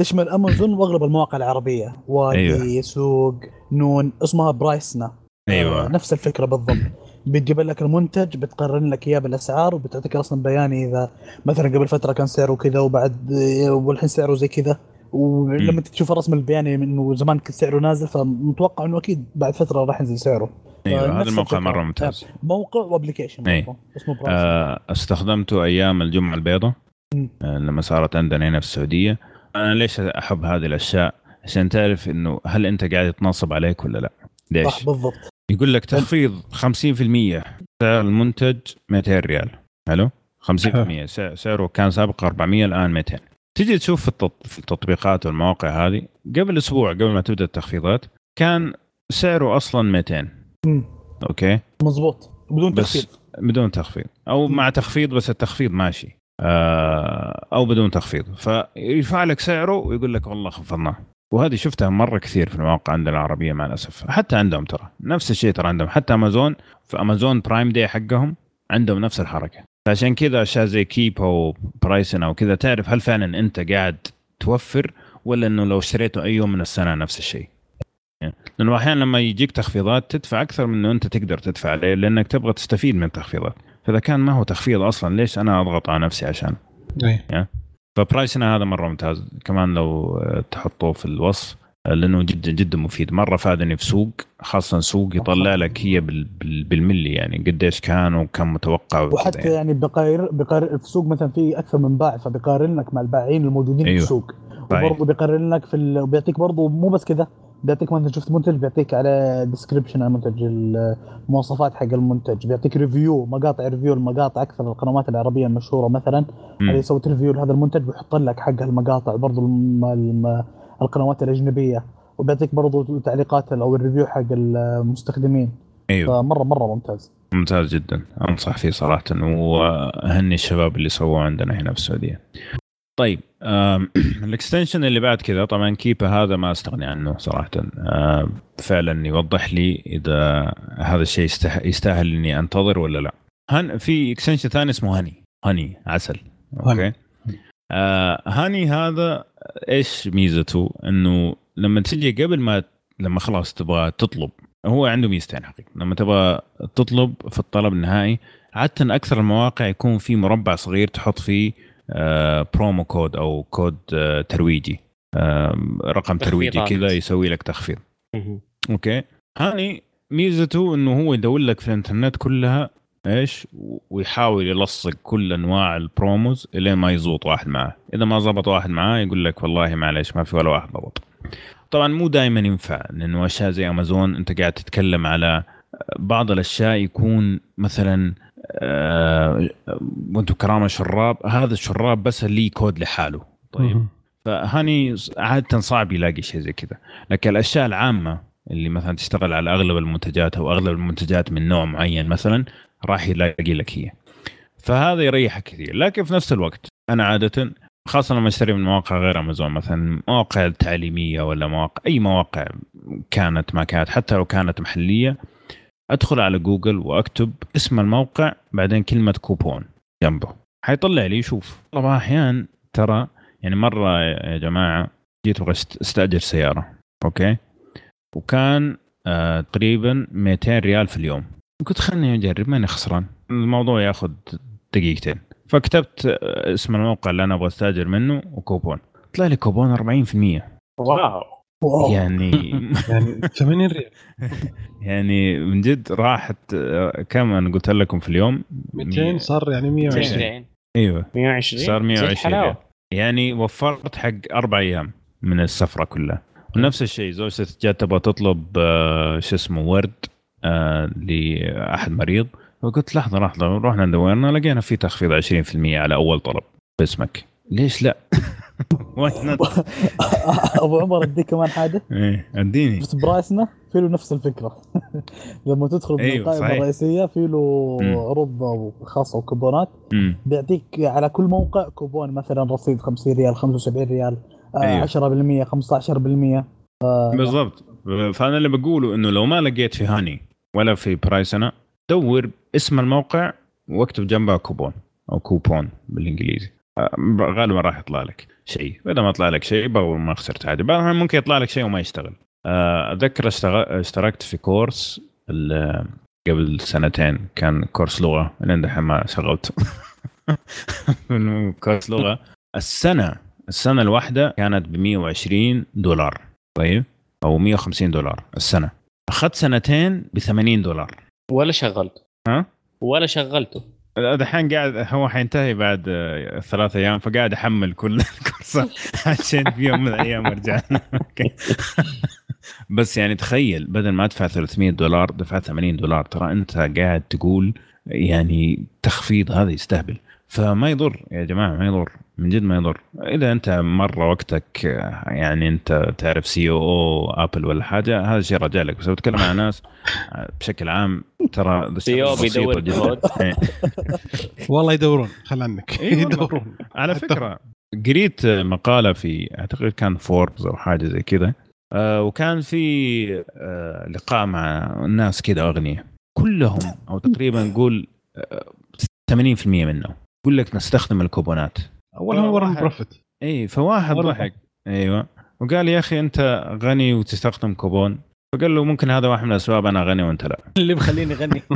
تشمل أمازون وأغلب المواقع العربية. وادي أيوة. سوق نون اسمها برايسنا. أيوه. آه نفس الفكرة بالضبط. بتجيب لك المنتج بتقارن لك إياه بالأسعار وبتعطيك أصلا بياني إذا مثلا قبل فترة كان سعره كذا وبعد والحين سعره زي كذا. ولما تشوف الرسم البياني إنه زمان كان سعره نازل فمتوقع إنه أكيد بعد فترة راح ينزل سعره. أيوه هذا الموقع مرة ممتاز. موقع وابلكيشن. اسمه آه استخدمته أيام الجمعة البيضاء. آه لما صارت عندنا هنا في السعودية. أنا ليش أحب هذه الأشياء؟ عشان تعرف إنه هل أنت قاعد يتنصب عليك ولا لا؟ ليش؟ صح بالضبط. يقول لك تخفيض 50% سعر المنتج 200 ريال. حلو؟ 50% سعره كان سابق 400 الآن 200 تجي تشوف في التطبيقات والمواقع هذه قبل أسبوع قبل ما تبدأ التخفيضات كان سعره أصلا 200 أوكي؟ مزبوط بدون تخفيض. بدون تخفيض. أو مع تخفيض بس التخفيض ماشي. أو بدون تخفيض. فيرفع لك سعره ويقول لك والله خفضناه. وهذه شفتها مرة كثير في المواقع عندنا العربية مع الأسف. حتى عندهم ترى. نفس الشيء ترى عندهم. حتى امازون في Amazon Prime Day حقهم عندهم نفس الحركة. فعشان كذا أشياء زي Keepa أو Pricena أو كذا تعرف هل فعلا أنت قاعد توفر ولا إنه لو اشتريته أي يوم من السنة نفس الشيء؟ لأنه أحيانا لما يجيك تخفيضات تدفع أكثر من إنه أنت تقدر تدفع عليه لأنك تبغى تستفيد من التخفيضات. فإذا كان ما هو تخفيض أصلا ليش أنا أضغط على نفسي عشان؟ اي ف Pricena هذا مرة ممتاز. كمان لو تحطوه في الوصف لأنه جدا جدا مفيد. مرة فادني في سوق خاصة سوق يطلع لك هي بالملي يعني قديش كان وكم متوقع وحتى يعني, يعني بقارن بقارن في سوق مثلا في أكثر من باع فبيقارن لك مع البائعين الموجودين أيوه. في السوق. وبرضه بيقارن لك في ال... بيعطيك برضه مو بس كذا بيعطيك مثلا شفت منتج بيعطيك على description المنتج المواصفات حق المنتج بيعطيك review مقاطع review المقاطع أكثر القنوات العربية المشهورة مثلا اللي سوت review لهذا المنتج بيحط لك حق المقاطع برضو القنوات الأجنبية وبيعطيك برضو تعليقات أو ال review حق المستخدمين. أيوه. فمره مرة ممتاز. ممتاز جدا. أنصح فيه صراحة واهني الشباب اللي سووه عندنا هنا في السعودية. طيب ال extension اللي بعد كذا طبعا Keepa هذا ما استغني عنه صراحة. فعلا يوضح لي إذا هذا الشيء يستاهل إني أنتظر ولا لا. هن في extension ثاني اسمه Honey. Honey عسل. Okay. آه Honey هذا إيش ميزته؟ إنه لما تجي قبل ما لما خلاص تبغى تطلب هو عنده ميزتين حقيقة لما تبغى تطلب في الطلب النهائي عادة أكثر المواقع يكون في مربع صغير تحط فيه promo code أو كود آه ترويجي. آه رقم ترويجي كذا يسوي لك تخفيض. Okay. Honey ميزته إنه هو يدور لك في الإنترنت كلها إيش؟ ويحاول يلصق كل أنواع ال promos الين ما يزبط واحد معه. إذا ما زبط واحد معاه يقول لك والله معلش ما في ولا واحد ضبط. طبعا مو دائما ينفع لأنه أشياء زي امازون أنت قاعد تتكلم على بعض الأشياء يكون مثلا آه وأنتم كرامة شراب. هذا الشراب بس لي كود لحاله. طيب. ف Honey عادة صعب يلاقي شيء زي كذا. لكن الأشياء العامة اللي مثلا تشتغل على أغلب المنتجات أو أغلب المنتجات من نوع معين مثلا راح يلاقي لك هي. فهذا يريحك كثير. لكن في نفس الوقت أنا عادة خاصة لما أشتري من مواقع غير أمازون مثلا مواقع تعليمية ولا مواقع أي مواقع كانت ما كانت حتى لو كانت محلية أدخل على جوجل وأكتب اسم الموقع بعدين كلمة كوبون جنبه. حيطلع لي شوف. طبعا أحيانا ترى يعني مرة يا جماعة جيت أبغى استأجر سيارة okay؟ وكان آه تقريبا 200 ريال في اليوم. قلت خلني أجرب ماني خسران. الموضوع ياخذ دقيقتين. فكتبت آه، اسم الموقع اللي أنا أبغى أستأجر منه وكوبون طلع لي كوبون 40% wow. يعني يعني 80 ريال. يعني من جد راحت آه، كم أنا قلت لكم في اليوم؟ 200 صار يعني 120 إيوه. 120 صار 120 ريال. يعني وفرت حق أربع أيام من السفرة كلها. ونفس الشيء زوجتي جات تبغى تطلب آه، شو اسمه ورد لأحد مريض. فقلت لحظة لحظة رحنا دورنا لقينا في تخفيض 20% على أول طلب باسمك. ليش لا؟ أبو عمر أديك كمان حاجة إيه أديني بس برايسنا في له نفس الفكرة لما تدخل أيوه بالقائمة صحيح. الرئيسية في له. عروض خاصه وكوبونات. بيعطيك على كل موقع كوبون مثلا رصيد 50 ريال 75 ريال آه، أيوه. 10% 15% آه، بالضبط فأنا اللي بقوله إنه لو ما لقيت في Honey ولا في Pricena دور اسم الموقع واكتب جنبها كوبون أو كوبون بالإنجليزي غالبا راح يطلع لك شيء. واذا ما طلع لك شيء بقول ما خسرت عادي. ممكن يطلع لك شيء وما يشتغل. آه، أتذكر اشتغ- اشتركت في course قبل سنتين. كان كورس لغة. لين دحين ما شغلته كورس لغة. السنة السنة الواحدة كانت ب 120 دولار. طيب؟ أو 150 دولار السنة. أخذت سنتين ب 80 دولار. ولا شغلته ها؟ ولا شغلته. دحين قاعد هو حينتهي بعد آه، ثلاث أيام فقاعد أحمل كل الكورسات عشان في يوم من الأيام أرجع. بس يعني تخيل بدل ما أدفع 300 دولار دفعت 80 دولار. ترى أنت قاعد تقول يعني تخفيض هذا يستهبل. فما يضر يا جماعة ما يضر. من جد ما يضر. إذا أنت مرة وقتك آه، يعني أنت تعرف CEO أو Apple ولا حاجة هذا شيء راجع لك. بس بتكلم عن ناس آه، بشكل عام ترى CEO بيدور بسيطة كود. إيه. والله يدورون خل عنك. إي والله. يدورون. على فكرة قريت مقالة في أعتقد كان فوربس أو حاجة زي كذا. آه، وكان في آه، لقاء مع ناس كذا اغنياء كلهم أو تقريبا نقول آه، 80% منهم. يقول لك نستخدم الكوبونات. اول هو Warren Buffett إي فواحد. ضحك أيوه. وقال يا أخي أنت غني وتستخدم كوبون. فقال له ممكن هذا واحد من الأسباب أنا غني وأنت لا. اللي مخليني اغني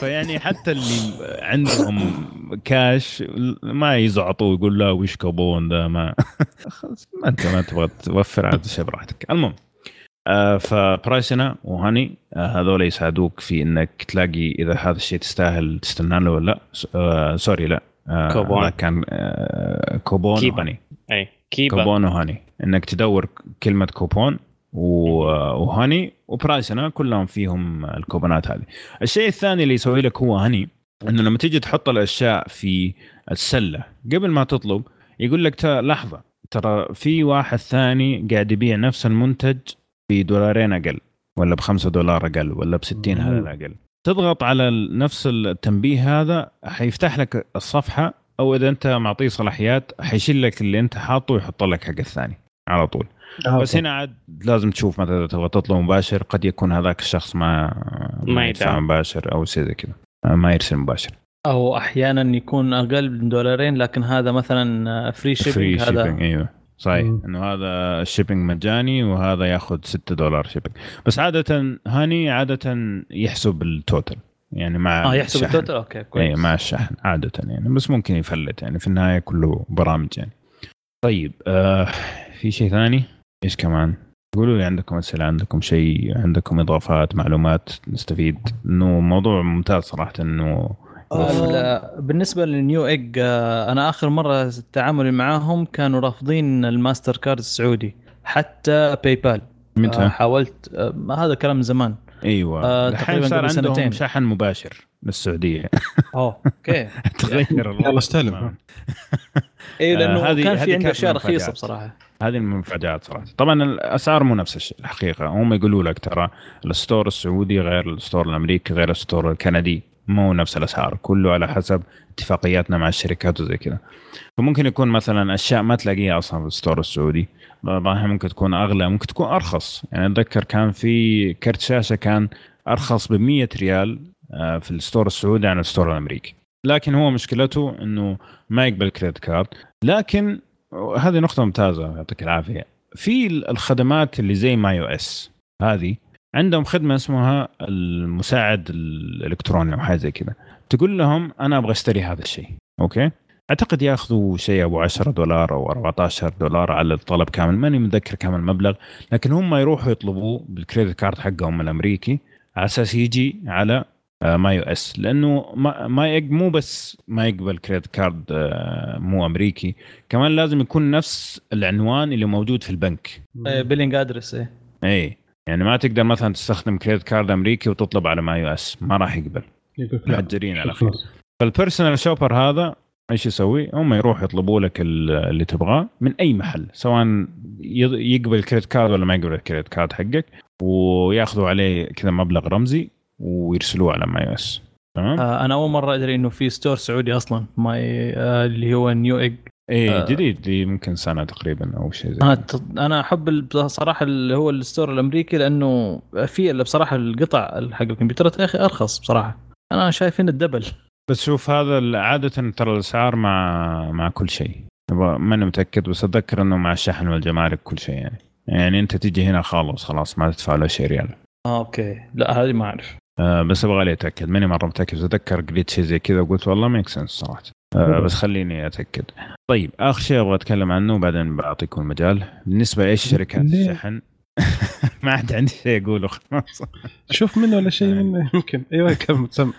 فيعني حتى اللي عندهم كاش ما يزعطوا ويقول لا وش كوبون ده ما. خلاص ما انت ما تبغى توفر عاد شيء براحتك. المهم. ف Pricena و Honey آه هذول يساعدوك في إنك تلاقي إذا هذا الشيء تستاهل تستنى له ولا لا. آه sorry لا. آه كوبون. كان آه كوبون Keepa. و Honey. أي Keepa. كوبون و Honey. إنك تدور كلمة كوبون و Honey و Pricena كلهم فيهم الكوبونات هذه. الشيء الثاني اللي يسوي لك هو هاني إنه لما تيجي تحط الأشياء في السلة قبل ما تطلب يقول لك ترى لحظة ترى في واحد ثاني قاعد يبيع نفس المنتج بدولارين أقل ولا ب 5 دولار أقل ولا ب 60 على الاقل تضغط على نفس التنبيه هذا حيفتح لك الصفحة أو إذا أنت معطيه صلاحيات حيشيل لك اللي أنت حاطه ويحط لك حق الثاني على طول. آه بس هنا عاد لازم تشوف مثلا إذا تبغى تطلب مباشر قد يكون هذاك الشخص ما ما يدفع مباشر أو شيء زي كذا. ما يرسل مباشر. أو أحيانا يكون أقل من دولارين لكن هذا مثلا free shipping هذا. shipping أيوه. صحيح. إنه هذا ال shipping مجاني وهذا ياخذ 6 دولار shipping بس عادة Honey عادة يحسب ال total يعني مع آه يحسب الشحن. ال total okay كويس. اي مع الشحن عادة يعني. بس ممكن يفلت يعني. في النهاية كله برامج يعني. طيب آه في شيء ثاني؟ إيش كمان؟ قولوا لي عندكم أسئلة عندكم شيء عندكم إضافات معلومات نستفيد؟ إنه موضوع ممتاز صراحة إنه آه بالنسبة لل Newegg آه أنا آخر مرة تعاملي معاهم كانوا رافضين الماستر كارد السعودي حتى PayPal متى؟ آه حاولت آه هذا كلام زمان. إيوه. آه تقريبا صار عندهم سنتين. شحن مباشر للسعوديه أوه okay. تغير يلا استلم. اي لأنه آه كان في عنده أشياء رخيصة بصراحة. هذه المفاجات صراحة. طبعا الأسعار مو نفس الشيء الحقيقة. هم يقولوا لك ترى ال store السعودي غير ال store الأمريكي غير ال store الكندي. مو نفس الأسعار كله على حسب اتفاقياتنا مع الشركات وزي كذا. فممكن يكون مثلا أشياء ما تلاقيها أصلا في ال store السعودي. بعضها ممكن تكون أغلى ممكن تكون أرخص. يعني أتذكر كان في كرت شاشة كان أرخص ب 100 ريال آه، في ال store السعودي عن ال store الأمريكي. لكن هو مشكلته إنه ما يقبل credit card. لكن هذه نقطة ممتازة يعطيك العافية. في الخدمات اللي زي MyUS هذه عندهم خدمة اسمها المساعد الإلكتروني أو حاجة زي كذا. تقول لهم أنا أبغى أشتري هذا الشيء. okay؟ أعتقد ياخذوا شيء أبو 10 دولار أو 14 دولار على الطلب كامل. ماني متذكر كم المبلغ لكن هم يروحوا يطلبوه بال credit card حقهم الأمريكي على أساس يجي على MyUS. لأنه ما مو بس ما يقبل credit card آه، مو أمريكي كمان لازم يكون نفس العنوان اللي موجود في البنك. billing address إيه. اي يعني ما تقدر مثلا تستخدم credit card أمريكي وتطلب على MyUS. ما راح يقبل. محجرين على خير. فال personal shopper هذا إيش يسوي؟ هم يروحوا يطلبوا لك اللي تبغاه من أي محل سواء يقبل ال credit card ولا ما يقبل ال credit card حقك وياخذوا عليه كذا مبلغ رمزي ويرسلوه على MyUS. تمام؟ آه أنا أول مرة أدري إنه في store سعودي أصلا ماي آه اللي هو Newegg إيه آه. جديد لي ممكن سنة تقريبا أو شيء زي أنا أنا أحب بصراحة اللي هو ال store الأمريكي لأنه في بصراحة القطع حق الكمبيوترات يا أخي أرخص بصراحة. أنا شايف ان ال double. بس شوف هذا عادة ترى الأسعار مع مع كل شيء. ماني متأكد بس أتذكر إنه مع الشحن والجمارك كل شيء يعني. يعني أنت تيجي هنا خالص خلاص ما تدفع ولا شيء ريال. آه أوكي. لا هذه ما أعرف. آه بس أبغى لي أتأكد. ماني مرة متأكد. أتذكر قريت شيء زي كذا وقلت والله make sense صراحة. آه بس خليني أتأكد. طيب آخر شيء أبغى أتكلم عنه وبعدين بعطيكم المجال. بالنسبة لايش شركات الشحن ما عاد عندي شيء أقوله خلاص. شوف منه ولا شيء منه يمكن. أيوه كم سم.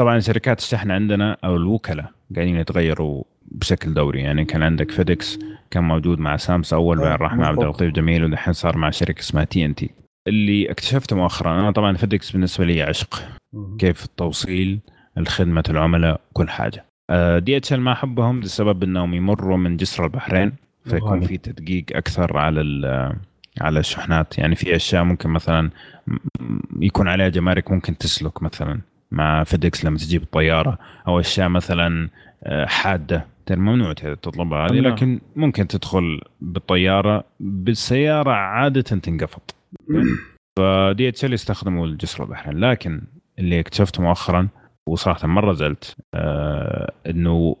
طبعا شركات الشحن عندنا أو الوكلاء قاعدين يتغيروا بشكل دوري. يعني كان عندك FedEx كان موجود مع سمسا أول بعدين راح مع عبد اللطيف جميل ودحين صار مع شركة اسمها TNT اللي اكتشفته مؤخرا أنا طبعا FedEx بالنسبة لي عشق. كيف التوصيل الخدمة العملاء كل حاجة. DHL ما أحبهم لسبب إنهم يمروا من جسر البحرين فيكون في تدقيق أكثر على على الشحنات. يعني في أشياء ممكن مثلا يكون عليها جمارك ممكن تسلك مثلا مع FedEx لما تجيب الطيارة أو أشياء مثلا آه، حادة. ممنوع تطلبها هذه لكن ممكن تدخل بالطيارة بالسيارة عادة تنقفط. ف DHL يستخدموا الجسر البحرين لكن اللي اكتشفته مؤخرا وصراحة مرة زعلت آه إنه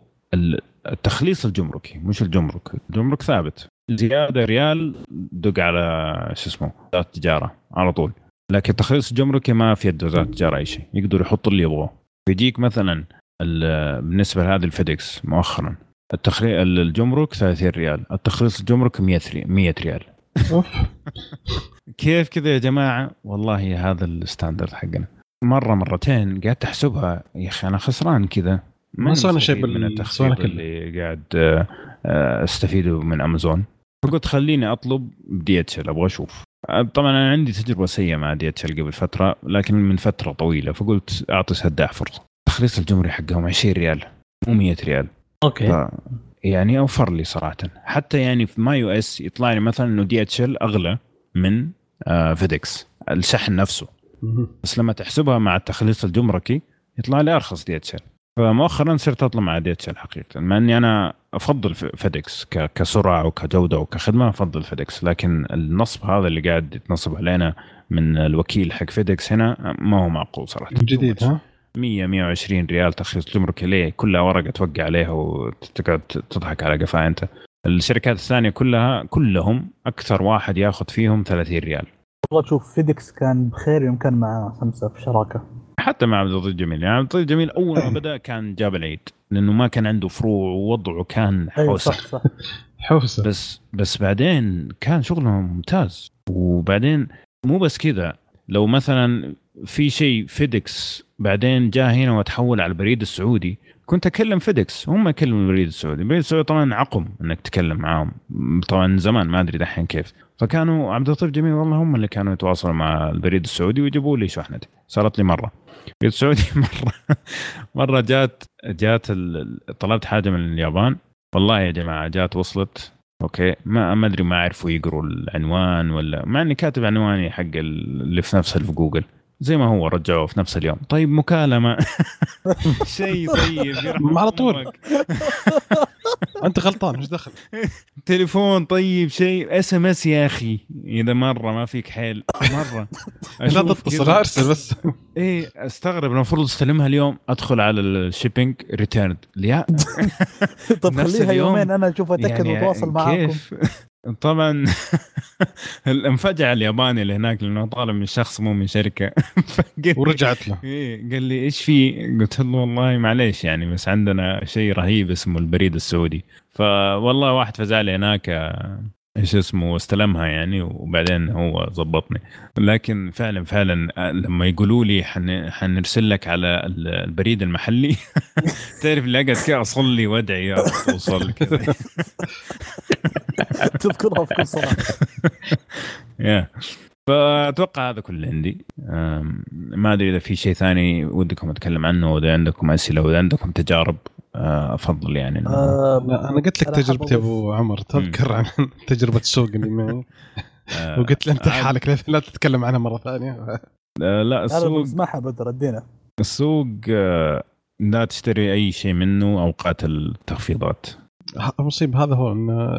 التخليص الجمركي مش الجمرك الجمرك ثابت. زيادة ريال دق على شو اسمه وزاره التجاره على طول. لكن التخليص الجمركي ما في يد وزاره التجاره أي شيء يقدروا يحطوا اللي يبغوه بيجيك مثلا بالنسبة لهذه ال FedEx مؤخرا التخليص الجمرك 30 ريال التخليص الجمرك 100 100 ريال. كيف كذا يا جماعة؟ والله هذا ال standard حقنا. مرة مرتين قعدت أحسبها. يا أخي أنا خسران كذا. ما صار شيء من التخفيض اللي قاعد آه، آه، أستفيده من أمازون. فقلت خليني أطلب DHL أبغى أشوف. طبعا أنا عندي تجربة سيئة مع DHL قبل فترة لكن من فترة طويلة فقلت أعطي سداح فرصة. تخليص الجمركي حقهم 20 ريال مو 100 ريال. أوكي. ف... يعني أوفر لي صراحة. حتى يعني في MyUS يطلع لي مثلا إنه DHL أغلى من آه FedEx الشحن نفسه. بس لما تحسبها مع التخليص الجمركي يطلع لي أرخص DHL. فمؤخرا صرت أطلع مع DHL حقيقه مع إني أنا أفضل FedEx كسرعة وكجودة وكخدمة أفضل FedEx. لكن النصب هذا اللي قاعد يتنصب علينا من الوكيل حق FedEx هنا ما هو معقول صراحة. جديد ها؟ 100 120 ريال تخليص جمركي ليه؟ كلها ورقة توقع عليها وتقعد تضحك على قفاه أنت. الشركات الثانية كلها كلهم أكثر واحد ياخذ فيهم 30 ريال. والله تشوف FedEx كان بخير يوم كان مع سمسا في شراكة. حتى مع عبد اللطيف جميل. يعني عبد اللطيف جميل أول ما بدأ كان جاب العيد لأنه ما كان عنده فروع ووضعه كان حوسه صح صح. حوسة. بس بس بعدين كان شغله ممتاز. وبعدين مو بس كذا لو مثلا في شيء FedEx بعدين جاء هنا وتحول على البريد السعودي كنت أكلم FedEx هم يكلموا البريد السعودي البريد السعودي طبعا عقم إنك تتكلم معاهم طبعا زمان ما أدري دحين كيف فكانوا عبد اللطيف جميل والله هم اللي كانوا يتواصلوا مع البريد السعودي ويجيبوا لي شحنتي صارت لي مرة البريد السعودي مرة مرة جات جات طلبت حاجة من اليابان والله يا جماعة جات وصلت أوكي ما ما أدري ما عرفوا يقروا العنوان ولا مع إني كاتب عنواني حق ال- اللي في نفس في جوجل. زي ما هو رجعوه في نفس اليوم. طيب مكالمة. شيء طيب على طول. أنت غلطان مش دخل. تليفون طيب شيء. SMS يا أخي. إذا مرة ما فيك حيل. مرة. لا تتصل أرسل بس. إيه استغرب. المفروض أستلمها اليوم. أدخل على ال shipping return يا طب خليها يومين أنا أشوف أتأكد وأتواصل معاكم. طبعا المفاجأة الياباني اللي هناك لأنه طالب من شخص مو من شركة. ورجعت له. إيه قال لي إيش في؟ قلت له والله معليش يعني بس عندنا شيء رهيب اسمه البريد السعودي. فوالله واحد فزع هناك آه، إيش اسمه استلمها يعني وبعدين هو ظبطني. لكن فعلا فعلا آه، لما يقولوا لي حن حنرسل لك على ال- البريد المحلي تعرف اللي أقعد كذا أصلي وأدعي يا رب توصل كذا تذكرها في كل صلاه يا. فأتوقع هذا كل اللي عندي ما أدري إذا في شيء ثاني ودكم أتكلم عنه وإذا عندكم أسئلة وإذا عندكم تجارب. أفضل يعني آه لا أنا قلت لك تجربتي أبو عمر تذكر عن تجربة السوق اللي معي. أه، وقلت له أنت حالك لا- لا تتكلم عنها مرة ثانية. أه، لا السوق بسمعها بدر ادينا السوق لا تشتري أي شيء منه اوقات التخفيضات المصيب هذا هو انه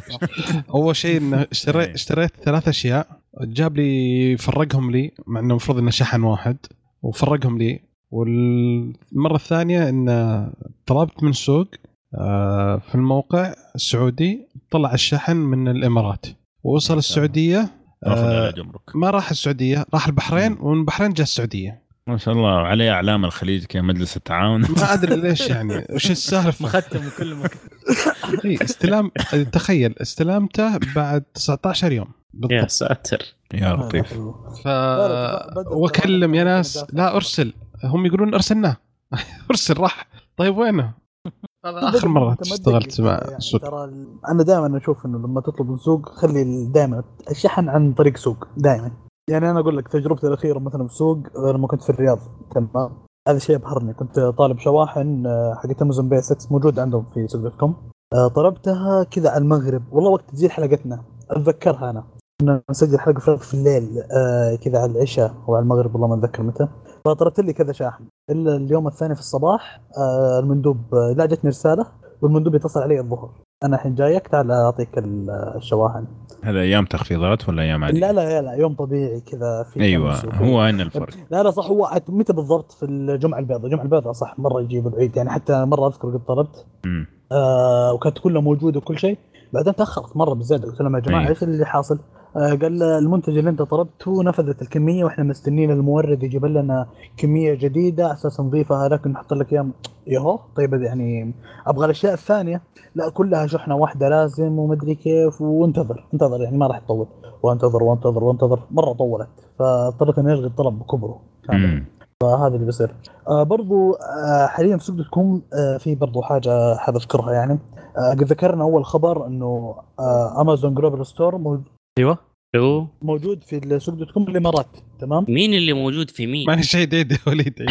أول شيء انه اشتريت إيه. اشتريت ثلاث أشياء. جاب لي فرقهم لي مع إنه المفروض إنه شحن واحد وفرقهم لي والمرة الثانية انه طلبت من سوق آه، في الموقع السعودي طلع الشحن من الإمارات. ووصل. السعودية آه، ما راح السعودية راح البحرين ومن البحرين جاء السعودية. ما شاء الله عليه أعلام الخليج كمجلس مجلس التعاون. ما أدري ليش يعني وش السالفة؟ مختم من كل مكان. إيه، استلام تخيل استلامته بعد 19 يوم يا بالضبط ساتر. يا لطيف. ف واكلم يا ناس لا أرسل. هم يقولون أرسلناه. أرسل راح. طيب وينه؟ آخر مرة اشتغلت مع يعني السوق ترى أنا دائما أشوف إنه لما تطلب من سوق خلي دائما الشحن عن طريق سوق دائما. يعني أنا أقول لك تجربتي الأخيرة مثلا بالسوق لما كنت في الرياض تمام؟ هذا شيء ابهرني كنت طالب شواحن آه، حقت Amazon Basics موجود عندهم في سوق dot com. آه، طلبتها كذا على المغرب. والله وقت تسجيل حلقتنا. أتذكرها أنا. كنا نسجل حلقة في في الليل آه، كذا على العشاء أو على المغرب والله ما أتذكر متى. فطلبت لي كذا شاحن. إلا اليوم الثاني في الصباح آه، المندوب آه، لا جتني رسالة والمندوب يتصل علي الظهر. أنا الحين جايك تعال أعطيك ال- الشواحن. هذا أيام تخفيضات ولا أيام عادية؟ لا لا لا يوم طبيعي كذا في أيوه هو هنا الفرق. لا لا صح هو متى بالضبط؟ في الجمعة البيضاء. الجمعة البيضاء صح مرة يجيبوا العيد. يعني حتى مرة أذكر قد طلبت. مم. آه وكانت كلها موجودة وكل شيء. بعدين تاخرت مرة بزياده قلت لهم يا جماعة أي. إيش اللي حاصل؟ آه قال المنتج اللي أنت طلبته نفذت الكمية وإحنا مستنيين المورد يجيب لنا كمية جديدة على أساس نضيفها لكن نحط لك إياها. يهو طيب يعني أبغى الأشياء الثانية. لا كلها شحنة واحدة لازم ومدري كيف وانتظر انتظر يعني ما راح تطول. وانتظر وانتظر وانتظر مرة طولت. فاضطريت إني ألغي الطلب بكبره. كامل. فهذا اللي بيصير. آه برضو آه حاليا في سوق dot com آه في برضو حاجة حاب أذكرها يعني. قد ذكرنا أول خبر إنه آه امازون global store مو- أيوه. شو؟ موجود في السوق dot com الامارات تمام؟ مين اللي موجود في مين؟ معلش عيد عيد يا وليد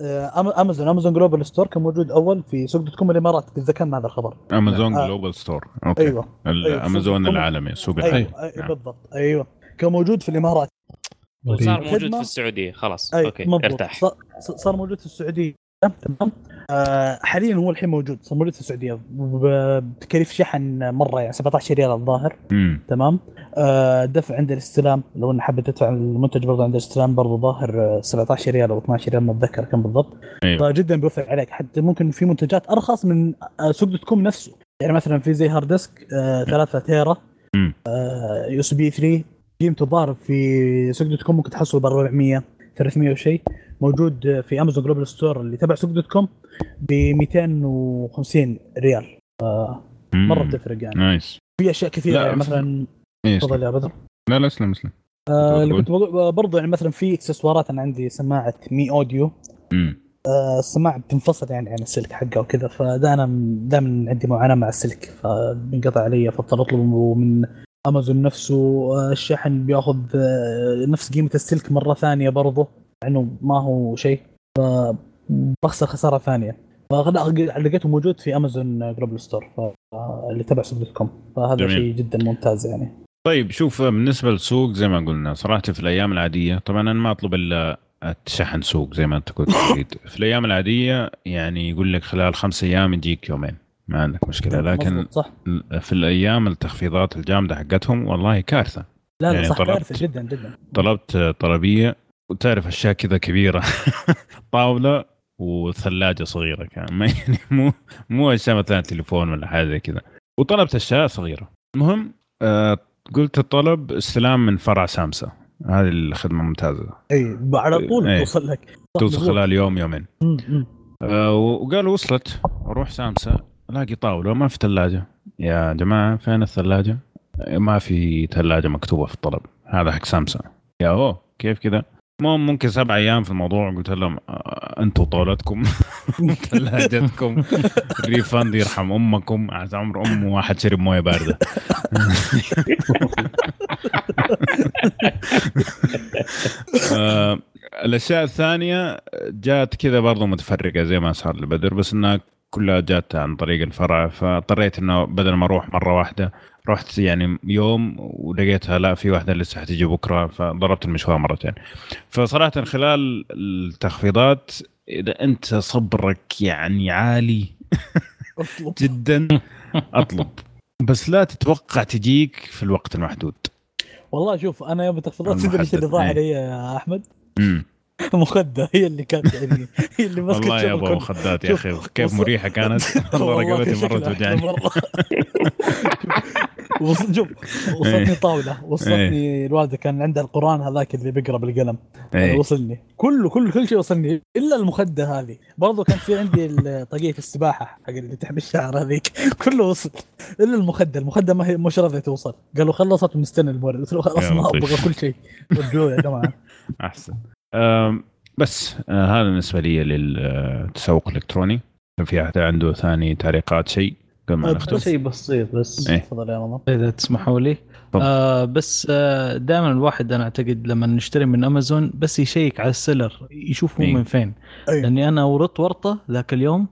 آه امازون امازون global store كان موجود أول في سوق dot com الامارات قد ذكرنا هذا الخبر. امازون آه. global store okay. أيوه. ال- أيوة. سوق- العالمي سوق أيوه العالمي. أيوة نعم. بالضبط. أيوه. كان موجود في الإمارات. وصار موجود. في السعودية خلاص. اي okay مضبوط. ارتاح. صار- صار موجود في السعودية تمام؟ آه حاليا هو الحين موجود. في السعودية. بتكاليف شحن مرة يعني 17 ريال الظاهر. تمام؟ آه دفع عند الاستلام. لو انه حابب تدفع المنتج برضه عند الاستلام برضه ظاهر آه، 17 ريال أو 12 ريال ما أتذكر كم بالضبط. أيوه. فجدا بيوفر عليك. حتى ممكن في منتجات أرخص من آه، سوق dot com نفسه. يعني مثلا في زي hard disk آه 3 tera. USB 3 قيمته ضارب في سوق dot com ممكن تحصله ب 400 300 وشيء موجود آه، في امازون global store اللي تبع سوق dot com ب 250 ريال. مرة بتفرق يعني. nice. في أشياء كثيرة يعني مثلا إيه، تفضل يا بدر. لا لا اسلم اسلم. آه اللي؟ كنت بقول برضه يعني مثلا في إكسسوارات أنا عندي سماعة مي أوديو. امم آه السماعة بتنفصل يعني عن السلك حقها وكذا فده أنا دائما عندي معاناة مع السلك فبينقطع علي فاضطر اطلبه من امازون نفسه آه الشحن بياخذ آه نفس قيمة السلك مرة ثانية برضه انه ما هو شيء فبخسر خسارة ثانية. فلقيته موجود في امازون global store اللي تبع سوق dot com. فهذا. شيء جدا ممتاز يعني. طيب شوف بالنسبة للسوق زي ما قلنا صراحة في الأيام العادية طبعا أنا ما أطلب إلا الشحن سوق زي ما أنت كنت تريد. في الأيام العادية يعني يقول لك خلال خمس أيام يجيك يومين ما عندك مشكلة. لكن صح. في الأيام التخفيضات الجامدة حقتهم والله كارثة. لا لا يعني صح طلبت- كارثة جدا جدا. طلبت طلبية وتعرف أشياء كذا كبيرة. طاولة وثلاجة صغيرة كان ما يعني مو مو أشياء مثلا تليفون ولا حاجة زي كذا. وطلبت أشياء صغيرة. المهم آه قلت الطلب استلام من فرع سامسا هذه الخدمة ممتازة. إي على طول إيه. توصل لك. توصل. خلال يوم يومين. آه وقالوا وصلت. أروح سامسا ألاقي طاولة ما في ثلاجة. يا جماعة فين الثلاجة؟ ما في ثلاجة مكتوبة في الطلب. هذا حق سامسا يا أوه كيف كذا؟ المهم ممكن سبع أيام في الموضوع. قلت لهم آه، أنتم طولتكم. ثلاجتكم الريفند يرحم أمكم. عز عمر أم واحد شرب موية باردة. آه، الأشياء الثانية جات كذا برضو متفرقة زي ما صار لبدر بس إنها كلها جات عن طريق الفرع. فاضطريت إنه بدل ما أروح مرة واحدة رحت يعني يوم ولقيتها لا في واحدة لسه حتيجي بكرة فضربت المشوار مرتين. فصراحة خلال التخفيضات إذا أنت صبرك يعني عالي أطلب. جدا أطلب. بس لا تتوقع تجيك في الوقت المحدود. والله شوف أنا يوم التخفيضات تدري إيش اللي ضاع إيه. علي يا أحمد؟ مخدة هي اللي كانت يعني هي اللي مسكت والله يا أبو. مخدات يا أخي كيف مريحة كانت؟ والله رقبتي مرة أحلى توجعني. شوف وصلتني طاولة وصلتني الوالدة كان عندها القرآن هذاك اللي بيقرأ بالقلم. إيه. وصلني. كله كل كل شيء وصلني إلا المخدة هذه. برضو كان في عندي طاقية السباحة حق اللي تحمي الشعر هذيك. كله وصل. إلا المخدة المخدة ما هي مش راضيه توصل. قالوا خلصت ونستنى المورد. قلت له خلاص ما. أبغى كل شيء. ودوه يا جماعة. أحسن. بس آه، هذا بالنسبة لي للتسوق الالكتروني كان في أحد عنده ثاني تعليقات شيء قبل ما أه، نختم بس- شيء بسيط بس إيه. تفضل يا رمضان إذا تسمحوا لي. آه بس آه دائما الواحد أنا أعتقد لما نشتري من أمازون بس يشيك على السيلر يشوف هو إيه. من فين أي. لأني أنا ورطت ورطة ذاك اليوم.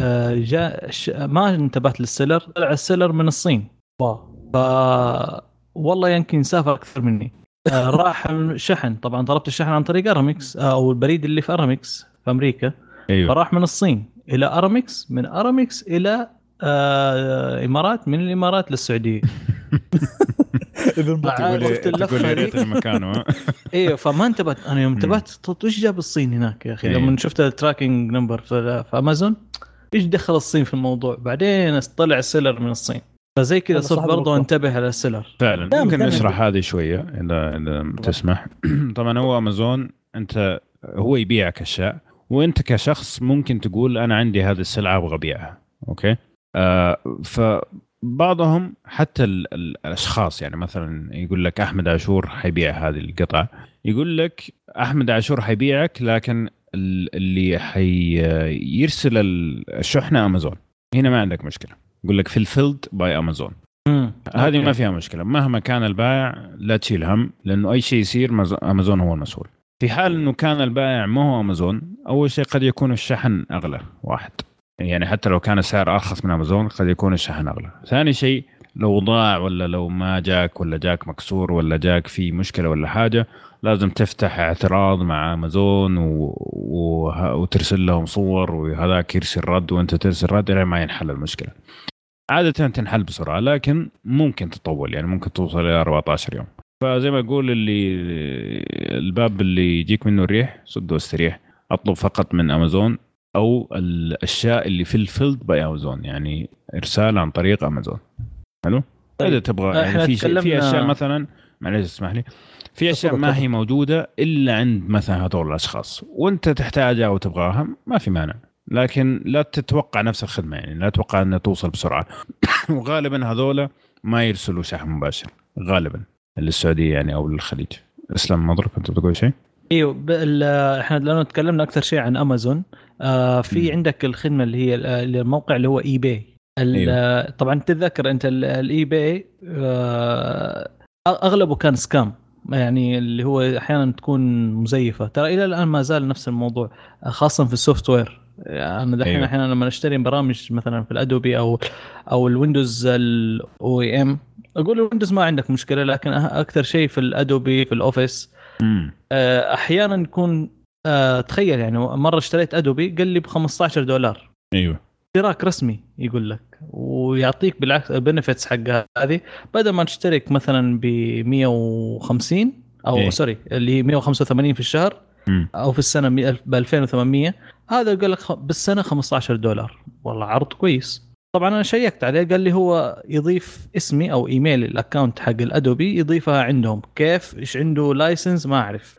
آه جاء ش... ما انتبهت لل seller طلع ال seller من الصين wow ف والله يمكن سافر أكثر مني آه راح الشحن. طبعا طلبت الشحن عن طريق أرامكس آه أو البريد اللي في أرامكس في أمريكا. أيوه. فراح من الصين إلى أرامكس من أرامكس إلى آه إمارات من الإمارات للسعودية. اذا عرفت ها؟ أيوه فما انتبهت. أنا يوم انتبهت إيش جاب الصين هناك يا أخي؟ إيه. لما شفت ال tracking number في, في أمازون إيش دخل الصين في الموضوع؟ بعدين طلع ال seller من الصين. فزي كذا هذا صرت الوقت. أنتبه على ال seller. فعلا. ممكن. نشرح هذه شوية إذا إذا تسمح. طبعا هو أمازون أنت هو يبيعك اشياء وأنت كشخص ممكن تقول أنا عندي هذه السلعة أبغى أبيعها. okay؟ آه فبعضهم حتى ال ال الأشخاص يعني مثلا يقول لك أحمد عاشور حيبيع هذه القطعة. يقول لك أحمد عاشور حيبيعك لكن ال- اللي حيرسل الشحنه أمازون. هنا ما عندك مشكلة. يقول لك fulfilled by أمازون. هذه ما فيها مشكلة. مهما كان البائع لا تشيل هم لأنه أي شيء يصير أمازون هو المسؤول. في حال إنه كان البائع ما هو أمازون أول شيء قد يكون الشحن أغلى واحد. يعني حتى لو كان السعر أرخص من أمازون قد يكون الشحن أغلى. ثاني شيء لو ضاع ولا لو ما جاك ولا جاك مكسور ولا جاك في مشكلة ولا حاجة لازم تفتح اعتراض مع أمازون و... و... وترسل لهم صور وهذاك يرسل رد وأنت ترسل رد إلى ما ينحل المشكلة. عادة تنحل بسرعة لكن ممكن تطول يعني ممكن توصل إلى 14 يوم. فزي ما أقول اللي الباب اللي يجيك منه الريح سده واستريح أطلب فقط من أمازون أو الأشياء اللي fulfilled by أمازون يعني إرسال عن طريق أمازون حلو طيب. إذا تبغى يعني في شيء في أشياء مثلا معلش اسمح لي في أشياء ما هي موجودة إلا عند مثلا هذول الأشخاص وأنت تحتاجها أو تبغاها ما في مانع لكن لا تتوقع نفس الخدمة يعني لا تتوقع إنها توصل بسرعة. وغالبا هذول ما يرسلوا شحن مباشر غالبا. للسعودية يعني أو للخليج. اسلم مضرب كنت بتقول شيء؟ أيوه إحنا لأنه تكلمنا أكثر شيء عن امازون آه في م. عندك الخدمة اللي هي الموقع اللي هو اي باي أيوه. طبعا تتذكر أنت ال eBay آه أغلبه كان scam يعني اللي هو أحيانا تكون مزيفة. ترى إلى الآن ما زال نفس الموضوع خاصه في ال software. أنا دحين. أحيانا لما نشتري برامج مثلا في الأدوبي أو أو الويندوز ال OEM أقول الويندوز ما عندك مشكلة لكن أكثر شيء في الأدوبي في الأوفيس. آه، أحيانا يكون آه، تخيل يعني مرة اشتريت أدوبي قال لي ب 15 دولار. أيوه. اشتراك رسمي يقول لك ويعطيك بالعكس ال benefits حق هذه. بدل ما تشترك مثلا ب 150 أو إيه؟ sorry اللي هي 185 في الشهر أو في السنة ب 2800 هذا قال لك بالسنة 15 دولار. والله عرض كويس. طبعا أنا check ت عليه قال لي هو يضيف اسمي أو email ال account حق الأدوبي يضيفها عندهم. كيف؟ إيش عنده؟ license ما أعرف.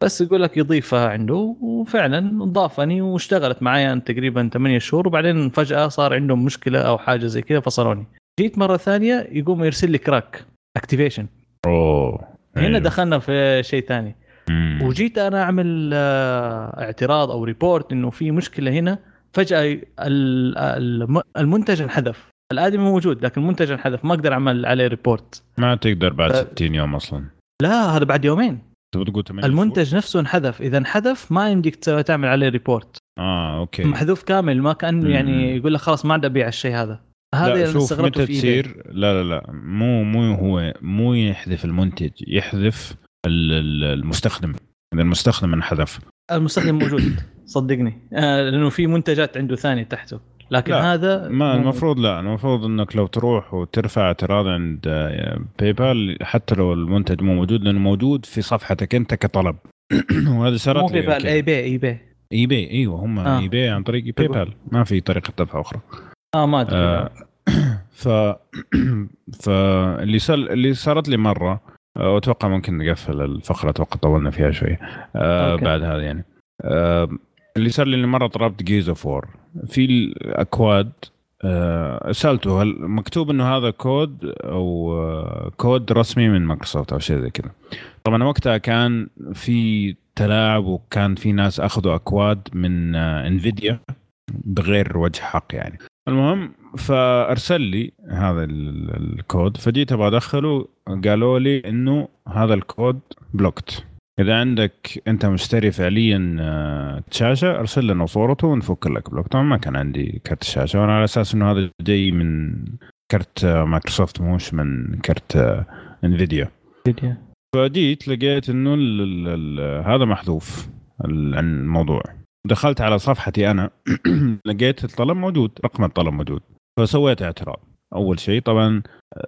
بس يقول لك يضيفها عنده وفعلا ضافني واشتغلت معي تقريبا 8 شهور. وبعدين فجأة صار عندهم مشكلة أو حاجة زي كذا فصلوني. جيت مرة ثانية يقوم يرسل لي crack activation أوه. هنا أيوه. دخلنا في شيء ثاني. وجيت أنا أعمل آه، اعتراض أو report إنه في مشكلة هنا فجأة المنتج انحذف. الآدمي موجود لكن المنتج انحذف ما أقدر أعمل عليه report ما تقدر بعد ف... 60 يوم أصلا. لا هذا بعد يومين. تقول المنتج شهور؟ نفسه انحذف. إذا انحذف ما يمديك تعمل عليه report آه okay. محذوف كامل ما كأنه يعني يقول لك خلاص ما عاد أبيع الشيء هذا. هذا اللي شوف متى تصير؟ لا لا لا مو مو هو مو يحذف المنتج. يحذف المستخدم. اذا المستخدم انحذف المستخدم موجود. صدقني. آه لأنه في منتجات عنده ثانية تحته. لكن لا هذا ما المفروض لا. المفروض إنك لو تروح وترفع اعتراض عند Pay آه، Pal حتى لو المنتج مو موجود لأنه موجود في صفحتك أنت كطلب. وهذا صارت مو PayPal eBay eBay eBay إيوه هم آه. eBay عن طريق PayPal ما في طريقة دفع أخرى. آه ما أدري. آه ف فاللي صار اللي صارت لي مرة وأتوقع ممكن نقفل الفقرة أتوقع طولنا فيها شوي. آه بعد هذا يعني. آه اللي صار لي مرة طلبت Gears of War في الأكواد آه سألته هل مكتوب إنه هذا كود أو آه كود رسمي من مايكروسوفت أو شيء زي كذا. طبعا وقتها كان في تلاعب وكان في ناس أخذوا أكواد من آه انفيديا بغير وجه حق يعني. المهم فأرسل لي هذا الكود فجيت أبغى أدخله قالوا لي إنه هذا الكود blocked إذا عندك أنت مشتري فعليا آه، شاشة أرسل لنا صورته ونفك لك block طبعا ما كان عندي كرت الشاشه وأنا على أساس إنه هذا جاي من كرت آه، مايكروسوفت مش من كرت آه، انفيديا انفيديا فجيت لقيت إنه هذا محذوف الموضوع. دخلت على صفحتي أنا لقيت الطلب موجود رقم الطلب موجود. فسويت اعتراض. أول شيء طبعا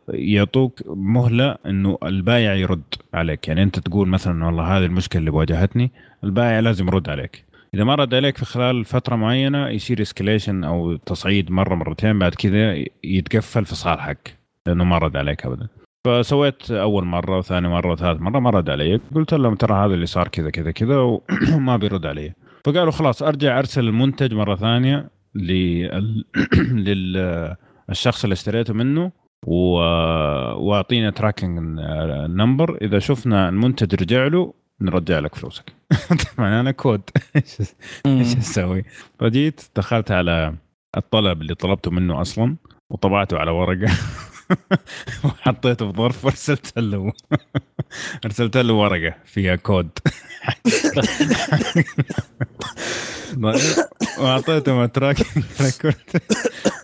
يعطوك مهلة إنه البايع يرد عليك. يعني أنت تقول مثلا والله هذه المشكلة اللي واجهتني البايع لازم يرد عليك. إذا ما رد عليك في خلال فترة معينة يصير اسكليشن أو تصعيد مرة مرتين بعد كذا يتقفل في صالحك لأنه ما رد عليك ابدا. فسويت أول مرة وثاني مرة وثالث مرة ما رد علي. قلت لهم ترى هذا اللي صار كذا كذا كذا وما بيرد علي. فقالوا خلاص أرجع أرسل المنتج مرة ثانية. لل... للشخص اللي اشتريته منه و... واعطينا tracking number إذا شفنا المنتج رجع له نرجع لك فلوسك. طبعا أنا كود إيش أسوي؟ فجيت دخلت على الطلب اللي طلبته منه أصلا وطبعته على ورقه وحطيته في ظرف وأرسلت له. أرسلت له ورقة فيها كود واعطيتهم تراك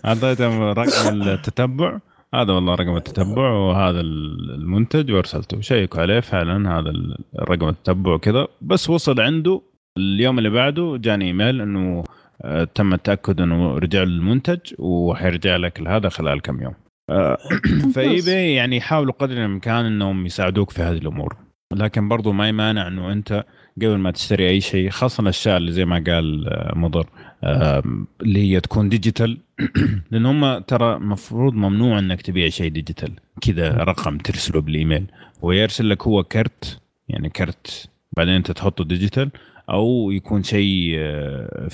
اعطيتهم رقم التتبع. هذا والله رقم التتبع وهذا المنتج وأرسلته. شيكوا عليه فعلا هذا الرقم التتبع وكذا. بس وصل عنده. اليوم اللي بعده جاني إيميل إنه آه، تم التأكد إنه رجع المنتج وحيرجع لك هذا خلال كم يوم. آه، ف eBay يعني يحاولوا قدر الإمكان إنهم يساعدوك في هذه الأمور. لكن برضو ما يمانع إنه أنت قبل ما تشتري أي شيء خاصة الأشياء اللي زي ما قال آه، مضر اللي هي تكون digital لأن هم ترى مفروض ممنوع إنك تبيع شيء digital كذا رقم ترسله بالإيميل. ويرسل لك هو كرت يعني كرت بعدين أنت تحطه digital أو يكون شيء آه،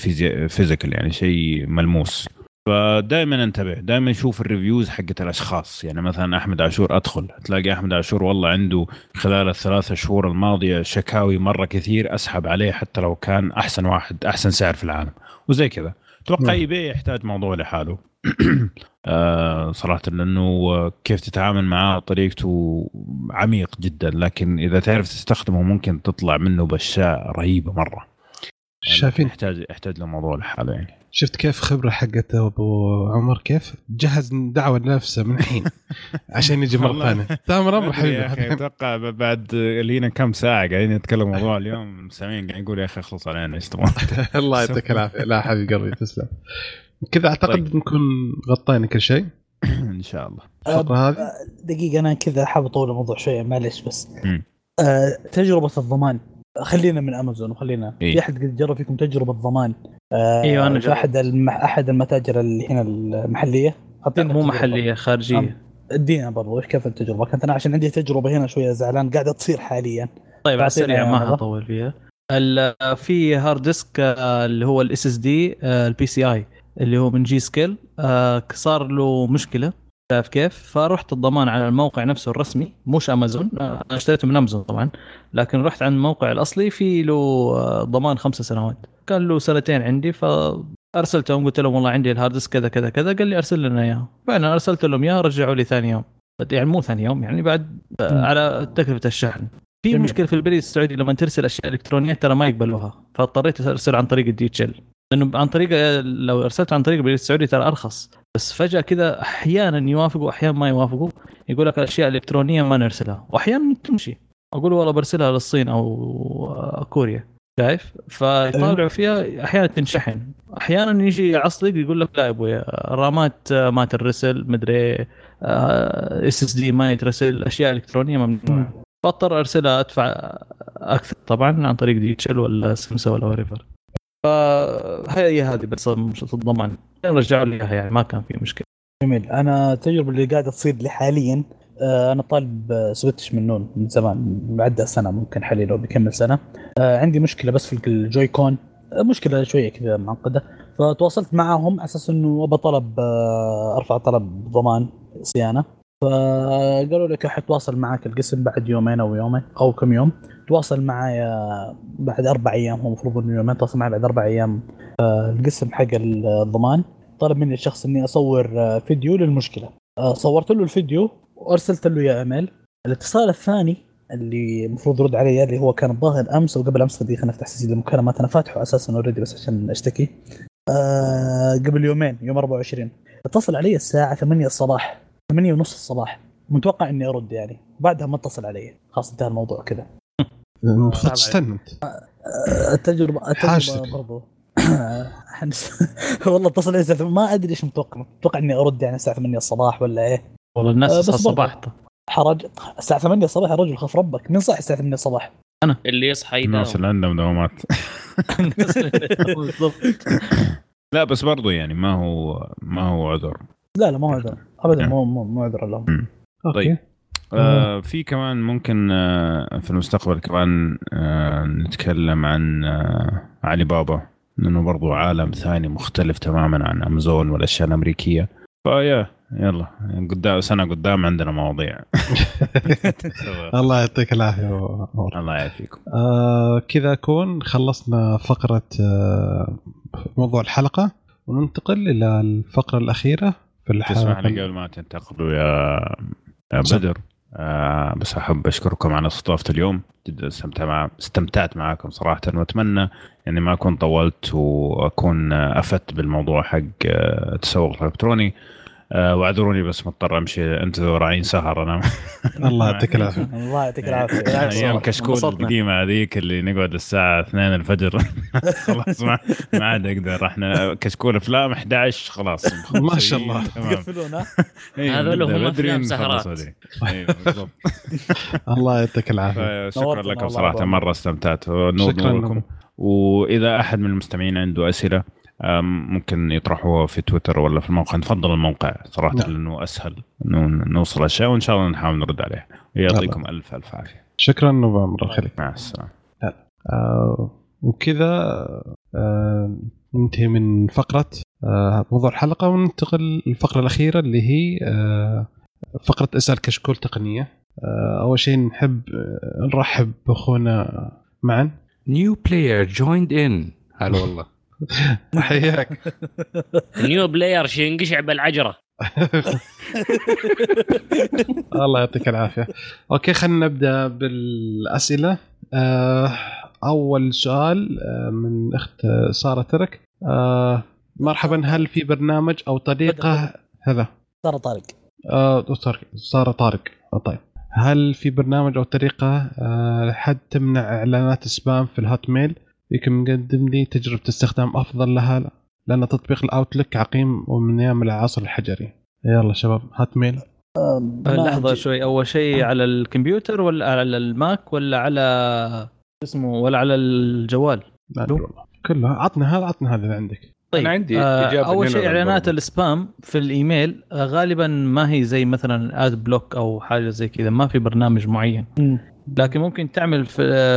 physical يعني شيء ملموس. فدائما انتبه دائما شوف ال reviews حقت الأشخاص. يعني مثلا أحمد عاشور أدخل تلاقي أحمد عاشور والله عنده خلال الثلاثة شهور الماضية شكاوي مرة كثير أسحب عليه حتى لو كان أحسن واحد أحسن سعر في العالم. وزي كذا. أتوقع eBay يحتاج موضوع لحاله. آه صراحة لأنه كيف تتعامل معاه طريقته عميق جدا لكن إذا تعرف تستخدمه ممكن تطلع منه باشياء رهيبه مرة. شايفين. يحتاج يحتاج له موضوع لحاله يعني. شفت كيف خبرة حقت أبو عمر؟ كيف؟ جهز دعوة لنفسه من الحين عشان يجي مرة ثانية. تامر أمر حبيبي. يا أخي أتوقع بعد لينا كم ساعة قاعدين نتكلم موضوع اليوم. المستمعين قاعدين يقول يا أخي اخلص علينا إيش تبغى. الله يعطيك العافية. لا حبيبي قلبي تسلم. كذا أعتقد طيب. نكون غطينا كل شيء. إن شاء الله. الفقرة هذه؟ دقيقة أنا كذا حاب أطول الموضوع شوية معلش بس. آه تجربة الضمان. خلينا من أمازون وخلينا إيه؟ في أحد قد جرب فيكم تجربة ضمان إيوه أنا في أحد المح... أحد المتاجر اللي هنا المحليه مو محلية خارجية. ادينا برضو إيش كيف التجربة؟ كانت أنا عشان عندي تجربة هنا شوية زعلان قاعدة تصير حاليا. طيب على السريع ما حطول فيها. في hard disk آه، اللي هو ال SSD ال PCIe اللي هو من G.Skill آه، صار له مشكلة. شايف كيف؟ فرحت الضمان على الموقع نفسه الرسمي مش امازون أنا اشتريته من امازون طبعا لكن رحت عند الموقع الأصلي في له آه، ضمان خمسة سنوات. كان له سنتين عندي فأرسلتهم قلت لهم والله عندي ال hard disk كذا كذا كذا قال لي أرسل لنا إياه. فعلا أرسلت لهم إياه رجعوا لي ثاني يوم. يعني مو ثاني يوم يعني بعد آه، على تكلفة الشحن. في جميل. مشكلة في البريد السعودي لما ترسل أشياء إلكترونية ترى ما يقبلوها فاضطريت أرسل عن طريق ال DHL لأنه عن طريق لو أرسلت عن طريق البريد السعودي ترى أرخص. بس فجأة كذا أحيانا يوافقوا واحيانا ما يوافقوا. يقول لك الأشياء الإلكترونية ما نرسلها. وأحيانا تمشي. أقول والله برسلها للصين أو كوريا. شايف؟ فيطالعوا فيها أحيانا تنشحن. أحيانا يجي يعصلك يقول لك لا يا أبوي الرامات ما ترسل مدري SSD ما يترسل الاشياء الالكترونيه ممنوعة. فاضطر أرسلها أدفع أكثر. طبعا عن طريق DHL ولا سمسا ولا وريفر فهي هذه بس الضمان رجعوا لي إياها يعني ما كان في مشكلة. جميل. أنا التجربه اللي قاعدة تصير لي حاليا آه، أنا طالب Switch من نون من زمان معدى سنة ممكن حاليا لو بيكمل سنة. آه، عندي مشكلة بس في ال Joy-Con آه، مشكلة شوية كذا معقدة. فتواصلت معهم على أساس إنه أبى طلب أرفع طلب ضمان صيانة. فقالوا لك حتواصل معك القسم بعد يومين أو يومين أو كم يوم. تواصل معايا بعد أربع أيام هو المفروض إنه يومين تواصل معي بعد أربع أيام القسم حق الضمان طلب مني الشخص إني أصور فيديو للمشكلة. صورت له الفيديو وأرسلت له اياه إيميل. الاتصال الثاني اللي المفروض يرد علي اللي هو كان الظاهر أمس وقبل أمس دقيقه خلينا نفتح تسجيل المكالمات أنا فاتحه أساسا already بس عشان أشتكي. آه قبل يومين يوم 24 اتصل علي الساعة 8 الصباح 8 ونص الصباح. متوقع إني أرد يعني. وبعدها ما اتصل علي. خلاص انتهى الموضوع كذا. المفروض تستنى أنت. آه، التجربه التجربة برضو. والله اتصل علي ما أدري إيش متوقع. متوقع إني أرد يعني الساعة 8 الصباح ولا إيه؟ والله الناس أه الصباح. حرج الساعة 8 الصباح يا رجل خاف ربك. مين صح الساعة 8 الصباح؟ أنا. اللي يصحى ينام. الناس اللي عندهم دوامات. لا بس برضو يعني ما هو ما هو عذر. لا لا ما هو عذر. ابدا مو مو, مو عذر لهم طيب. آه في كمان ممكن آه في المستقبل كمان آه نتكلم عن آه علي بابا لأنه برضو عالم ثاني مختلف تماما عن امازون والأشياء الأمريكية. فيا يلا قدام سنة قدام عندنا مواضيع. الله يعطيك العافية الله يعافيكم. آه كذا كون خلصنا فقرة آه موضوع الحلقة وننتقل إلى الفقرة الأخيرة في الحلقة. تسمح لي قبل ما تنتقلوا يا بدر؟ آه بس أحب أشكركم على استضافة اليوم. جدا استمتع مع استمتعت معاكم صراحة وأتمنى إني ما أكون طولت وأكون افدت بالموضوع حق التسوق الإلكتروني. آه واعذروني بس مضطر أمشي. انتظر عين سهر أنا. الله يعطيك العافية. الله يعطيك العافية. أيام كشكول القديمه هذيك اللي نقعد الساعة 2 الفجر. خلاص ما ما عاد أقدر. إحنا كشكول أفلام 11 خلاص. ما شاء الله. تقفلون ها؟ هذول هم أفلام سهرات. بالضبط. الله يعطيك العافية. شكرا لكم صراحة. مرة استمتعت. شكراً لكم. وإذا أحد من المستمعين عنده أسئلة ممكن يطرحوها في تويتر ولا في الموقع. نفضل الموقع صراحة نعم. لأنه أسهل إنه نوصل أشياء وإن شاء الله نحاول نرد عليها. يعطيكم ألف ألف عافية. شكرا نوفمبر. الله مع السلامة. آه وكذا آه ننتهي من فقرة آه موضوع الحلقة وننتقل للفقرة الأخيرة اللي هي آه فقرة أسأل كشكول تقنية. آه أول شيء نحب نرحب بأخونا معاذ. new player joined in هلا والله. حياك new player شينقشع بالعجرة. الله يعطيك العافية. okay خلينا نبدأ بالأسئلة. آه أول سؤال آه من أخت سارة ترك. آه مرحبا هل في برنامج أو طريقة؟ هذا. ترى طارق. سارة طارق. طيب. هل في برنامج أو طريقة حد تمنع إعلانات spam في ال Hotmail؟ يمكن مقدم لي تجربة استخدام أفضل لها لأن تطبيق ال Outlook عقيم ومن أيام العصر الحجري. يلا شباب Hotmail آه، لحظة أجي- شوي. أول شيء على الكمبيوتر ولا على ال Mac ولا على اسمه ولا على الجوال؟ ما أدري والله. كله. عطنا هذا عطنا هذا اللي عندك. طيب أنا عندي آه إجابة أول شيء إعلانات. ال spam في الإيميل آه غالبا ما هي زي مثلا ad block أو حاجة زي كذا ما في برنامج معين. مم. لكن ممكن تعمل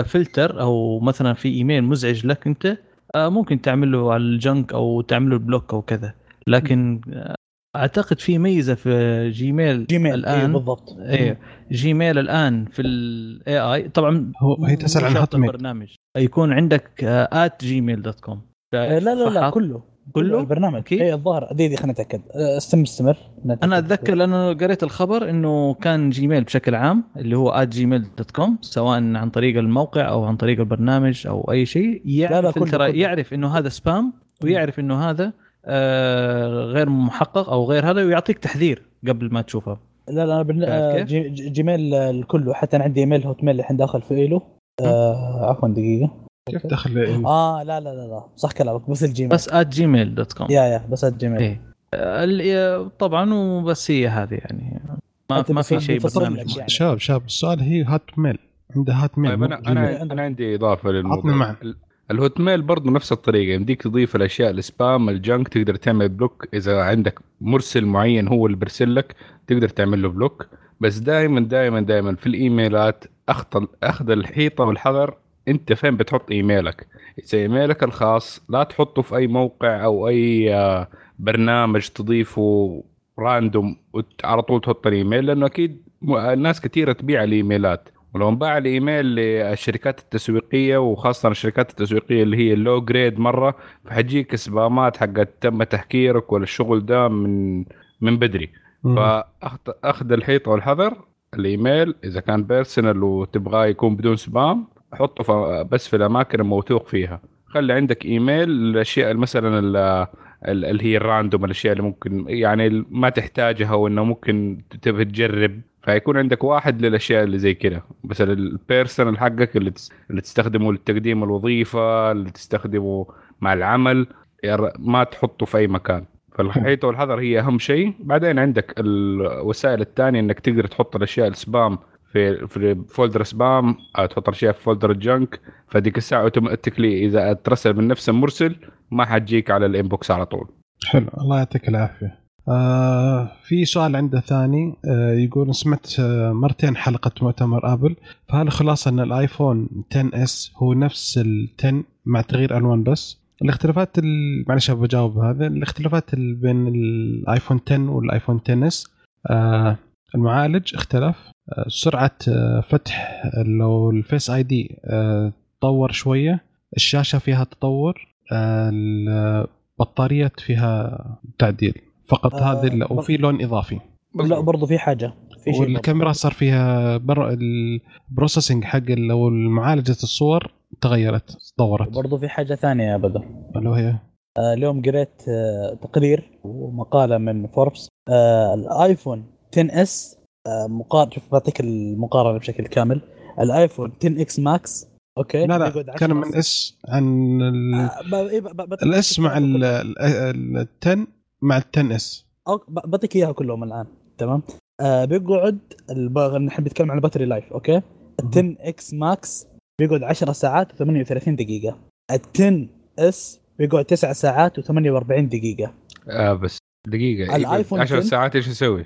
فلتر أو مثلا في إيميل مزعج لك أنت آه، ممكن تعمله على ال junk أو تعمله block أو كذا. لكن آه، أعتقد في ميزة في Gmail Gmail الان الآن بالضبط. إيه Gmail الآن في ال AI طبعا هو هي تسأل عن Hotmail البرنامج. يكون عندك at Gmail dot com لا لا لا كله. كله؟ البرنامج. أكيد؟ اي الظاهر. دي دي خلينا نتاكد آه، استمر. استمر أنا أتذكر لأنه قريت الخبر إنه كان Gmail بشكل عام اللي هو Gmail dot com سواء عن طريق الموقع أو عن طريق البرنامج أو أي شيء يعرف لا، كله- فلتر- كله. يعرف إنه هذا spam ويعرف إنه هذا آه غير محقق أو غير هذا ويعطيك تحذير قبل ما تشوفه. لا لا أنا؟ جي- جي- Gmail الكله حتى أنا عندي إيميل Hotmail الحين داخل في إيلو. آه عفوا دقيقة. كيف دخل آه لا لا لا لا. صح كلامك بس ال Gmail. بس Gmail dot com يا يا بس ال Gmail إيه. آه، ال- طبعا وبس هي هذه يعني. ما, ما بس في شيء برنامج. يعني. شباب شباب السؤال هي Hotmail عنده Hotmail طيب أنا Gmail. أنا أنا عندي إضافة للموضوع. ال Hotmail برضه نفس الطريقة يمديك تضيف الأشياء ال spam ال junk تقدر تعمل block. إذا عندك مرسل معين هو اللي بيرسل لك تقدر تعمل له block. بس دائما دائما دائما في الإيميلات اخذ أخذ الحيطة والحذر أنت فين بتحط إيميلك؟ إذا إيميلك الخاص لا تحطه في أي موقع أو أي آه، برنامج تضيفه random وعلى طول تحط الإيميل لأنه أكيد الناس كثيره تبيع الإيميلات. ولو انباع الإيميل للشركات التسويقية وخاصة الشركات التسويقية اللي هي ال low grade مرة فحتجيك سبامات حقت تم تحكيرك ولا الشغل ده من من بدري. فاخذ أخذ الحيطة والحذر الإيميل إذا كان personal وتبغاه يكون بدون spam حطه بس في الأماكن الموثوق فيها. خلي عندك إيميل الاشياء مثلا ال- ال- اللي هي ال random الأشياء اللي ممكن يعني ما تحتاجها وإنه ممكن تبغى تجرب. فيكون عندك واحد للأشياء اللي زي كده. بس ال personal حقك اللي اللي تستخدمه لتقديم الوظيفة اللي تستخدمه مع العمل. ما تحطه في أي مكان. فالحيطة والحذر هي أهم شيء. بعدين عندك الوسائل الثانية إنك تقدر تحط الأشياء ال spam في في folder spam تحط الاشياء في folder ال junk فديك الساعة automatically إذا ترسل من نفس المرسل ما حتجيك على ال inbox على طول. حلو. الله يعطيك العافية. آه في سؤال عنده ثاني آه يقول سمعت آه مرتين حلقة مؤتمر Apple. فهل الخلاصه إن ال iPhone 10 S هو نفس ال 10 مع تغيير ألوان بس؟ الاختلافات ال- معلش بجاوب هذا الاختلافات ال- بين ال iPhone 10 وال iPhone 10 S آه المعالج اختلف. آه سرعة آه فتح لو ال Face ID آه تطور شوية. الشاشة فيها تطور. آه البطاريات فيها تعديل. فقط آه، هذه ال- بر- وفي لون إضافي. لا برضو في حاجة. في شيء والكاميرا صار فيها بر ال processing حق أو معالجة الصور تغيرت تطورت. برضو في حاجة ثانية يا بدر. اللي هي؟ آه، اليوم قريت آه، تقرير ومقالة من فوربس آه، ال iPhone 10 S مقارنه شوف بعطيك المقارنة بشكل كامل. ال iPhone 10 X Max okay؟ لا لا كان من S عن ال S مع ال 10 مع ال 10 S. بعطيك إياها كلهم الآن تمام؟ آه بيقعد نحب نتكلم عن ال battery life okay؟ ال 10 X Max بيقعد 10 ساعات و38 دقيقة. ال 10 S بيقعد 9 ساعات و48 دقيقة. آه بس دقيقة. ال iPhone 10 ساعات إيش يسوي؟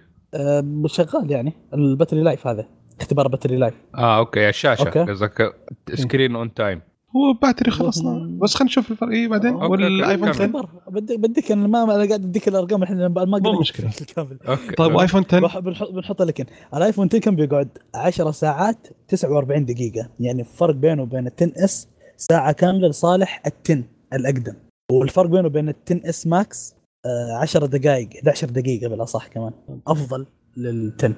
شغال يعني. ال battery life هذا اختبار battery life. آه okay الشاشه قصدك screen on time هو battery خلاص بس خلينا نشوف الفرق. إيه بعدين؟ وال iPhone 10 بدك بدك أنا ما أنا قاعد أديك الأرقام الحين ما قلت مشكلة. الكامل طيب iPhone 10 بنحط لك ال iPhone 10 كم بيقعد؟ 10 ساعات 49 دقيقة. يعني الفرق بينه وبين ال 10 S ساعة كاملة لصالح ال 10 الأقدم. والفرق بينه وبين ال 10 S Max 10 دقائق 11 دقيقة بالأصح كمان. أفضل لل 10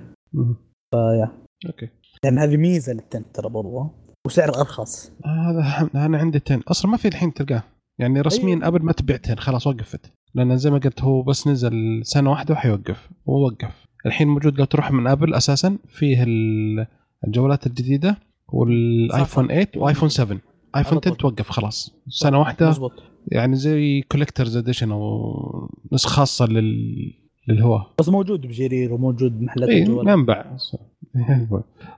فيا okay. يعني هذه ميزة لل 10 ترى برضه وسعر أرخص. هذا أنا عندي 10 أصلا ما في الحين تلقاه. يعني رسميا أيه. قبل ما تبيع 10 خلاص وقفت. لأن زي ما قلت هو بس نزل سنة واحدة وحيوقف. ووقف الحين موجود لو تروح من Apple أساسا فيه الجوالات الجديدة والآيفون 8 وآيفون 7 آيفون 10 توقف خلاص. سنة واحدة. مزبوط. يعني زي collector's edition أو نسخه خاصة لل للهواة. بس موجود بجرير وموجود بمحلات إيه الجوال منبع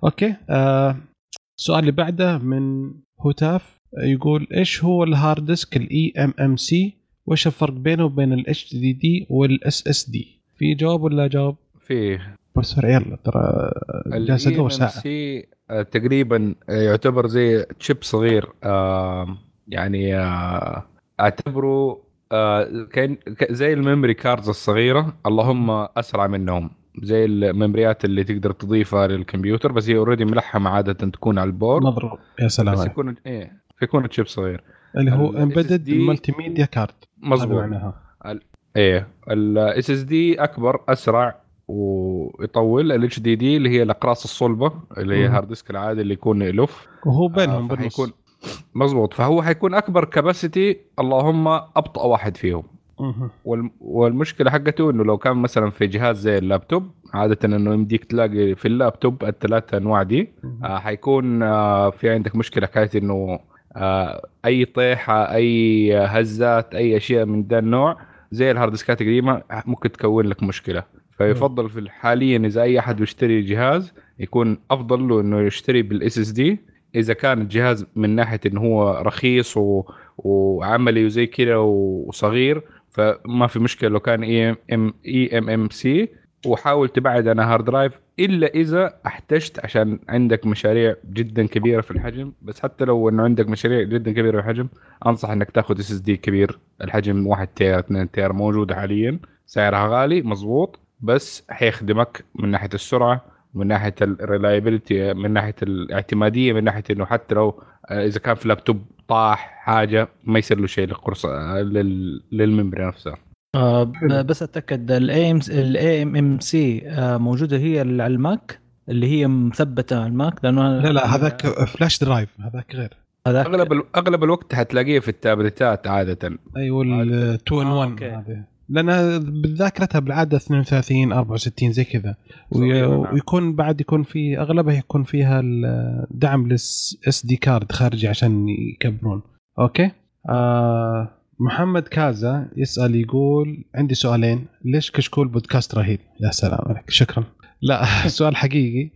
okay آه السؤال اللي بعده من هتاف يقول إيش هو ال hard disk ال eMMC وإيش الفرق بينه وبين ال HDD وال SSD في جواب ولا جواب؟ فيه بس يلا ترى جالس ادور ساعة. سي آه، تقريبا يعتبر زي chip صغير آه يعني آه أعتبره آه كان زي ال memory cards الصغيرة اللهم أسرع منهم. زي الميموريات اللي تقدر تضيفها للكمبيوتر بس هي already ملحمة عادة تكون على ال board. مظبوط. يا سلام. بس يكون إيه فيكون chip صغير. اللي هو embedded multimedia card مظبوط. ال... إيه. ال SSD أكبر أسرع ويطول. ال HDD اللي هي الأقراص الصلبة اللي هي hard disk العادي اللي يكون الوف وهو بينهم آه يكون مظبوط. فهو حيكون أكبر capacity اللهم أبطأ واحد فيهم. والمشكلة حقته إنه لو كان مثلا في جهاز زي اللابتوب عادة إنه يمديك تلاقي في اللابتوب الثلاثة أنواع دي آه حيكون آه في عندك مشكلة حكايه إنه آه أي طيحة أي هزات أي أشياء من ذا النوع زي الهارد ديسكات القديمه ممكن تكون لك مشكلة. فيفضل في حاليا إذا أي أحد بيشتري جهاز يكون أفضل له إنه يشتري بال SSD إذا كان الجهاز من ناحية إنه هو رخيص و... وعملي وزي كذا وصغير فما في مشكلة لو كان اي ام اي ام ام سي وحاول تبعد عن hard drive إلا إذا احتجت عشان عندك مشاريع جدا كبيرة في الحجم. بس حتى لو إنه عندك مشاريع جدا كبيرة في الحجم أنصح إنك تاخذ SSD كبير. الحجم 1 تيرا 2 تيرا موجوده حاليا. سعرها غالي مزبوط بس حيخدمك من ناحية السرعة. من ناحية ال reliability من ناحية الاعتماديه من ناحية إنه حتى لو آه، إذا كان في لابتوب طاح حاجة ما يصير له شيء للقرص آه، لل memory نفسها. آه بس أتأكد ال eM ال eMMC موجودة هي على الماك؟ اللي هي مثبتة على الماك؟ لأنه لا لا هذاك flash drive هذاك غير. هذاك أغلب أغلب الوقت حتلاقيه في التابلتات عادة. أيوه ال 2 in 1 هذه. لأن بذاكرتها بالعادة 32 64 زي كذا. ويكون بعد يكون في أغلبها يكون فيها الدعم لل SD card خارجي عشان يكبرون. okay؟ آه محمد كازا يسأل يقول عندي سؤالين. ليش كشكول بودكاست رهيب؟ يا سلام عليك. شكرا. لا سؤال حقيقي.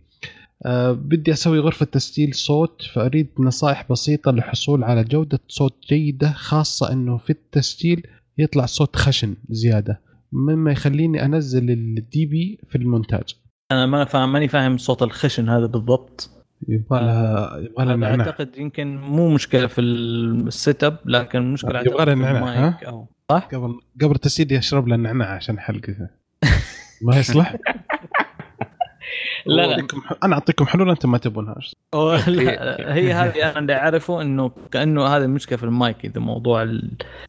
أه بدي أسوي غرفة تسجيل صوت فأريد نصائح بسيطة للحصول على جودة صوت جيدة خاصة إنه في التسجيل يطلع صوت خشن زيادة مما يخليني أنزل ال dB في المونتاج. أنا ما فاهم ماني فاهم صوت الخشن هذا بالضبط. يبغى لها يبغى لها نعناع. أعتقد يمكن مو مشكلة في ال setup لكن المشكلة يبغى لها نعناع صح؟ قبل قبل تسيدي اشرب له نعناع عشان حلقة. ما يصلح؟ لا لا. أنا أعطيكم حلول أنتم ما تبونها هي هذه أنا اللي أعرفه إنه كأنه هذه المشكلة في المايك إذا موضوع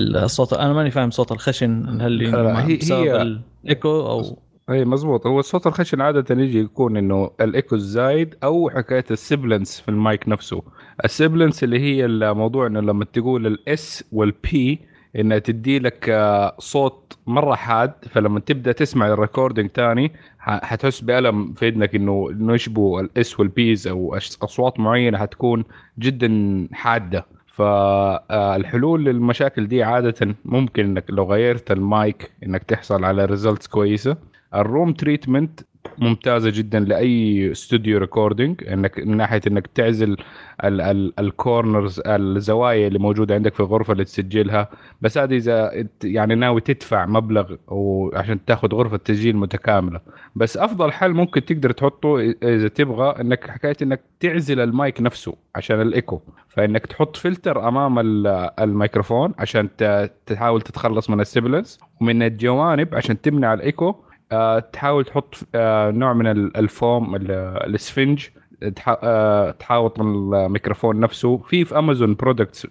الصوت أنا ماني فاهم صوت الخشن هل هي هي الإيكو أو اي مزبوط. هو الصوت الخشن عادة يجي يكون إنه الإيكو الزايد أو حكاية ال sibilance في المايك نفسه. ال sibilance اللي هي الموضوع إنه لما تقول ال S وال P انها تدي لك آه، صوت مرة حاد فلما تبدأ تسمع ال recording تاني ح- حتحس بألم في اذنك إنه إنه ال S وال Ps أو أصوات معينة حتكون جدا حادة. فالحلول للمشاكل دي عادة ممكن إنك لو غيرت المايك إنك تحصل على results كويسة. ال room treatment ممتازة جدا لأي studio recording انك من ناحية إنك تعزل ال corners الزوايا اللي موجودة عندك في الغرفة اللي تسجلها. بس هذه إذا يعني ناوي تدفع مبلغ وعشان تاخذ غرفة تسجيل متكاملة. بس أفضل حل ممكن تقدر تحطه إذا تبغى إنك حكاية إنك تعزل المايك نفسه عشان الإيكو. فإنك تحط فلتر أمام ال- الميكروفون عشان تحاول تتخلص من ال sibilance. ومن الجوانب عشان تمنع الإيكو تحاول تحط آه، نوع من ال- الفوم ال- الاسفنج آه، تحاوط الميكروفون نفسه. في في امازون products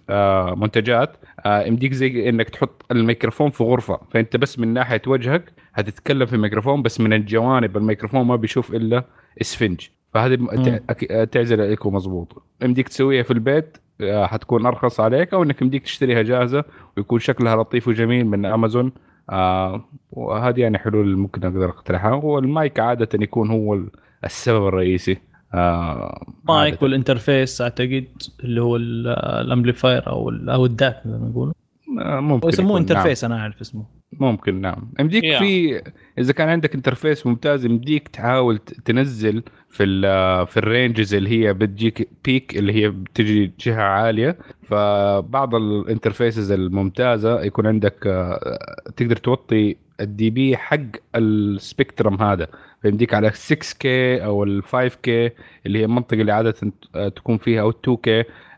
منتجات آه، يمديك زي إنك تحط الميكروفون في غرفة. فأنت بس من ناحية وجهك هتتكلم في الميكروفون بس من الجوانب الميكروفون ما بيشوف إلا اسفنج فهذه آه، تعزل الايكو مظبوط. يمديك تسويها في البيت آه، حتكون أرخص عليك أو إنك يمديك تشتريها جاهزة ويكون شكلها لطيف وجميل من امازون آه وهذه يعني حلول ممكن أقدر أقترحها والمايك عادة يكون هو ال- السبب الرئيسي آه مايك. وال interface أعتقد اللي هو ال- ال amplifier أو ال- أو ال DAC زي ما يقولوا آه ممكن ويسموه يكون، interface أنا أعرف اسمه نعم. ممكن نعم يمديك Yeah. في إذا كان عندك interface ممتاز يمديك تحاول تنزل في في ال ranges اللي هي بتجيك peak اللي هي بتجي جهة عالية. فبعض ال interfaces الممتازة يكون عندك آه، تقدر توطي ال dB حق ال spectrum هذا. فيمديك على 6K أو ال 5K اللي هي المنطقة اللي عادة تكون فيها أو 2K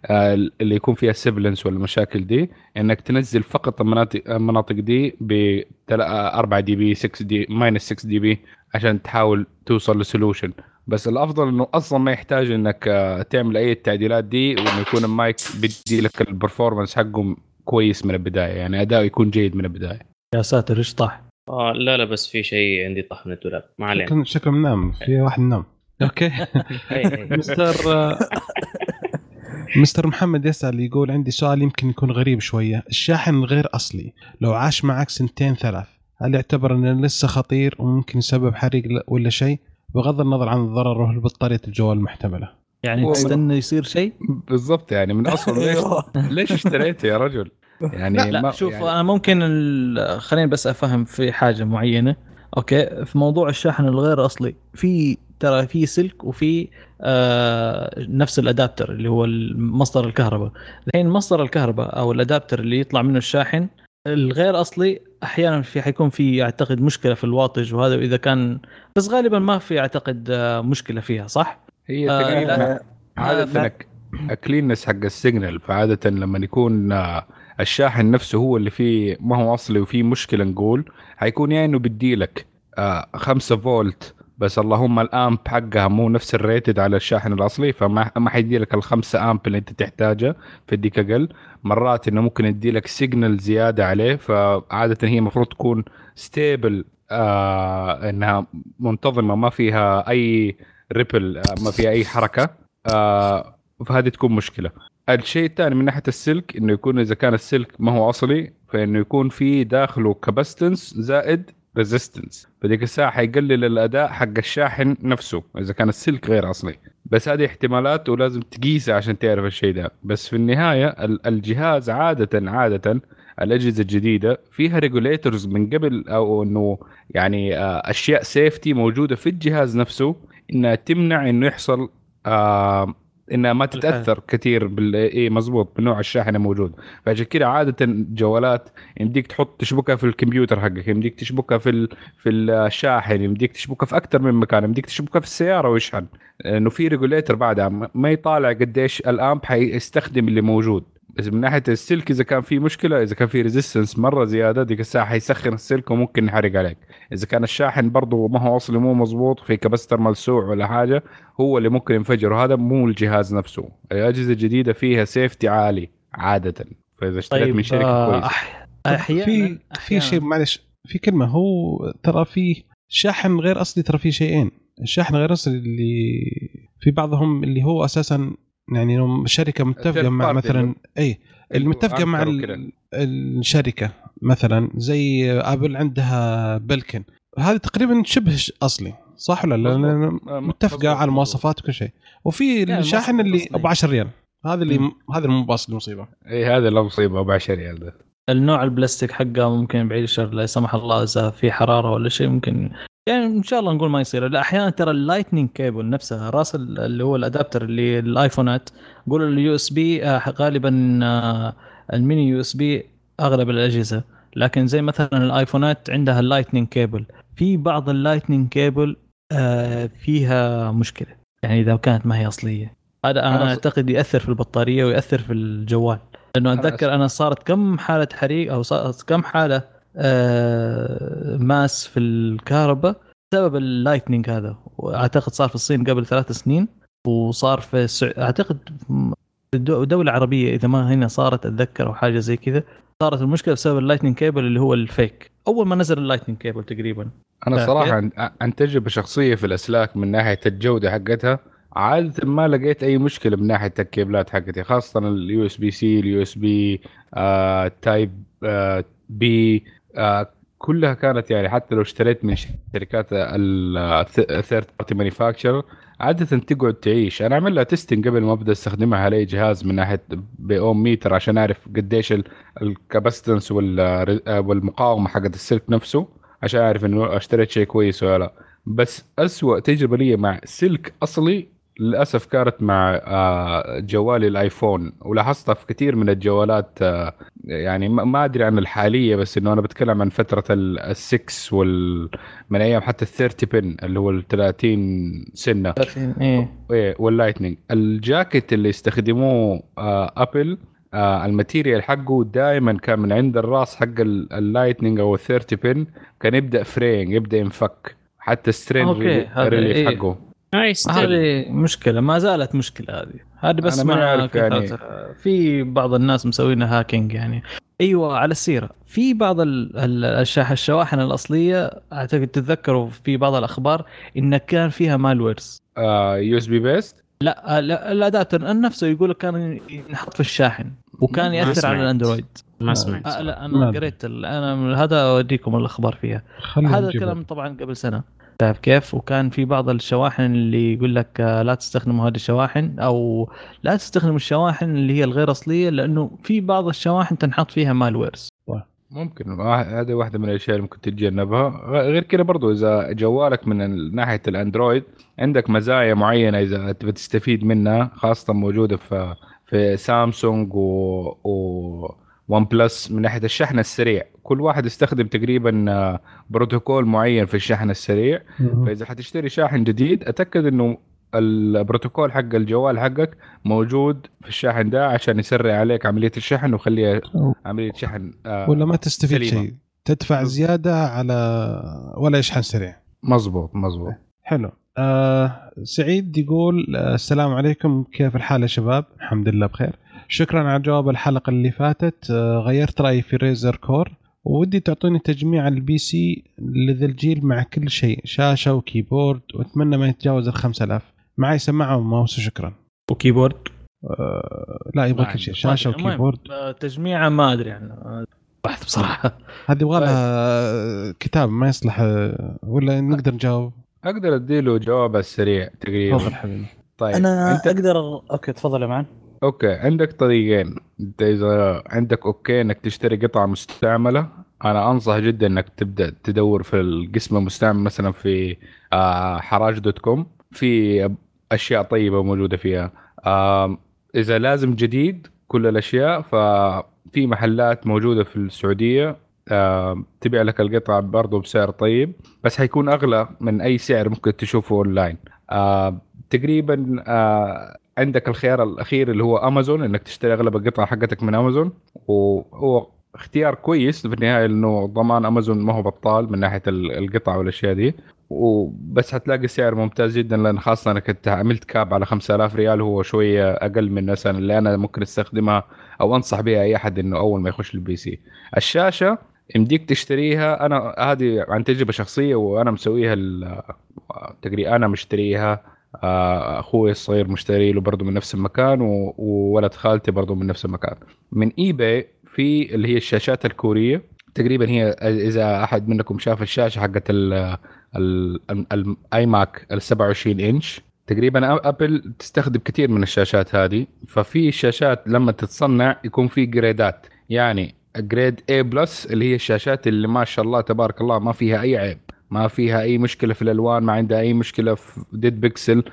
آه، اللي يكون فيها sibilance والمشاكل دي. إنك تنزل فقط المناطق المناطق دي ب 4 dB 6 d minus 6 dB عشان تحاول توصل ل solution. بس الأفضل إنه أصلا ما يحتاج إنك آه، تعمل أي التعديلات دي وإنه يكون المايك بيدي لك ال performance حقه كويس من البداية يعني اداؤه يكون جيد من البداية. يا ساتر إيش طاح؟ آه لا لا بس في شيء عندي طح من الدولاب ما علينا. شكله منام في واحد نام. okay. هي هي. مستر آه، مستر محمد يسأل يقول عندي سؤال يمكن يكون غريب شوية. الشاحن الغير أصلي لو عاش معك سنتين ثلاث هل يعتبر أنه لسه خطير وممكن يسبب حريق ولا شيء؟ بغض النظر عن ضرره لبطارية الجوال المحتملة يعني هو- تستنى يصير شيء؟ بالضبط يعني من أصل ليش ليش اشتريته يا رجل؟ يعني لا ما شوف يعني أنا ممكن ال- خليني بس أفهم في حاجة معينة. أوكي في موضوع الشاحن الغير أصلي في ترى في سلك وفي آه نفس الأدابتر اللي هو مصدر الكهرباء. الحين مصدر الكهرباء أو الأدابتر اللي يطلع منه الشاحن الغير أصلي أحيانا في حيكون في أعتقد مشكلة في الواطج وهذا اذا كان بس غالبا ما في أعتقد آه، مشكلة فيها صح؟ هي آه، تقريبا. انك ال cleanness حق ال signal فعادة لما يكون آه، الشاحن نفسه هو اللي فيه ما هو أصلي وفيه مشكلة نقول حيكون يا إنه بديلك 5 فولت بس اللهم ال amp حقها مو نفس ال rated على الشاحن الأصلي فما ما حيدي لك الخمسة amp اللي أنت تحتاجها فيديك أقل. مرات إنه ممكن يدي لك signal زيادة عليه فعادة هي المفروض تكون stable آه إنها منتظمة ما فيها أي ripple آه ما فيها أي حركة آه فهذه تكون مشكلة. الشيء الثاني من ناحية السلك إنه يكون إذا كان السلك ما هو أصلي فإنه يكون في داخله capacitance زائد resistance فديك الساعة حيقلل الأداء حق الشاحن نفسه إذا كان السلك غير أصلي. بس هذه احتمالات ولازم تقيسها عشان تعرف الشيء ده. بس في النهاية ال- الجهاز عادة عادة الأجهزة الجديدة فيها regulators من قبل أو إنه يعني آه، أشياء safety موجودة في الجهاز نفسه إنها تمنع إنه يحصل آه إنها ما تتأثر كثير بال اي مزبوط بنوع الشاحن الموجود فعشان كذا عادة جوالات يمديك تحط تشبكها في الكمبيوتر حقك يمديك تشبكها في ال... في الشاحن يمديك تشبكها في أكثر من مكان يمديك تشبكها في السيارة ويشحن. لأنه في regulator بعدها ما يطالع قديش ال amp حيستخدم اللي موجود. بس من ناحية السلك إذا كان في مشكلة إذا كان في resistance مرة زيادة ديك الساعة حيسخن السلك وممكن يحرق عليك. إذا كان الشاحن برضه ما هو أصلي مو مزبوط في capacitor ملسوع ولا حاجة هو اللي ممكن ينفجر. وهذا مو الجهاز نفسه. الأجهزة الجديدة فيها safety عالي عادة. فإذا اشتريت من شركة آه، كويسه أح... أحيانا في في شيء معلش في كلمة هو ترى في شاحن غير أصلي ترى في شيئين. الشاحن غير أصلي اللي في بعضهم اللي هو أساسا يعني لو شركة متفقة مع. مثلا اي المتفقة مع الشركة مثلا زي Apple عندها Belkin هذه تقريبا شبه أصلي صح ولا لا؟ آه، متفقة على. المواصفات وكل شيء وفي الشاحن اللي. أبو 10 ريال هذا اللي. هذا مو باصل المصيبه اي هذا لا مصيبة أبو 10 ريال ده النوع البلاستيك حقه ممكن بعيد الشر لا سمح الله إذا في حرارة ولا شيء ممكن يعني إن شاء الله نقول ما يصير. لا أحيانا ترى ال Lightning cable نفسها راس ال- اللي هو ال adapter اللي الآيفونات قول ال USB غالبا آه، ال mini USB أغلب الأجهزة. لكن زي مثلا الآيفونات عندها ال Lightning cable. في بعض ال Lightning cable آه، فيها مشكلة. يعني إذا كانت ما هي أصلية. هذا أنا أعتقد ياثر في البطارية وياثر في الجوال. لأنه أنا أتذكر أنا صارت كم حالة حريق أو صارت كم حالة آه، ماس في الكهرباء بسبب ال Lightning هذا. وأعتقد صار في الصين قبل ثلاث سنين وصار في السع... أعتقد في الدو- دولة عربية إذا ما هنا صارت أتذكر أو حاجة زي كذا صارت المشكلة بسبب ال Lightning cable اللي هو ال fake. أول ما نزل ال Lightning cable تقريبا. أنا كيف؟ عن, عن تجربه شخصيه في الأسلاك من ناحية الجودة حقتها. عادة ما لقيت أي مشكلة من ناحية الكيبلات حقتي خاصة ال USB C ال USB type B كلها كانت يعني حتى لو اشتريت من شركات ال third party manufacture عادة تقعد تعيش. أنا اعمل لها testing قبل ما أبدأ أستخدمها على أي جهاز من ناحية ب ohm meter عشان أعرف قديش ال capacitance والمقاومة حقت السلك نفسه عشان أعرف إنه اشتريت شيء كويس ولا لا. بس أسوأ تجربة لي مع سلك أصلي للأسف كانت مع آه، جوالي ال iPhone ولاحظتها في كثير من الجوالات آه، يعني ما أدري عن الحالية بس إنه أنا بتكلم عن فترة ال6 وال من أيام حتى ال 30 بن اللي هو ال 30 سنة. إيه. إيه واللايتنينج. الجاكيت اللي يستخدموه آه أبل آه الماتيريال حقه دائما كان من عند الراس حق ال- اللايتنينج أو ال 30 بن. كان يبدأ فرينج يبدأ ينفك حتى سترين أوكي، هذا ريليف إيه. حقه. هاي ستيل هذه مشكلة ما زالت مشكلة هذه. هذه بس ما كيف يعني. في بعض الناس مسوينها hacking يعني. أيوه على السيرة. في بعض الشواحن الأصلية أعتقد تتذكروا في بعض الأخبار إن كان فيها malwares آه USB based لا لا، ال adapter نفسه يقول لك كان ينحط في الشاحن وكان يأثر. على ال Android. ما سمعت. آه لا أنا. قريت ال- أنا هذا أوريكم الأخبار فيها. هذا الكلام طبعا قبل سنة. شايف كيف؟ وكان في بعض الشواحن اللي يقول لك آه، لا تستخدموا هذه الشواحن أو لا تستخدموا الشواحن اللي هي الغير أصلية لأنه في بعض الشواحن تنحط فيها malwares ممكن. واحد- هذه واحدة من الأشياء اللي ممكن تتجنبها. غير كذا برضو إذا جوالك من ناحية ال Android عندك مزايا معينة إذا تبي تستفيد منها خاصة موجودة في في سامسونج و, و OnePlus من ناحية الشحن السريع. كل واحد يستخدم تقريبا آه، بروتوكول معين في الشحن السريع. فإذا حتشتري شاحن جديد أتأكد إنه البروتوكول حق الجوال حقك موجود في الشاحن ده عشان يسرع عليك عملية الشحن ويخليها عملية شحن آه، ولا ما تستفيد. شيء؟ تدفع زيادة على ولا يشحن سريع. مظبوط مظبوط. حلو. آه سعيد يقول آه السلام عليكم كيف الحال يا شباب؟ الحمد لله بخير. شكرا على جواب الحلقة اللي فاتت. آه غيرت رأيي في ريزر كور ودي تعطوني تجميع ال PC لذا الجيل مع كل شيء شاشة و keyboard وأتمنى ما يتجاوز ال 5000 معي سماعة وماوس وشكرا. و keyboard؟ آه لا يبغى كل شيء. شاشة و keyboard. آه، تجميعة ما أدري عنه بحث بصراحة. هذه يبغى لها كتاب ما يصلح آه، ولا نقدر نجاوب؟ أقدر أديله جواب السريع تقريبا. تفضل حبيبي. طيب أنا أنت؟ أقدر okay تفضل يا معن. okay عندك طريقين. أنت إذا عندك okay إنك تشتري قطعة مستعملة أنا أنصح جدا إنك تبدأ تدور في القسم المستعمل مثلا في آه، حراج dot com. في أشياء طيبة موجودة فيها. إذا لازم جديد كل الأشياء ففي محلات موجودة في السعودية تبيع لك القطعة برضه بسعر طيب. بس حيكون أغلى من أي سعر ممكن تشوفه أونلاين. تقريبا آه، عندك الخيار الأخير اللي هو امازون إنك تشتري أغلب القطع حقتك من امازون وهو اختيار كويس في النهاية لأنه ضمان امازون ما هو بطال من ناحية ال- القطع والأشياء دي. وبس حتلاقي سعر ممتاز جدا لأن خاصة أنا كنت عملت cap على 5000 ريال هو شوية أقل من مثلا اللي أنا ممكن أستخدمها أو أنصح بها أي أحد إنه أول ما يخش ال PC. الشاشة يمديك تشتريها أنا هذه عن تجربة شخصية وأنا مسويها تقريبا أنا مشتريها أخوي الصغير مشتري له برضه من نفس المكان وولد خالتي برضه من نفس المكان. من eBay في اللي هي الشاشات الكورية. تقريبا هي إذا أحد منكم شاف الشاشة حقت ال- ال- ال- ال iMac ال 27 إنش. تقريبا Apple تستخدم كثير من الشاشات هذه. ففي الشاشات لما تتصنع يكون في grade ات يعني grade A plus اللي هي الشاشات اللي ما شاء الله تبارك الله ما فيها أي عيب. ما فيها أي مشكلة في الألوان ما عندها أي مشكلة في dead pixel.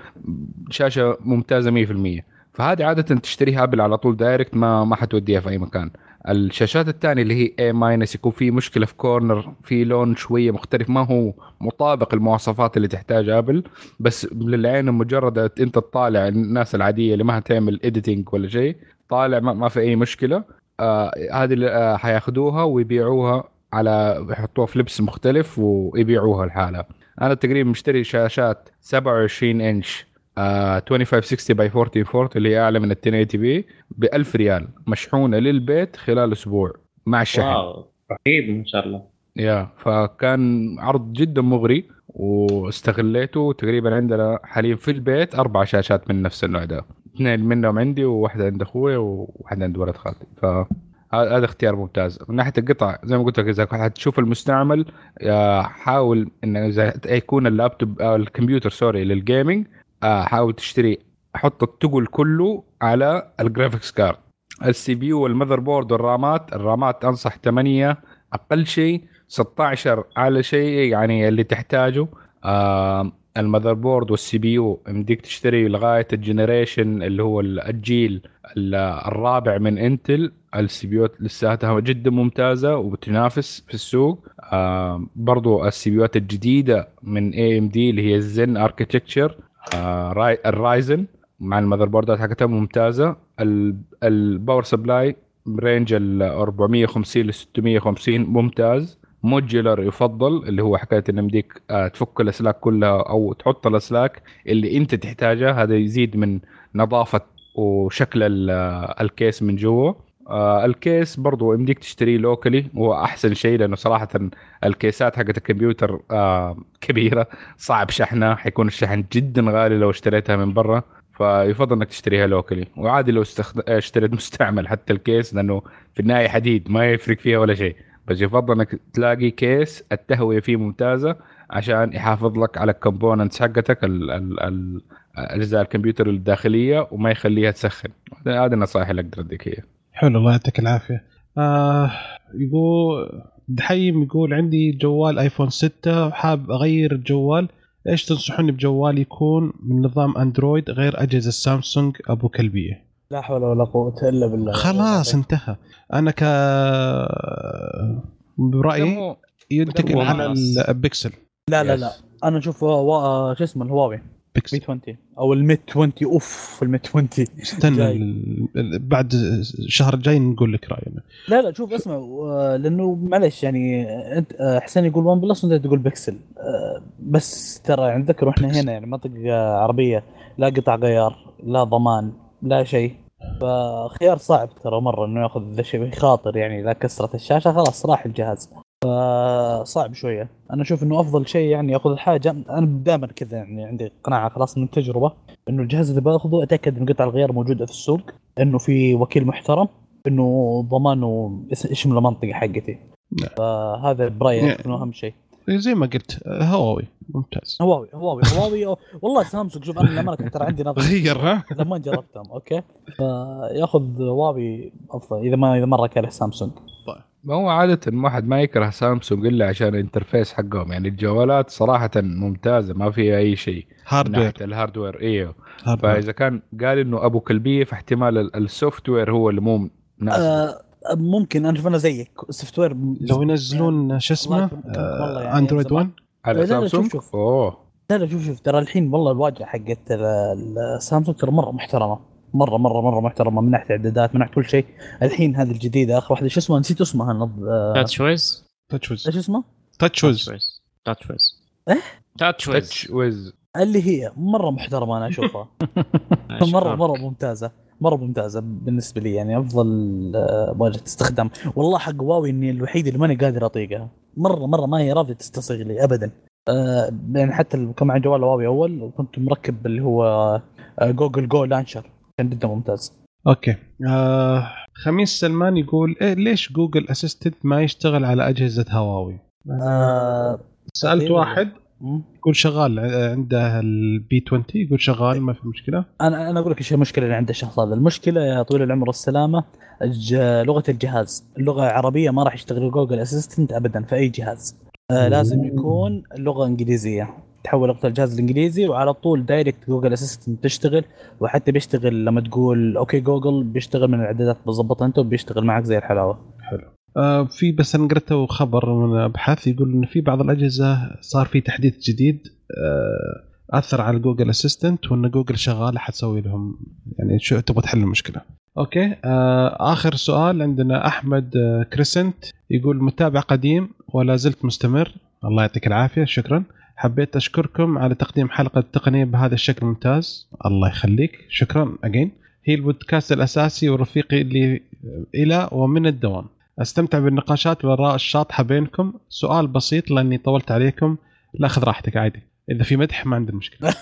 شاشة ممتازة 100% فهذه عادة تشتريها Apple على طول direct ما ما حتوديها في أي مكان. الشاشات الثانية اللي هي A minus يكون في مشكلة في corner في لون شوية مختلف ما هو مطابق المواصفات اللي تحتاجها Apple. بس للعين مجرد أنت تطالع الناس العادية اللي ما هتعمل editing ولا شيء طالع ما, ما في أي مشكلة. آه هذه اللي آه حياخذوها ويبيعوها على يحطوها في لبس مختلف ويبيعوها لحالها أنا تقريبا مشتري شاشات 27 إنش آه 2560 by 1440 اللي هي أعلى من ال 1080 P ب 1000 ريال مشحونة للبيت خلال أسبوع مع الشحن. wow رهيب ما شاء الله. yeah فكان عرض جدا مغري واستغليته تقريبا عندنا حاليا في البيت أربع شاشات من نفس النوع ده. اثنين منهم عندي وواحدة عند أخوي وواحدة عند ولد خالتي. ف هذا اختيار ممتاز. من ناحية القطع زي ما قلت لك إذا حتشوف المستعمل آه، حاول ان إذا يكون اللابتوب أو الكمبيوتر sorry لل gaming آه، حاول تشتري حط التقل كله على ال graphics card ال CPU وال motherboard والرامات الرامات أنصح 8 أقل شيء 16 على شيء يعني اللي تحتاجه. ال motherboard وال CPU يمديك تشتري لغاية ال generation اللي هو الجيل الرابع من Intel. ال CPU لساتها جدا ممتازة وبتنافس في السوق. آه برضو ال CPU ات الجديدة من AMD اللي هي ال Zen architecture آه ال Ryzen مع ال motherboard ات حقتها ممتازة. ال power supply ب range ال 450 ل 650 ممتاز. modular يفضل اللي هو حكاية إن يمديك آه، تفك الأسلاك كلها أو تحط الأسلاك اللي أنت تحتاجها. هذا يزيد من نظافة وشكل آه، ال case من جوا. آه، ال case برضو يمديك تشتريه locally هو أحسن شيء لأنه صراحة ال case ات حقت الكمبيوتر كبيرة صعب شحنها حيكون الشحن جدا غالي لو اشتريتها من برا. فيفضل إنك تشتريها locally وعادي لو استخد... اشتريت مستعمل حتى ال case لأنه في النهاية حديد ما يفرق فيها ولا شيء. بس يفضل إنك تلاقي case التهوية فيه ممتازة عشان يحافظ لك على ال components حقتك ال... ال... ال... أجزاء الكمبيوتر الداخلية وما يخليها تسخن. هذه النصائح اللي أقدر أديك إياها. حلو الله يعطيك العافية. آه يقول دحيم يقول عندي جوال آيفون 6 حاب أغير الجوال. إيش تنصحوني بجوال يكون من نظام أندرويد غير أجهزة سامسونج أبو كلبية؟ لا حول ولا قوة إلا بالله. خلاص انتهى. أنا ك برأيي ينتقل على. البكسل لا لا. لا. أنا أشوف وا- شو اسمه الهواوي. Mate 20 أو ال Mate 20 أوف ال Mate 20 استنى جاي. ال- ال- بعد الشهر الجاي نقول لك راينا لا لا شوف اسمع آه، لأنه معلش يعني أنت آه، حسين يقول OnePlus وأنت تقول بيكسل. آه، بس ترى يعني إحنا بيكسل. هنا يعني منطقة عربية لا قطع غيار لا ضمان. لا شيء. فخيار صعب ترى مرة إنه ياخذ ذا الشيء خاطر يعني لا كسرت الشاشة خلاص راح الجهاز. فصعب شوية. أنا أشوف إنه أفضل شيء يعني ياخذ الحاجة. أنا دائما كذا يعني عندي قناعة خلاص من التجربه إنه الجهاز اللي بأخذه أتأكد إن قطع الغيار موجودة في السوق إنه في وكيل محترم إنه ضمانه يشمل المنطقة حقتي. نعم. فهذا برأيي نعم. انه أهم شيء. زي ما قلت آه، هواوي. ممتاز. هواوي هواوي هواوي. والله سامسونج شوف أنا للامانه ترى عندي نظرة. غير ها؟ لما جربتهم أوكي. فياخذ هواوي أفضل إذا ما إذا مره كره سامسونج. ما هو عادة واحد ما يكره سامسونج إلا عشان ال interface حقهم. يعني الجوالات صراحة ممتازة ما فيها أي شيء. hardware ناحية ال hardware إيوه. hardware فإذا كان قال إنه أبو كلبية فاحتمال ال- ال software هو اللي مو مناسب. آه ممكن أنا أشوف أنا زيك ال software لو ينزلون شو اسمه؟ آه، يعني اندرويد زمان. 1 على سامسونج شوف- شوف. أوه. لا لا شوف شوف. ترى الحين والله الواجهة حقت ال- السامسونج ترى مرة محترمة. مرة مرة مرة محترمة من ناحية اعدادات من ناحية كل شيء. الحين هذه الجديدة آخر واحدة شو اسمها نسيت اسمها نض... تاتش ويز تاتش ويز إيش اسمها؟ تاتش ويز تاتش ويز إيه؟ تاتش ويز تاتش ويز اللي هي مرة محترمة أنا أشوفها. مرة مرة ممتازة. مرة ممتازة بالنسبة لي يعني أفضل آه، واجهة استخدام والله حق هواوي إني الوحيد اللي ماني قادر اطيقها مرة مرة ما هي راضية تستصيغ لي ابدا آه يعني حتى كان معي جوال هواوي أول وكنت مركب اللي هو آه جوجل Now Launcher كان جدا ممتاز أوكي آه خميس سلمان يقول إيه ليش جوجل Assistant ما يشتغل على أجهزة هواوي؟ آه سألت. واحد. يقول شغال عنده البي 20 يقول شغال ما في مشكلة. أنا أنا أقول لك إيش المشكلة اللي عند الشخص هذا. المشكلة يا طويل العمر والسلامه. لغة الجهاز. اللغة العربية ما راح يشتغل جوجل Assistant ابدا في أي جهاز. آه لازم يكون لغة إنجليزية. تحول لغة الجهاز الإنجليزي وعلى طول direct جوجل Assistant تشتغل وحتى بيشتغل لما تقول Okay جوجل بيشتغل من الإعدادات بتظبطها أنت وبيشتغل معك زي الحلاوة. آه في بس أنا قرأته خبر من أبحاث يقول إن في بعض الأجهزة صار في تحديث جديد آه أثر على جوجل Assistant وإن جوجل شغالة حتسوي لهم. يعني شو تبغى تحل المشكلة. okay آه آخر سؤال عندنا أحمد آه كريسنت يقول متابع قديم ولا زلت مستمر. الله يعطيك العافية شكرا. حبيت أشكركم على تقديم حلقة تقنيه بهذا الشكل الممتاز الله يخليك. شكرا اجين هي البودكاست الأساسي ورفيقي اللي إلى ومن الدوام. أستمتع بالنقاشات والاراء الشاطحة بينكم. سؤال بسيط لأني طولت عليكم. لا خذ راحتك عادي. إذا في مدح ما عندي مشكلة.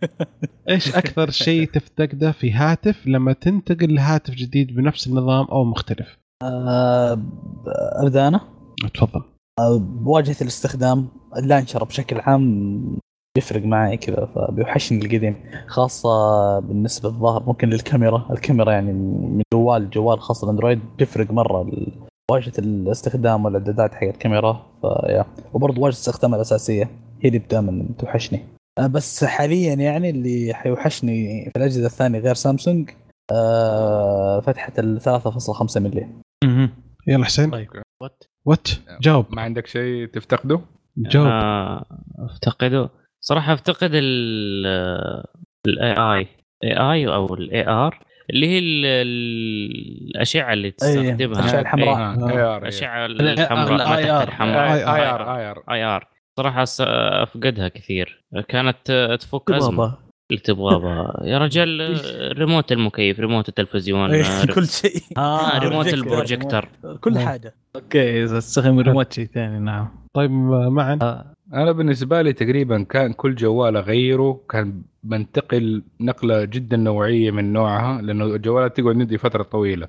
إيش أكثر شيء تفتقده في هاتف لما تنتقل لهاتف جديد بنفس النظام أو مختلف؟ آه ابدا أنا تفضل. آه بواجهه الاستخدام اللانشر بشكل عام بيفرق معي كذا فبيوحشني القديم خاصة بالنسبة للظاهر ممكن للكاميرا. الكاميرا يعني من جوال جوال خاص الأندرويد بيفرق مرة واجهة الاستخدام والاعدادات حق الكاميرا فيا وبرضه واجهة الاستخدام الأساسية هي اللي دائما توحشني. آه، بس حاليا يعني اللي حيوحشني في الأجهزة الثانية غير سامسونج آه، فتحة ال 3.5 ملي يلا حسين. طيب وات وات جاوب. ما عندك شيء تفتقده؟ جاوب. آه أفتقده. صراحة أفتقد ال ال I I I I أو ال IR اللي هي ال- ال- الأشعة اللي تستخدمها. الأشعة الحمراء. آه، إيه،. الاشعه ال- الحمراء IR. الحمراء. IR IR IR صراحة س- أفقدها كثير. كانت تفك أزمة. اللي تبغاه. يا رجال ريموت المكيف ريموت التلفزيون آه، كل شيء. آه remote projector. ال projector كل حاجة. okay إذا تستخدم ريموت شيء ثاني نعم. طيب معا أنا بالنسبة لي تقريبا كان كل جوال أغيره كان بنتقل نقلة جدا نوعية من نوعها لأنه الجوالات تقعد عندي فترة طويلة.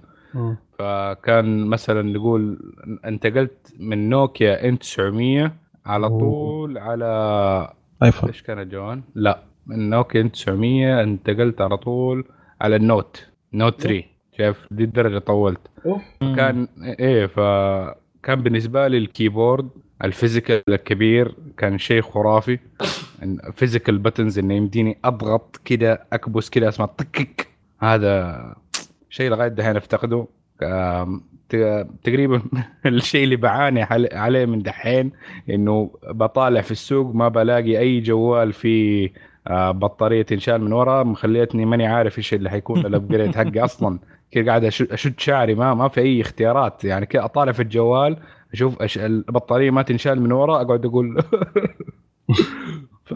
فكان مثلا نقول انتقلت من نوكيا N 900 على. طول على آيفون. إيش كان الجوال؟ لا من نوكيا N 900 انتقلت على طول على ال Note Note 3 شايف؟ دي الدرجة طولت. كان إيه فكان بالنسبة لي ال keyboard ال physical الكبير كان شيء خرافي. physical buttons إنه يمديني أضغط كده أكبس كده أسمع طكك هذا شيء لغاية دحين أفتقده. تقريبا الشيء اللي بعاني عل- عليه من دحين إنه بطالع في السوق ما بلاقي أي جوال فيه بطارية تنشال من ورا. مخليتني ماني عارف إيش اللي حيكون ال upgrade حقي أصلا. كذا قاعد أشد شعري ما ما في أي اختيارات. يعني كذا أطالع في الجوال أشوف أش... البطارية ما تنشال من ورا أقعد أقول ف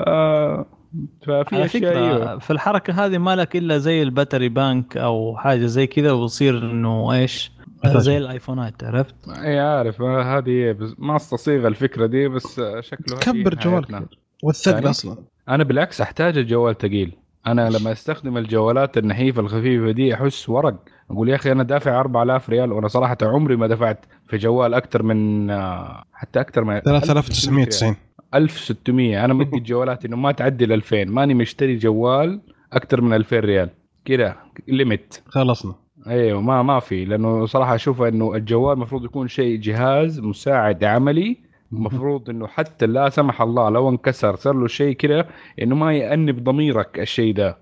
ففي أشياء فكرة أيوة. في الحركة هذه ما لك إلا زي ال battery bank أو حاجة زي كذا ويصير إنه إيش زي الآيفونات عرفت؟ إي عارف هذه بس ما أستصيغ الفكرة دي بس شكله كبر جوال حياتنا. كبير والثقل يعني؟ أصلا أنا بالعكس أحتاج الجوال ثقيل أنا لما أستخدم الجوالات النحيفة الخفيفة دي أحس ورق أقول يا أخي أنا دافع 4000 ريال وأنا صراحة عمري ما دفعت في جوال أكثر من آه، حتى أكثر من 3990 1600 أنا مدي الجوالات إنه ما تعدي ال 2000 ماني مشتري جوال أكثر من 2000 ريال. كذا limit خلصنا. أيوه ما ما في لأنه صراحة أشوف إنه الجوال المفروض يكون شيء جهاز مساعد عملي المفروض إنه حتى لا سمح الله لو انكسر صار له شيء كذا إنه ما يأنب ضميرك الشيء ده.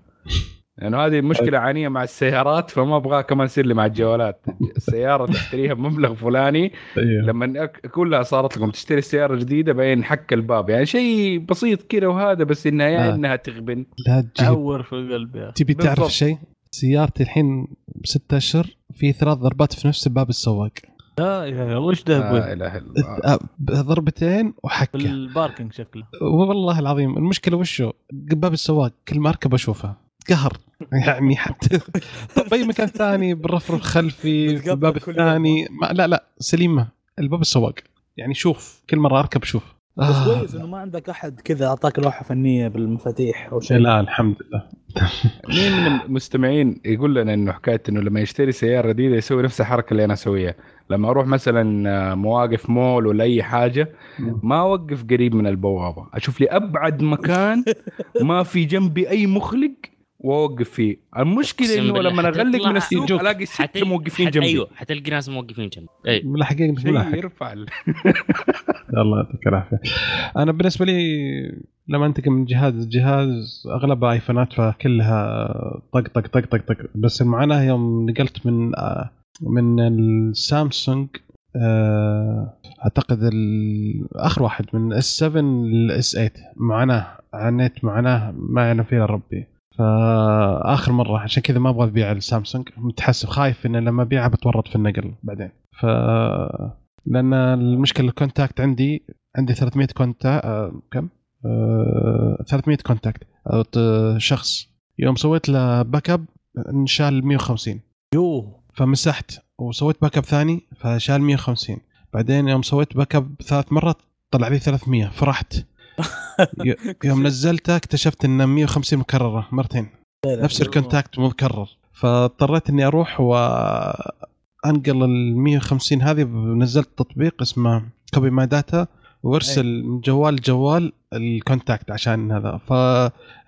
لأنه هذه مشكلة عانية مع السيارات فما أبغاها كمان يصير لي مع الجوالات. السيارة تشتريها بمبلغ فلاني. أيوه. لما كلها صارت لكم تشتري سيارة جديدة بعدين حك الباب. يعني شيء بسيط كذا وهذا بس إنها يا آه. إنها تغبن. لا تجيب. تعور في القلب يا تبي تعرف. شيء؟ سيارتي الحين ستة أشهر في ثلاث ضربات في نفس باب السواق. لا يا وش ده لا؟ إله إلا الله. آه، ضربتين وحكة. الباركنج شكله. والله العظيم المشكلة وشو؟ باب السواق كل ما اركب أشوفها. قهر. يعني حتى طب أي مكان ثاني بالرفرف خلفي في الباب. الثاني؟ ما لا لا سليمة. الباب السواق. يعني شوف كل مرة أركب شوف. بس آه. كويس إنه ما عندك أحد كذا أعطاك لوحه فنيه بالمفاتيح أو شيء. لا الحمد لله. مين من المستمعين يقول لنا إنه حكاية إنه لما يشتري سيارة جديدة يسوي نفس الحركة اللي أنا أسويها. لما أروح مثلا آه، مواقف مول ولا أي حاجة ما أوقف قريب من البوابة. أشوف لي أبعد مكان ما في جنبي أي مخلق واوقف فيه المشكلة إنه لما أغلق من السوق. ألاقي حتل- موقفين جنبي. أيوه حتلقى ناس موقفين جنبي. اي ملاحقين شيء ملاحق يرفع ال- الله يعطيك العافية. أنا بالنسبة لي لما أنتقل من جهاز لجهاز اغلبها آيفونات فكلها طق طق طق طق طق. بس المعاناه يوم نقلت من آه، من السامسونج آه، أعتقد آخر واحد من S 7 لل S 8 معاناه عانيت معاناه ما يعلم فيها ربي. فآخر مرة عشان كذا ما أبغى أبيع السامسونج. متحسب خايف ان لما ابيعها بتورط في النقل بعدين. ف لأن المشكلة ال contact عندي عندي 300 conta آه كم؟ آه 300 contact أو ت- شخص. يوم سويت له backup انشال 150 يوه. فمسحت. وسويت backup ثاني فشال 150 بعدين يوم سويت backup ثلاث مرات طلع لي 300 فرحت. يوم نزلته اكتشفت إن 150 مكررة مرتين. نفس ال contact مكرر. فاضطريت إني أروح وانقل ال 150 هذه نزلت تطبيق اسمه copy my data وأرسل من جوال لجوال ال contact عشان هذا.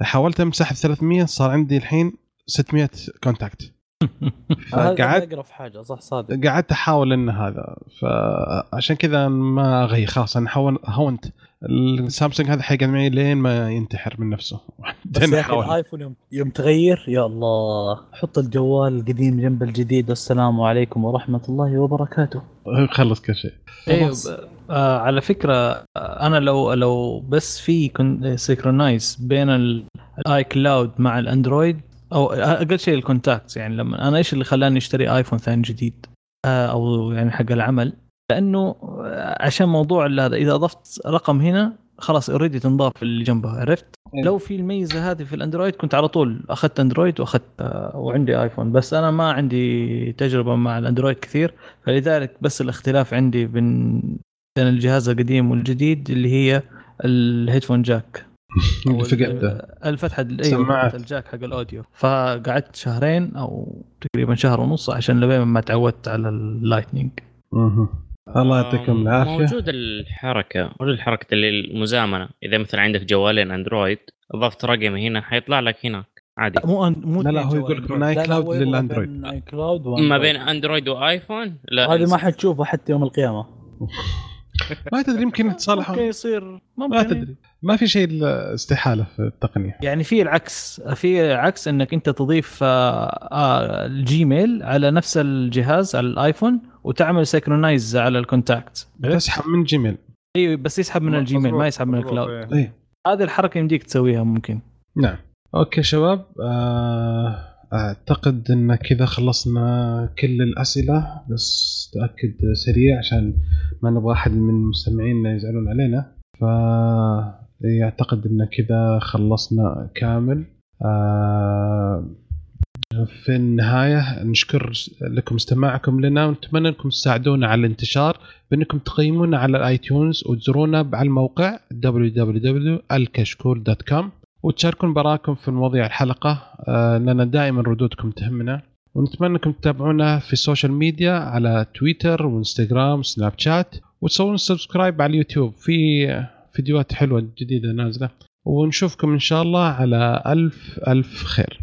فحاولت أمسح ال 300 صار عندي الحين 600 contact. فقعدت في حاجة صح صادق. قعدت أحاول إن هذا. فعشان كذا ما أغير خلاص أنا هونت. السامسونج هذا حيقعد معي لين ما ينتحر من نفسه. بس يا أخي الآيفون يوم, يوم تغير يا الله. حط الجوال القديم جنب الجديد. والسلام عليكم ورحمة الله وبركاته. خلص كل شيء. أيوه آه على فكرة آه، أنا لو لو بس في synchronize بين ال iCloud مع الأندرويد أو أقل شيء ال contacts يعني لما أنا إيش اللي خلاني أشتري ايفون ثاني جديد؟ آه أو يعني حق العمل. لأنه آه، عشان موضوع هذا إذا أضفت رقم هنا خلاص already تنضاف اللي جنبه عرفت إيه. لو في الميزة هذه في الأندرويد كنت على طول أخذت أندرويد وأخذت آه، وعندي ايفون بس أنا ما عندي تجربة مع الأندرويد كثير فلذلك بس الاختلاف عندي بين بين الجهاز القديم والجديد اللي هي ال headphone jack فقدته الفتحة أيوه سماعات. فتحة ال jack حق ال audio فقعدت شهرين أو تقريبا شهر ونص عشان لبين ما تعودت على ال lightning. الله يعطيكم العافية. موجود الحركة موجود حركه اللي المزامنة. إذا مثلا عندك جوالين أندرويد اضفت رقم هنا حيطلع لك هناك. عادي. مو أن- مو لا لا هو يقول لك. من اي لا، لا، cloud للأندرويد. ما. بين أندرويد وآيفون لا هذه. ما حتشوفها حتى يوم القيامة. ما تدري يمكن ممكن يتصالحون يصير ما ممكن تدري. ما في شيء استحاله في التقنية. يعني في العكس في عكس إنك أنت تضيف آه، آه، ال Gmail على نفس الجهاز على الآيفون وتعمل synchronize على ال contact تسحب من Gmail أيوه بس يسحب من ال Gmail ما يسحب من ال cloud إيه. إي. هذه الحركة يمديك تسويها ممكن. نعم. okay شباب آه، أعتقد إن كذا خلصنا كل الأسئلة بس تأكد سريع عشان ما نبغى أحد من مستمعينا يزعلون علينا. ف يعتقد إن كذا خلصنا كامل. آه، في النهاية نشكر لكم استماعكم لنا ونتمنى أنكم تساعدونا على الانتشار بأنكم تقيمونا على ال iTunes وتزورونا على الموقع www.alkashkul.com وتشاركون برايكم في مواضيع الحلقة. آه، لأن دائما ردودكم تهمنا. ونتمنى أنكم تتابعونا في ال social media على تويتر وإنستغرام وسناب شات وتسوون subscribe على اليوتيوب. في فيديوهات حلوة جديدة نازلة. ونشوفكم إن شاء الله على ألف ألف خير.